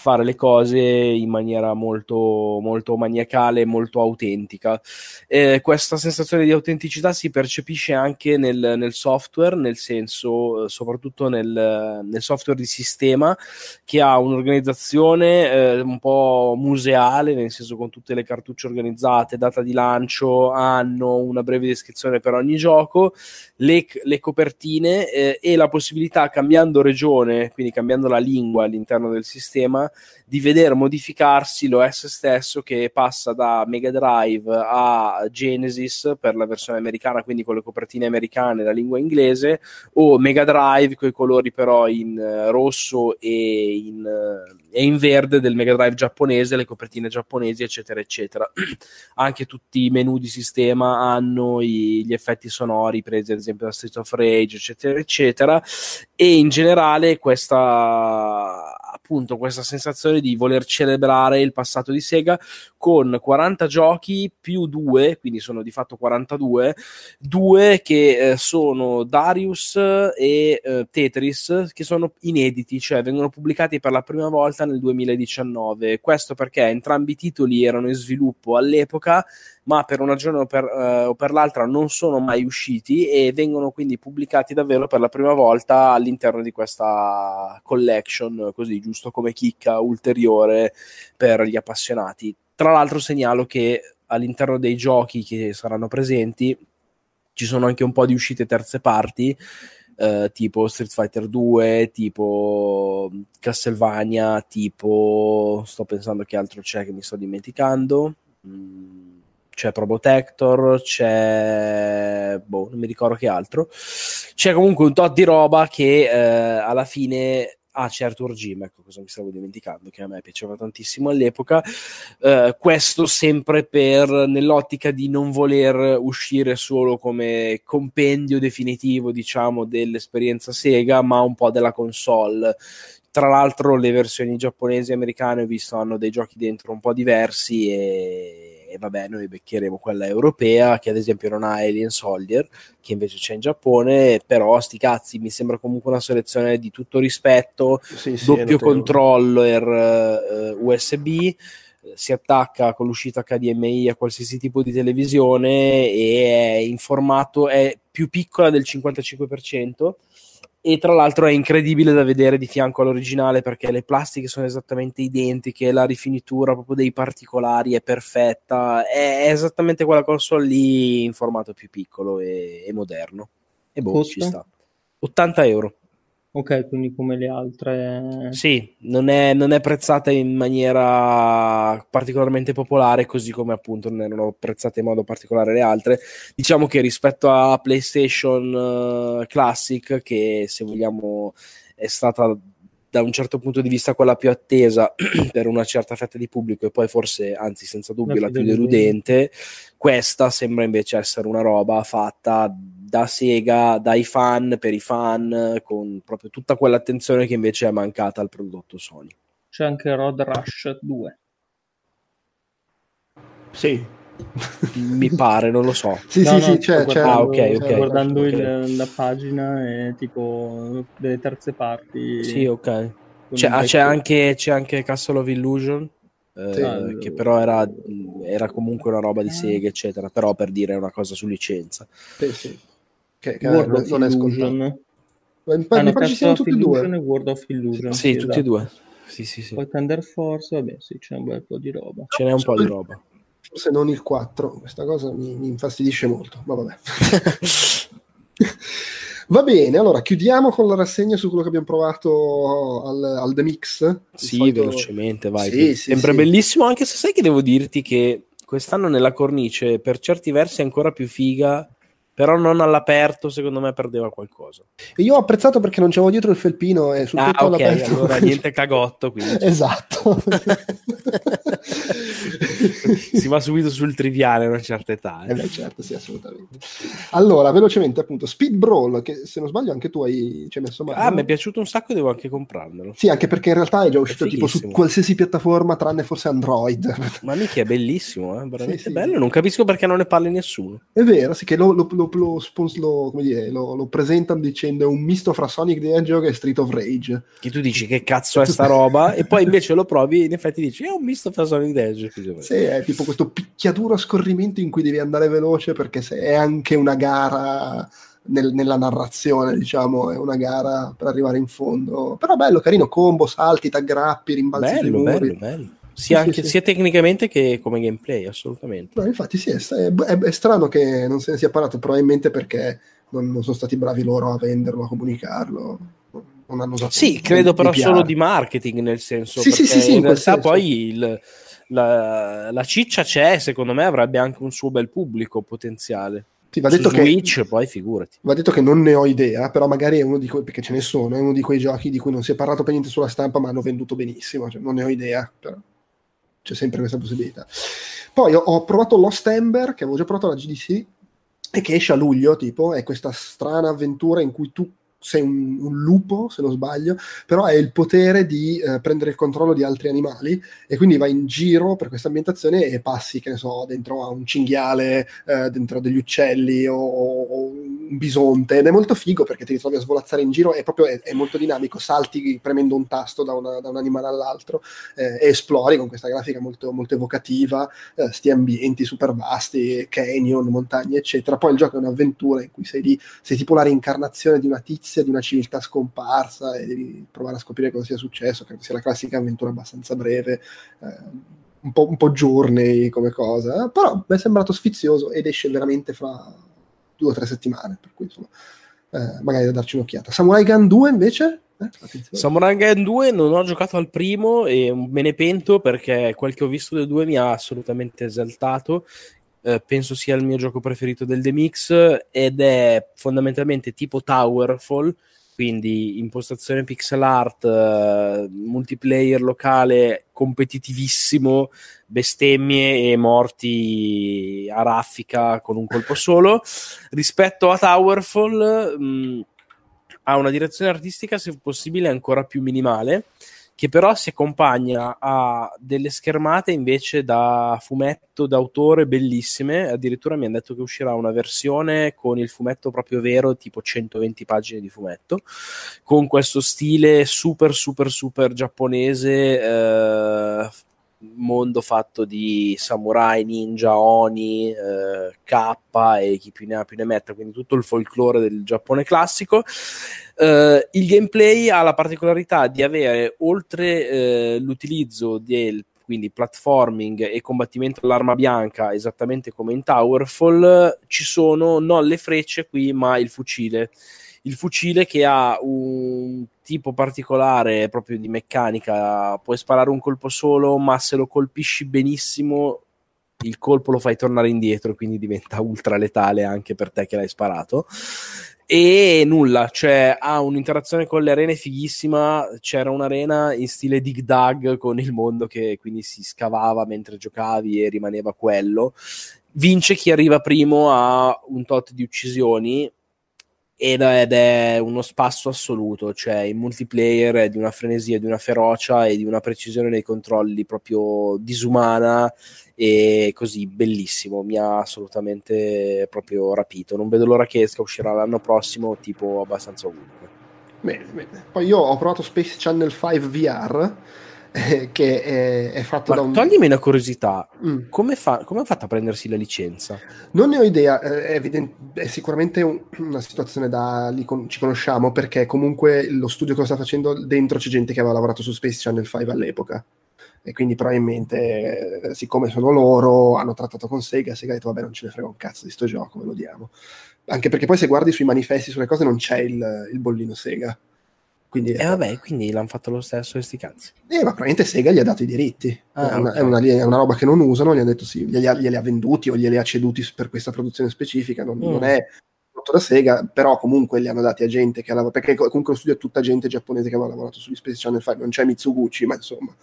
[SPEAKER 2] fare le cose in maniera molto, molto maniacale, molto autentica. Eh, questa sensazione di autenticità si percepisce anche nel, nel software, nel senso, soprattutto nel, nel, software di sistema, che ha un'organizzazione eh, un po' museale, nel senso con tutte le cartucce organizzate, data di lancio, anno, una breve descrizione per ogni gioco, le, le copertine eh, e la possibilità, cambiando regione, quindi cambiando la lingua all'interno del sistema, di vedere modificarsi l'OS stesso che passa da Mega Drive a Genesis per la versione americana, quindi con le copertine americane, la lingua inglese, o Mega Drive con i colori però in uh, rosso e in, uh, e in, verde del Mega Drive giapponese, le copertine giapponesi, eccetera, eccetera. Anche tutti i menu di sistema hanno i, gli effetti sonori presi ad esempio da Street of Rage, eccetera, eccetera, e in generale questa appunto questa sensazione di voler celebrare il passato di Sega con 40 giochi più due, quindi sono di fatto 42, due che eh, sono Darius e eh, Tetris, che sono inediti, cioè vengono pubblicati per la prima volta nel 2019. Questo perché entrambi i titoli erano in sviluppo all'epoca ma per una ragione o per, uh, o per l'altra non sono mai usciti e vengono quindi pubblicati davvero per la prima volta all'interno di questa collection, così giusto come chicca ulteriore per gli appassionati. Tra l'altro segnalo che all'interno dei giochi che saranno presenti ci sono anche un po' di uscite terze parti, eh, tipo Street Fighter 2, tipo Castlevania, tipo sto pensando che altro c'è che mi sto dimenticando. Mm c'è Probotector, c'è boh, non mi ricordo che altro. C'è comunque un tot di roba che eh, alla fine Ah, c'è Arthur Jim, ecco cosa mi stavo dimenticando, che a me piaceva tantissimo all'epoca. Uh, questo sempre per nell'ottica di non voler uscire solo come compendio definitivo, diciamo, dell'esperienza Sega, ma un po' della console. Tra l'altro, le versioni giapponesi e americane ho visto hanno dei giochi dentro un po' diversi e e vabbè noi beccheremo quella europea che ad esempio non ha Alien Soldier che invece c'è in Giappone però sti cazzi mi sembra comunque una selezione di tutto rispetto sì, sì, doppio controller uh, USB si attacca con l'uscita HDMI a qualsiasi tipo di televisione e è in formato è più piccola del 55% e tra l'altro è incredibile da vedere di fianco all'originale perché le plastiche sono esattamente identiche, la rifinitura proprio dei particolari è perfetta, è esattamente quella console lì in formato più piccolo e, e moderno. E boh,
[SPEAKER 3] Costa?
[SPEAKER 2] ci sta. 80 euro.
[SPEAKER 3] Ok, quindi come le altre...
[SPEAKER 2] Sì, non è, non è prezzata in maniera particolarmente popolare, così come appunto non erano prezzate in modo particolare le altre. Diciamo che rispetto a PlayStation eh, Classic, che se vogliamo è stata da un certo punto di vista quella più attesa per una certa fetta di pubblico e poi forse, anzi senza dubbio,
[SPEAKER 3] La
[SPEAKER 2] la più
[SPEAKER 3] più
[SPEAKER 2] deludente, questa sembra invece essere una roba fatta da Sega, dai fan, per i fan, con proprio tutta quell'attenzione che invece è mancata al prodotto Sony.
[SPEAKER 3] C'è anche Road Rush 2.
[SPEAKER 1] Sì.
[SPEAKER 2] Mi pare, non lo so.
[SPEAKER 1] Sì,
[SPEAKER 3] No,
[SPEAKER 1] sì,
[SPEAKER 3] no,
[SPEAKER 1] sì, c'è, c'è.
[SPEAKER 2] Ah,
[SPEAKER 3] guardando-
[SPEAKER 2] ok,
[SPEAKER 3] sto
[SPEAKER 2] ok.
[SPEAKER 3] guardando il-
[SPEAKER 2] Ok.
[SPEAKER 3] la pagina e tipo delle terze parti.
[SPEAKER 2] Sì, ok. C'è, ah, c'è anche, c'è anche Castle of Illusion, eh,
[SPEAKER 1] Sì.
[SPEAKER 2] che però era, era comunque una roba di Sega, eccetera. Però per dire una cosa su licenza.
[SPEAKER 1] Sì, sì. Che, che
[SPEAKER 3] World
[SPEAKER 1] non,
[SPEAKER 3] of
[SPEAKER 1] non è scontato.
[SPEAKER 3] Illusion.
[SPEAKER 1] Ma mi
[SPEAKER 3] Ah,
[SPEAKER 1] pare
[SPEAKER 3] no,
[SPEAKER 1] siano
[SPEAKER 3] of
[SPEAKER 1] tutti e due.
[SPEAKER 3] e World of Illusion.
[SPEAKER 2] Sì, tutti e
[SPEAKER 3] esatto.
[SPEAKER 2] due. Sì, sì, sì.
[SPEAKER 3] Poi Thunder Force, vabbè, sì, c'è un bel po' di roba.
[SPEAKER 2] Ce n'è un po' di roba.
[SPEAKER 1] Forse non il 4. Questa cosa mi, mi infastidisce molto. Ma vabbè. Va bene, allora chiudiamo con la rassegna su quello che abbiamo provato al, al The Mix.
[SPEAKER 2] Sì,
[SPEAKER 1] solito-
[SPEAKER 2] velocemente, vai.
[SPEAKER 1] Sì, sì,
[SPEAKER 2] Sembra
[SPEAKER 1] sì.
[SPEAKER 2] bellissimo, anche se sai che devo dirti che quest'anno nella cornice per certi versi è ancora più figa, però non all'aperto, secondo me perdeva qualcosa.
[SPEAKER 1] E io ho apprezzato perché non c'avevo dietro il felpino e sul
[SPEAKER 2] Ah,
[SPEAKER 1] tetto
[SPEAKER 2] ok,
[SPEAKER 1] all'aperto.
[SPEAKER 2] allora niente cagotto, quindi
[SPEAKER 1] Esatto.
[SPEAKER 2] si va subito sul triviale a una certa età. eh.
[SPEAKER 1] Eh beh, certo, sì, assolutamente. Allora, velocemente, appunto, Speed Brawl, che se non sbaglio anche tu hai, ci hai messo mano.
[SPEAKER 2] Ah, mi è piaciuto un sacco, devo anche comprarmelo.
[SPEAKER 1] Sì, anche perché in realtà è già uscito tipo su qualsiasi piattaforma tranne forse Android.
[SPEAKER 2] Ma mica è bellissimo, eh? veramente
[SPEAKER 1] Sì, sì.
[SPEAKER 2] bello. Non capisco perché non ne parli nessuno.
[SPEAKER 1] È vero, sì, che lo, lo, lo, lo, lo- dire, lo- presentano dicendo è un misto fra Sonic the Hedgehog e Street of Rage.
[SPEAKER 2] Che tu dici che cazzo è sta roba, e poi invece lo provi e in effetti dici è un misto fra Sonic the Hedgehog.
[SPEAKER 1] Sì, è tipo questo picchiaduro a scorrimento in cui devi andare veloce perché se è anche una gara nel- nella narrazione, diciamo, è una gara per arrivare in fondo. Però bello, carino, combo, salti, t'aggrappi, rimbalzi
[SPEAKER 2] Bello, bello, bello. Sia,
[SPEAKER 1] Sì,
[SPEAKER 2] anche-
[SPEAKER 1] sì, sì.
[SPEAKER 2] sia tecnicamente che come gameplay, assolutamente.
[SPEAKER 1] No, infatti sì, è, è- è strano che non se ne sia parlato, probabilmente perché non, non sono stati bravi loro a venderlo, a comunicarlo. Non hanno usato
[SPEAKER 2] Sì, credo però
[SPEAKER 1] PR.
[SPEAKER 2] solo di marketing, nel senso
[SPEAKER 1] Sì, sì, sì, sì,
[SPEAKER 2] in realtà
[SPEAKER 1] senso.
[SPEAKER 2] poi il- la, la ciccia c'è, secondo me avrebbe anche un suo bel pubblico potenziale.
[SPEAKER 1] Sì, va
[SPEAKER 2] Su
[SPEAKER 1] detto che
[SPEAKER 2] Switch, poi figurati.
[SPEAKER 1] Va detto che non ne ho idea, però magari è uno di quei, perché ce ne sono, è uno di quei giochi di cui non si è parlato per niente sulla stampa, ma hanno venduto benissimo, cioè, non ne ho idea, però c'è sempre questa possibilità. Poi ho, ho provato Lost Ember, che avevo già provato alla GDC, e che esce a luglio, tipo, è questa strana avventura in cui tu sei un, un lupo, se non sbaglio, però hai il potere di eh, prendere il controllo di altri animali e quindi vai in giro per questa ambientazione e passi, che ne so, dentro a un cinghiale, eh, dentro degli uccelli o, o un bisonte ed è molto figo perché ti ritrovi a svolazzare in giro, è proprio è, è molto dinamico, salti premendo un tasto da, una- da un animale all'altro eh, e esplori con questa grafica molto, molto evocativa, eh, sti ambienti super vasti, canyon, montagne, eccetera. Poi il gioco è un'avventura in cui sei lì, sei tipo la reincarnazione di una tizia, di una civiltà scomparsa e devi provare a scoprire cosa sia successo, credo sia la classica avventura abbastanza breve. eh, un po', un po' journey come cosa, però mi è sembrato sfizioso ed esce veramente fra due o tre settimane, per cui insomma, eh, magari da darci un'occhiata. Samurai Gun 2 invece? Eh.
[SPEAKER 2] Samurai Gun 2 non ho giocato al primo e me ne pento perché quel che ho visto del 2 mi ha assolutamente esaltato. Eh, penso sia il mio gioco preferito del The Mix ed è fondamentalmente tipo Towerfall, quindi impostazione pixel art, eh, multiplayer locale competitivissimo, bestemmie e morti a raffica con un colpo solo. Rispetto a Towerfall, mh, ha una direzione artistica, se possibile, ancora più minimale, che però si accompagna a delle schermate invece da fumetto d'autore bellissime. Addirittura mi hanno detto che uscirà una versione con il fumetto proprio vero, tipo 120 pagine di fumetto, con questo stile super, super, super giapponese. eh, mondo fatto di samurai, ninja, oni, eh, K e chi più ne ha più ne metta, quindi tutto il folklore del Giappone classico. Eh, il gameplay ha la particolarità di avere, oltre eh, l'utilizzo del quindi platforming e combattimento all'arma bianca, esattamente come in Towerfall, ci sono non le frecce qui, ma il fucile. Il fucile che ha un tipo particolare proprio di meccanica, puoi sparare un colpo solo, ma se lo colpisci benissimo, il colpo lo fai tornare indietro, quindi diventa ultra letale anche per te che l'hai sparato. E nulla, cioè ha un'interazione con le arene fighissima, c'era un'arena in stile Dig Dug con il mondo che quindi si scavava mentre giocavi e rimaneva quello. Vince chi arriva primo a un tot di uccisioni ed è uno spasso assoluto, cioè in multiplayer è di una frenesia, di una ferocia e di una precisione nei controlli proprio disumana e così bellissimo, mi ha assolutamente proprio rapito. Non vedo l'ora che esca, uscirà l'anno prossimo, tipo abbastanza ovunque.
[SPEAKER 1] Bene, bene. Poi io ho provato Space Channel 5 VR. Eh, che è, è fatto
[SPEAKER 2] Ma
[SPEAKER 1] da un.
[SPEAKER 2] Toglimi una curiosità, mm. come, fa, come ha fatto a prendersi la licenza?
[SPEAKER 1] Non ne ho idea, è, evident- è sicuramente un, una situazione da. Con- ci conosciamo perché comunque lo studio che lo sta facendo dentro c'è gente che aveva lavorato su Space Channel 5 all'epoca e quindi probabilmente eh, siccome sono loro hanno trattato con Sega Sega ha detto vabbè non ce ne frega un cazzo di sto gioco ve lo diamo anche perché poi se guardi sui manifesti sulle cose non c'è il, il bollino Sega
[SPEAKER 2] quindi, e eh, vabbè quindi l'hanno fatto lo stesso questi cazzi
[SPEAKER 1] eh ma probabilmente Sega gli ha dato i diritti ah, è, una, okay. è, una, è, una, roba che non usano gli ha detto sì glieli ha, glieli ha venduti o glieli ha ceduti per questa produzione specifica non, mm. non è da Sega, però comunque li hanno dati a gente che aveva, perché comunque lo studio è tutta gente giapponese che aveva lavorato sugli Space Channel 5, non c'è Mitsuguchi, ma insomma.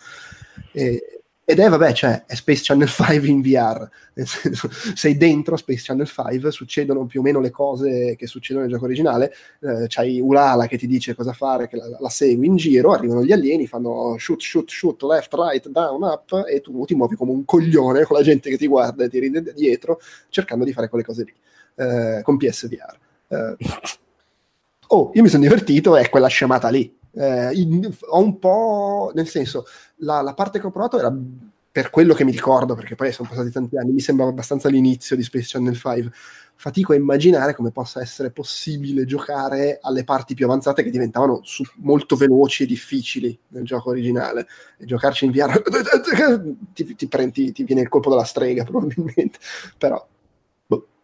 [SPEAKER 1] E, ed è, vabbè, cioè, è Space Channel 5 in VR, senso, sei dentro Space Channel 5, succedono più o meno le cose che succedono nel gioco originale, eh, c'hai Ulala che ti dice cosa fare, che la, la, segui in giro, arrivano gli alieni, fanno shoot, shoot, shoot, left, right, down, up, e tu ti muovi come un coglione con la gente che ti guarda e ti ride dietro, cercando di fare quelle cose lì eh, con PSVR. Eh, oh, io mi sono divertito, è quella scemata lì. Eh, in, ho un po', nel senso, la, la, parte che ho provato era per quello che mi ricordo, perché poi sono passati tanti anni, mi sembrava abbastanza l'inizio di Space Channel 5. Fatico a immaginare come possa essere possibile giocare alle parti più avanzate che diventavano su, molto veloci e difficili nel gioco originale. E giocarci in VR ti, ti, prendi, ti viene il colpo della strega, probabilmente. Però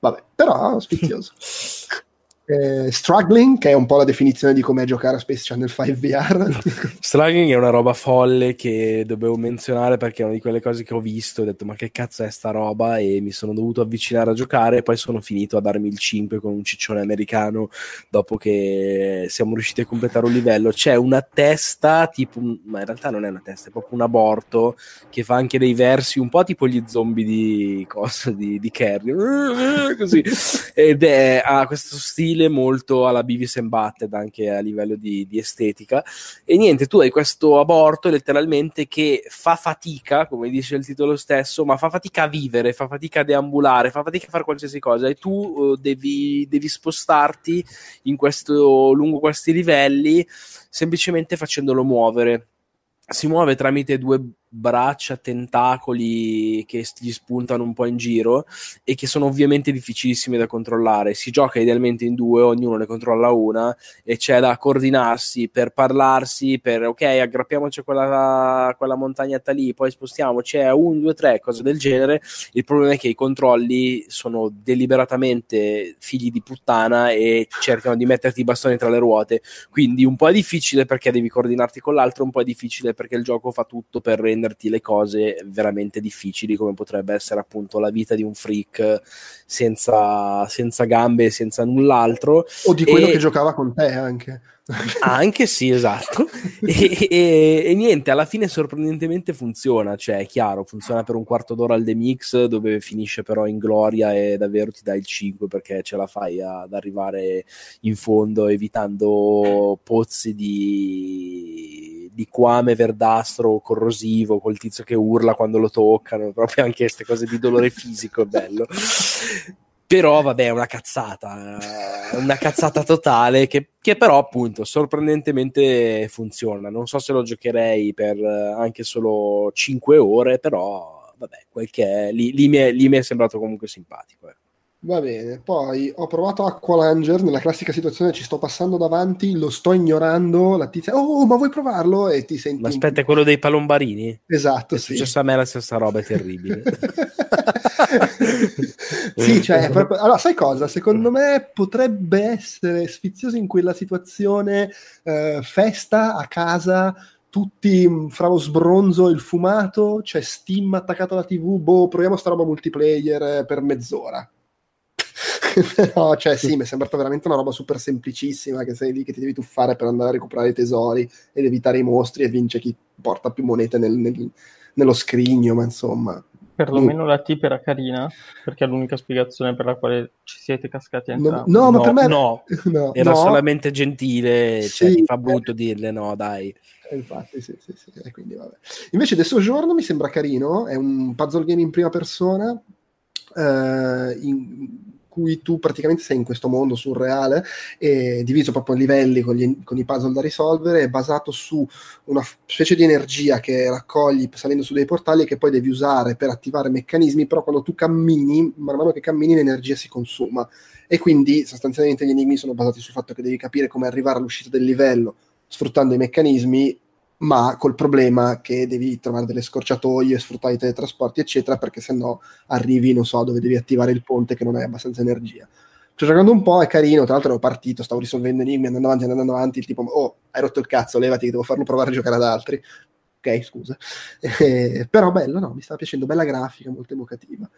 [SPEAKER 1] Vabbè, però sfizioso. Eh, struggling, che è un po' la definizione di come giocare a Space Channel 5 VR.
[SPEAKER 2] struggling è una roba folle che dovevo menzionare perché è una di quelle cose che ho visto e ho detto ma che cazzo è sta roba e mi sono dovuto avvicinare a giocare e poi sono finito a darmi il 5 con un ciccione americano dopo che siamo riusciti a completare un livello. C'è una testa tipo, ma in realtà non è una testa, è proprio un aborto che fa anche dei versi un po' tipo gli zombie di, cosa, di, di Carrie, così, ed è, ha questo stile stile molto alla Beavis and Butted anche a livello di, di, estetica. E niente, tu hai questo aborto letteralmente che fa fatica, come dice il titolo stesso, ma fa fatica a vivere, fa fatica a deambulare, fa fatica a fare qualsiasi cosa. E tu uh, devi, devi spostarti questo, lungo questi livelli semplicemente facendolo muovere. Si muove tramite due braccia, tentacoli che gli spuntano un po' in giro e che sono ovviamente difficilissimi da controllare. Si gioca idealmente in due, ognuno ne controlla una e c'è da coordinarsi per parlarsi, per ok, aggrappiamoci a quella, quella montagnetta lì, poi spostiamoci a un, due, tre, cose del genere. Il problema è che i controlli sono deliberatamente figli di puttana e cercano di metterti i bastoni tra le ruote. Quindi un po' è difficile perché devi coordinarti con l'altro, un po' è difficile perché il gioco fa tutto per rendere renderti le cose veramente difficili, come potrebbe essere appunto la vita di un freak senza, senza gambe senza null'altro.
[SPEAKER 1] O di quello e... che giocava con te anche.
[SPEAKER 2] Anche sì, esatto. e, e, e, niente, alla fine sorprendentemente funziona, cioè è chiaro, funziona per un quarto d'ora al The Mix, dove finisce però in gloria e davvero ti dà il 5 perché ce la fai ad arrivare in fondo evitando pozzi di, di quame verdastro corrosivo col tizio che urla quando lo toccano, proprio anche queste cose di dolore fisico, è bello però vabbè è una cazzata, eh, una cazzata totale che, che, però appunto sorprendentemente funziona. Non so se lo giocherei per eh, anche solo 5 ore, però vabbè, quel che è, lì, lì, mi, è, lì mi è sembrato comunque simpatico. Eh.
[SPEAKER 1] Va bene, poi ho provato Aqualanger, nella classica situazione ci sto passando davanti, lo sto ignorando, la tizia, oh ma vuoi provarlo? E ti senti...
[SPEAKER 2] Ma aspetta, è quello dei palombarini?
[SPEAKER 1] Esatto,
[SPEAKER 2] è
[SPEAKER 1] sì.
[SPEAKER 2] successo a me la stessa roba, è terribile.
[SPEAKER 1] sì, cioè, proprio... allora sai cosa? Secondo me potrebbe essere sfizioso in quella situazione, eh, festa a casa, tutti fra lo sbronzo e il fumato, c'è Steam attaccato alla TV, boh, proviamo sta roba multiplayer per mezz'ora però, cioè, sì, mi è sembrata veramente una roba super semplicissima che sei lì che ti devi tuffare per andare a recuperare i tesori ed evitare i mostri e vince chi porta più monete nel, nel, nello scrigno, ma insomma...
[SPEAKER 3] Perlomeno mm. la tip era carina, perché è l'unica spiegazione per la quale ci siete cascati
[SPEAKER 1] entrambi. No, no, ma per me...
[SPEAKER 2] No, no era no. solamente gentile, cioè sì, ti fa brutto eh. dirle no, dai.
[SPEAKER 1] Eh, infatti, sì, sì, sì. E quindi, vabbè. Invece adesso giorno mi sembra carino, è un puzzle game in prima persona, eh, in, cui tu praticamente sei in questo mondo surreale, diviso proprio a livelli con, gli, con, i puzzle da risolvere, è basato su una specie di energia che raccogli salendo su dei portali e che poi devi usare per attivare meccanismi, però quando tu cammini, man mano che cammini l'energia si consuma. E quindi sostanzialmente gli enigmi sono basati sul fatto che devi capire come arrivare all'uscita del livello sfruttando i meccanismi ma col problema che devi trovare delle scorciatoie, sfruttare i teletrasporti, eccetera, perché se no arrivi, non so, dove devi attivare il ponte che non hai abbastanza energia. Sto giocando un po', è carino, tra l'altro ero partito, stavo risolvendo enigmi, andando avanti, andando avanti, il tipo, oh, hai rotto il cazzo, levati, devo farlo provare a giocare ad altri. Ok, scusa. Eh, però bello, no, mi sta piacendo, bella grafica, molto evocativa.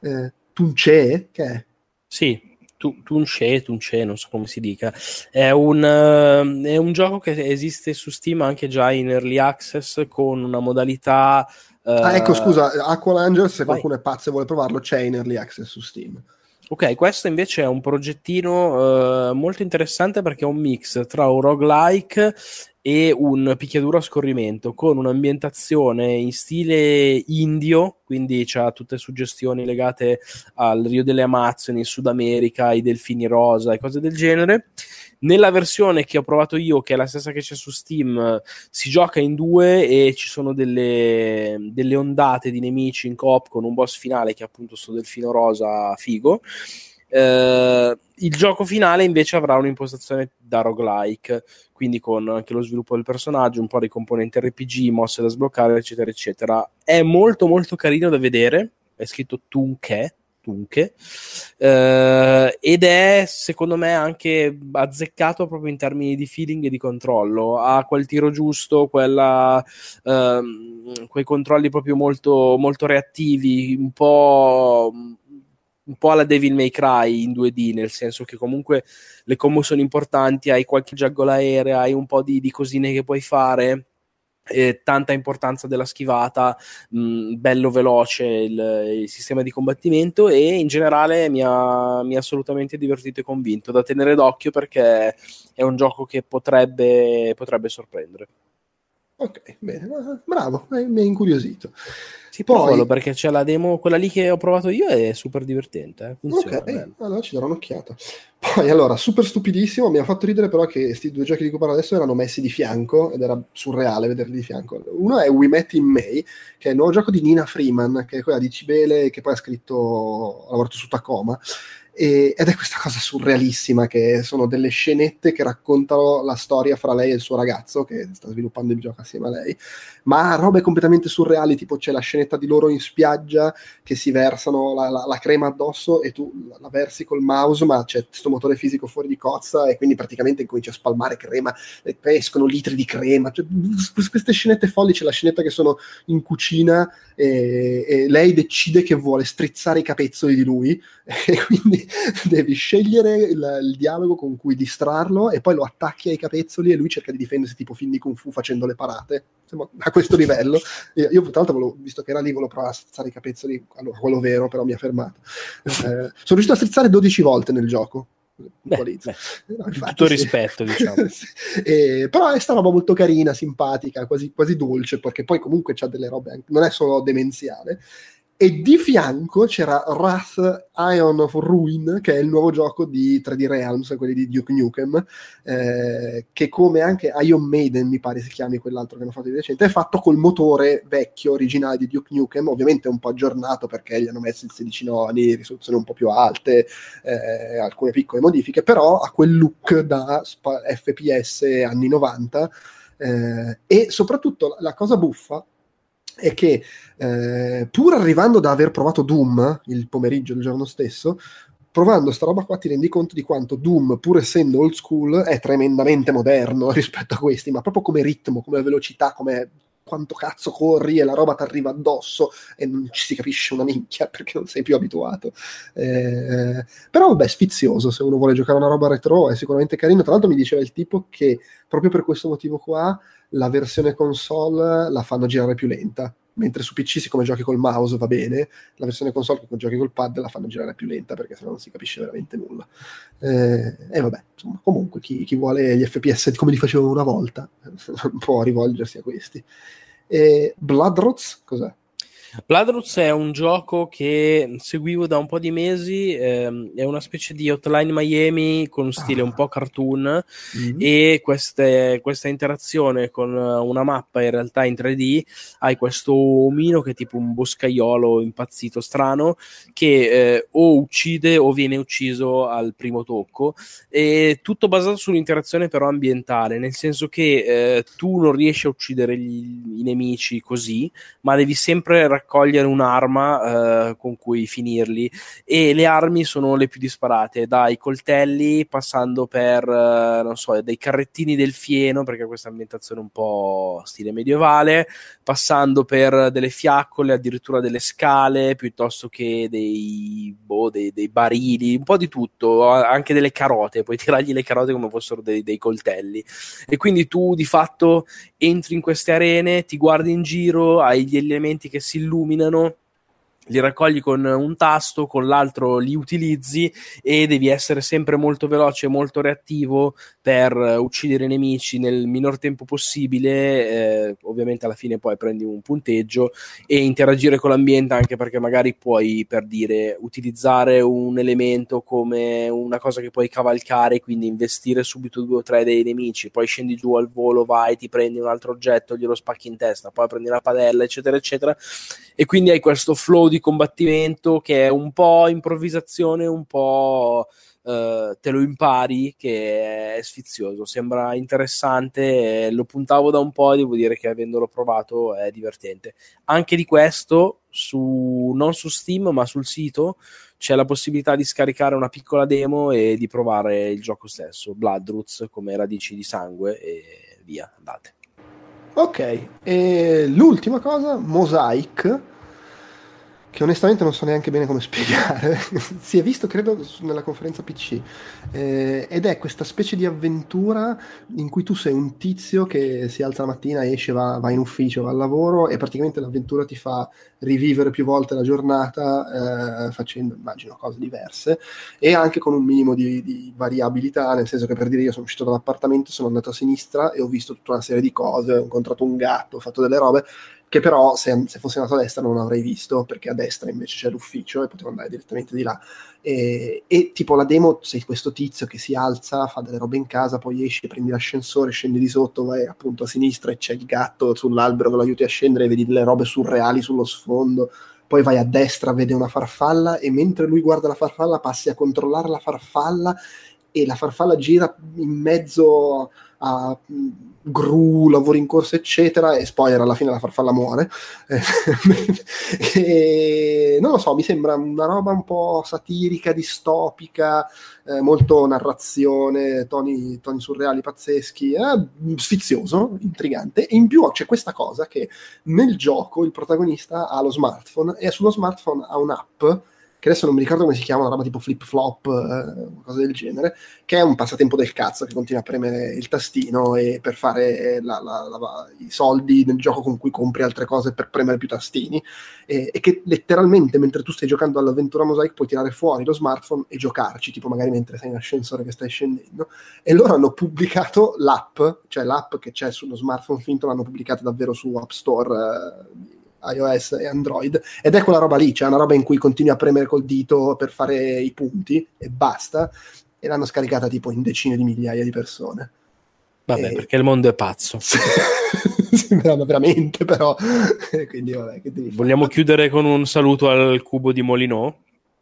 [SPEAKER 1] Eh, Tunce, che è?
[SPEAKER 2] Sì, Tunche, Tunche, non so come si dica, è un, uh, è un, gioco che esiste su Steam anche già in early access con una modalità.
[SPEAKER 1] Uh, ah, ecco, scusa, Aqualanger, se vai. qualcuno è pazzo e vuole provarlo, c'è in early access su Steam.
[SPEAKER 2] Ok, questo invece è un progettino uh, molto interessante perché è un mix tra un roguelike e un picchiaduro a scorrimento con un'ambientazione in stile indio, quindi ha tutte suggestioni legate al Rio delle Amazzoni, in Sud America, i delfini rosa e cose del genere. Nella versione che ho provato io, che è la stessa che c'è su Steam, si gioca in due e ci sono delle, delle ondate di nemici in coop con un boss finale che è appunto sto delfino rosa figo. Uh, il gioco finale invece avrà un'impostazione da roguelike, quindi con anche lo sviluppo del personaggio, un po' di componenti RPG, mosse da sbloccare, eccetera, eccetera. È molto molto carino da vedere, è scritto Tunke, Tunche, eh, ed è secondo me anche azzeccato proprio in termini di feeling e di controllo. Ha quel tiro giusto, quella, ehm, quei controlli proprio molto, molto reattivi, un po' un po' alla Devil May Cry in 2D, nel senso che comunque le combo sono importanti, hai qualche juggle aerea, hai un po' di, di cosine che puoi fare. Eh, tanta importanza della schivata, mh, bello veloce il, il, sistema di combattimento e in generale mi ha, mi ha, assolutamente divertito e convinto da tenere d'occhio perché è un gioco che potrebbe, potrebbe sorprendere.
[SPEAKER 1] Ok, bene, bravo, mi ha incuriosito.
[SPEAKER 2] Sì, poi perché c'è la demo, quella lì che ho provato io è super divertente. Eh?
[SPEAKER 1] Funziona ok, bene. allora ci darò un'occhiata. Poi allora, super stupidissimo, mi ha fatto ridere però che questi due giochi di cui parlo adesso erano messi di fianco ed era surreale vederli di fianco. Uno è We Met in May, che è il nuovo gioco di Nina Freeman, che è quella di Cibele che poi ha scritto, ha lavorato su Tacoma e, ed è questa cosa surrealissima che sono delle scenette che raccontano la storia fra lei e il suo ragazzo che sta sviluppando il gioco assieme a lei. Ma robe completamente surreali tipo c'è la scenetta di loro in spiaggia che si versano la, la, la crema addosso e tu la, versi col mouse ma c'è questo motore fisico fuori di cozza e quindi praticamente incominci a spalmare crema e escono litri di crema cioè, queste scenette folli c'è la scenetta che sono in cucina e, e lei decide che vuole strizzare i capezzoli di lui e quindi devi scegliere il, il, dialogo con cui distrarlo e poi lo attacchi ai capezzoli e lui cerca di difendersi tipo film di Kung Fu facendo le parate. Insomma, a questo livello. Io, io tra l'altro, volevo, visto che era lì, volevo provare a strizzare i capezzoli, allora, quello vero, però mi ha fermato. Eh, sono riuscito a strizzare 12 volte nel gioco.
[SPEAKER 2] Beh, beh, no, infatti, tutto rispetto, sì. diciamo.
[SPEAKER 1] eh, però è sta roba molto carina, simpatica, quasi, quasi dolce, perché poi comunque c'ha delle robe, anche, non è solo demenziale e di fianco c'era Wrath Ion of Ruin, che è il nuovo gioco di 3D Realms, quelli di Duke Nukem, eh, che come anche Ion Maiden, mi pare si chiami quell'altro che hanno fatto di recente, è fatto col motore vecchio, originale di Duke Nukem, ovviamente un po' aggiornato perché gli hanno messo il 16 noni, risoluzioni un po' più alte, eh, alcune piccole modifiche, però ha quel look da FPS anni 90 eh, e soprattutto la cosa buffa è che eh, pur arrivando da aver provato Doom il pomeriggio del giorno stesso, provando sta roba qua ti rendi conto di quanto Doom, pur essendo old school, è tremendamente moderno rispetto a questi, ma proprio come ritmo, come velocità, come quanto cazzo corri e la roba ti arriva addosso e non ci si capisce una minchia perché non sei più abituato. Eh, però vabbè, sfizioso, se uno vuole giocare una roba retro è sicuramente carino. Tra l'altro mi diceva il tipo che proprio per questo motivo qua la versione console la fanno girare più lenta mentre su PC siccome giochi col mouse va bene, la versione console che giochi col pad la fanno girare più lenta perché sennò non si capisce veramente nulla. Eh, e vabbè, insomma, comunque chi, chi, vuole gli FPS come li facevano una volta può rivolgersi a questi. E Bloodrots cos'è?
[SPEAKER 2] Bloodroots è un gioco che seguivo da un po' di mesi, ehm, è una specie di Hotline Miami con stile ah. un po' cartoon mm-hmm. e queste, questa interazione con una mappa in realtà in 3D, hai questo omino che è tipo un boscaiolo impazzito strano che eh, o uccide o viene ucciso al primo tocco e tutto basato sull'interazione però ambientale, nel senso che eh, tu non riesci a uccidere gli, i nemici così, ma devi sempre raccogliere raccogliere un'arma eh, con cui finirli e le armi sono le più disparate, dai coltelli passando per, eh, non so, dei carrettini del fieno, perché questa ambientazione un po' stile medievale, passando per delle fiaccole, addirittura delle scale, piuttosto che dei, boh, dei, dei barili, un po' di tutto, anche delle carote, puoi tirargli le carote come fossero dei, dei coltelli. E quindi tu di fatto entri in queste arene, ti guardi in giro, hai gli elementi che si illuminano illuminano li raccogli con un tasto, con l'altro li utilizzi e devi essere sempre molto veloce molto reattivo per uccidere i nemici nel minor tempo possibile. Eh, ovviamente alla fine poi prendi un punteggio e interagire con l'ambiente anche perché magari puoi, per dire, utilizzare un elemento come una cosa che puoi cavalcare, quindi investire subito due o tre dei nemici, poi scendi giù al volo, vai, ti prendi un altro oggetto, glielo spacchi in testa, poi prendi la padella, eccetera, eccetera. E quindi hai questo flow di combattimento che è un po' improvvisazione, un po' uh, te lo impari, che è sfizioso, sembra interessante, lo puntavo da un po' e devo dire che avendolo provato è divertente. Anche di questo, su, non su Steam ma sul sito, c'è la possibilità di scaricare una piccola demo e di provare il gioco stesso, Bloodroots come radici di sangue e via, andate.
[SPEAKER 1] Ok, e l'ultima cosa, Mosaic che onestamente non so neanche bene come spiegare, si è visto credo nella conferenza PC, eh, ed è questa specie di avventura in cui tu sei un tizio che si alza la mattina, esce, va, va in ufficio, va al lavoro e praticamente l'avventura ti fa rivivere più volte la giornata eh, facendo, immagino, cose diverse e anche con un minimo di, di, variabilità, nel senso che per dire io sono uscito dall'appartamento, sono andato a sinistra e ho visto tutta una serie di cose, ho incontrato un gatto, ho fatto delle robe che però se, se, fossi andato a destra non avrei visto, perché a destra invece c'è l'ufficio e potevo andare direttamente di là. E, e, tipo la demo, sei questo tizio che si alza, fa delle robe in casa, poi esci, prendi l'ascensore, scendi di sotto, vai appunto a sinistra e c'è il gatto sull'albero che lo aiuti a scendere, vedi delle robe surreali sullo sfondo, poi vai a destra, vede una farfalla e mentre lui guarda la farfalla passi a controllare la farfalla e la farfalla gira in mezzo a gru, lavori in corsa, eccetera, e spoiler, alla fine la farfalla muore. e, non lo so, mi sembra una roba un po' satirica, distopica, eh, molto narrazione, toni, toni, surreali pazzeschi, eh, sfizioso, intrigante. E in più c'è questa cosa che nel gioco il protagonista ha lo smartphone e sullo smartphone ha un'app che adesso non mi ricordo come si chiama, una roba tipo flip flop, eh, cosa del genere, che è un passatempo del cazzo che continua a premere il tastino e per fare la, la, la, i soldi nel gioco con cui compri altre cose per premere più tastini. E, e, che letteralmente mentre tu stai giocando all'avventura Mosaic puoi tirare fuori lo smartphone e giocarci, tipo magari mentre sei in ascensore che stai scendendo. E loro hanno pubblicato l'app, cioè l'app che c'è sullo smartphone finto l'hanno pubblicata davvero su App Store eh, iOS e Android ed è quella roba lì, cioè una roba in cui continui a premere col dito per fare i punti e basta e l'hanno scaricata tipo in decine di migliaia di persone.
[SPEAKER 2] Vabbè,
[SPEAKER 1] E-
[SPEAKER 2] perché il mondo è pazzo.
[SPEAKER 1] Sembrava veramente, però. Quindi, vabbè?
[SPEAKER 2] Vogliamo chiudere con un saluto al cubo di Molinò?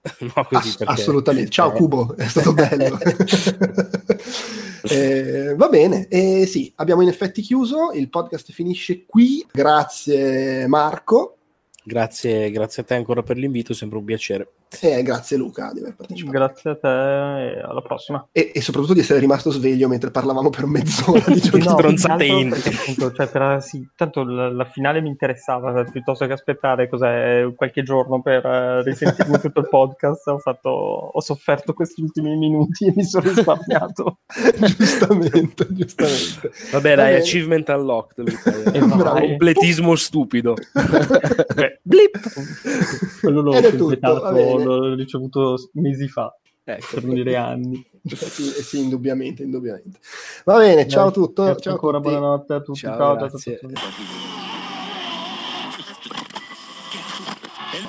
[SPEAKER 2] no, così
[SPEAKER 1] Ass-
[SPEAKER 2] perché...
[SPEAKER 1] assolutamente. Ciao,
[SPEAKER 2] eh,
[SPEAKER 1] Cubo, è stato bello. Eh, va bene, e sì, abbiamo in effetti chiuso. Il podcast finisce qui. Grazie, Marco.
[SPEAKER 2] Grazie, grazie a te ancora per l'invito, sempre un piacere.
[SPEAKER 1] E grazie, Luca, di aver partecipato.
[SPEAKER 3] Grazie a te e alla prossima.
[SPEAKER 1] E, e soprattutto di essere rimasto sveglio mentre parlavamo per mezz'ora di giochi.
[SPEAKER 2] No, stronzate
[SPEAKER 3] più che altro
[SPEAKER 2] in-
[SPEAKER 3] perché appunto, cioè, per- sì, tanto la, la finale mi interessava, cioè, piuttosto che aspettare cos'è, qualche giorno per eh, risentirmi tutto il podcast, ho, fatto, ho sofferto questi ultimi minuti e mi sono risparmiato.
[SPEAKER 1] giustamente, giustamente.
[SPEAKER 2] Vabbè,
[SPEAKER 1] Va
[SPEAKER 2] dai, achievement unlocked. Luca.
[SPEAKER 3] E
[SPEAKER 1] Bravo.
[SPEAKER 3] vai.
[SPEAKER 2] Completismo stupido.
[SPEAKER 3] Beh,
[SPEAKER 2] Blip.
[SPEAKER 3] quello l'ho completato. L'ho ricevuto mesi fa,
[SPEAKER 2] Ecco.
[SPEAKER 3] per non dire anni.
[SPEAKER 1] sì, sì, indubbiamente, indubbiamente. Va bene, ciao a tutto.
[SPEAKER 3] Grazie
[SPEAKER 1] Ciao
[SPEAKER 3] ancora,
[SPEAKER 1] tutti.
[SPEAKER 3] buonanotte a tutti.
[SPEAKER 2] Ciao,
[SPEAKER 3] ciao, ciao, ciao,
[SPEAKER 2] grazie.
[SPEAKER 3] ciao.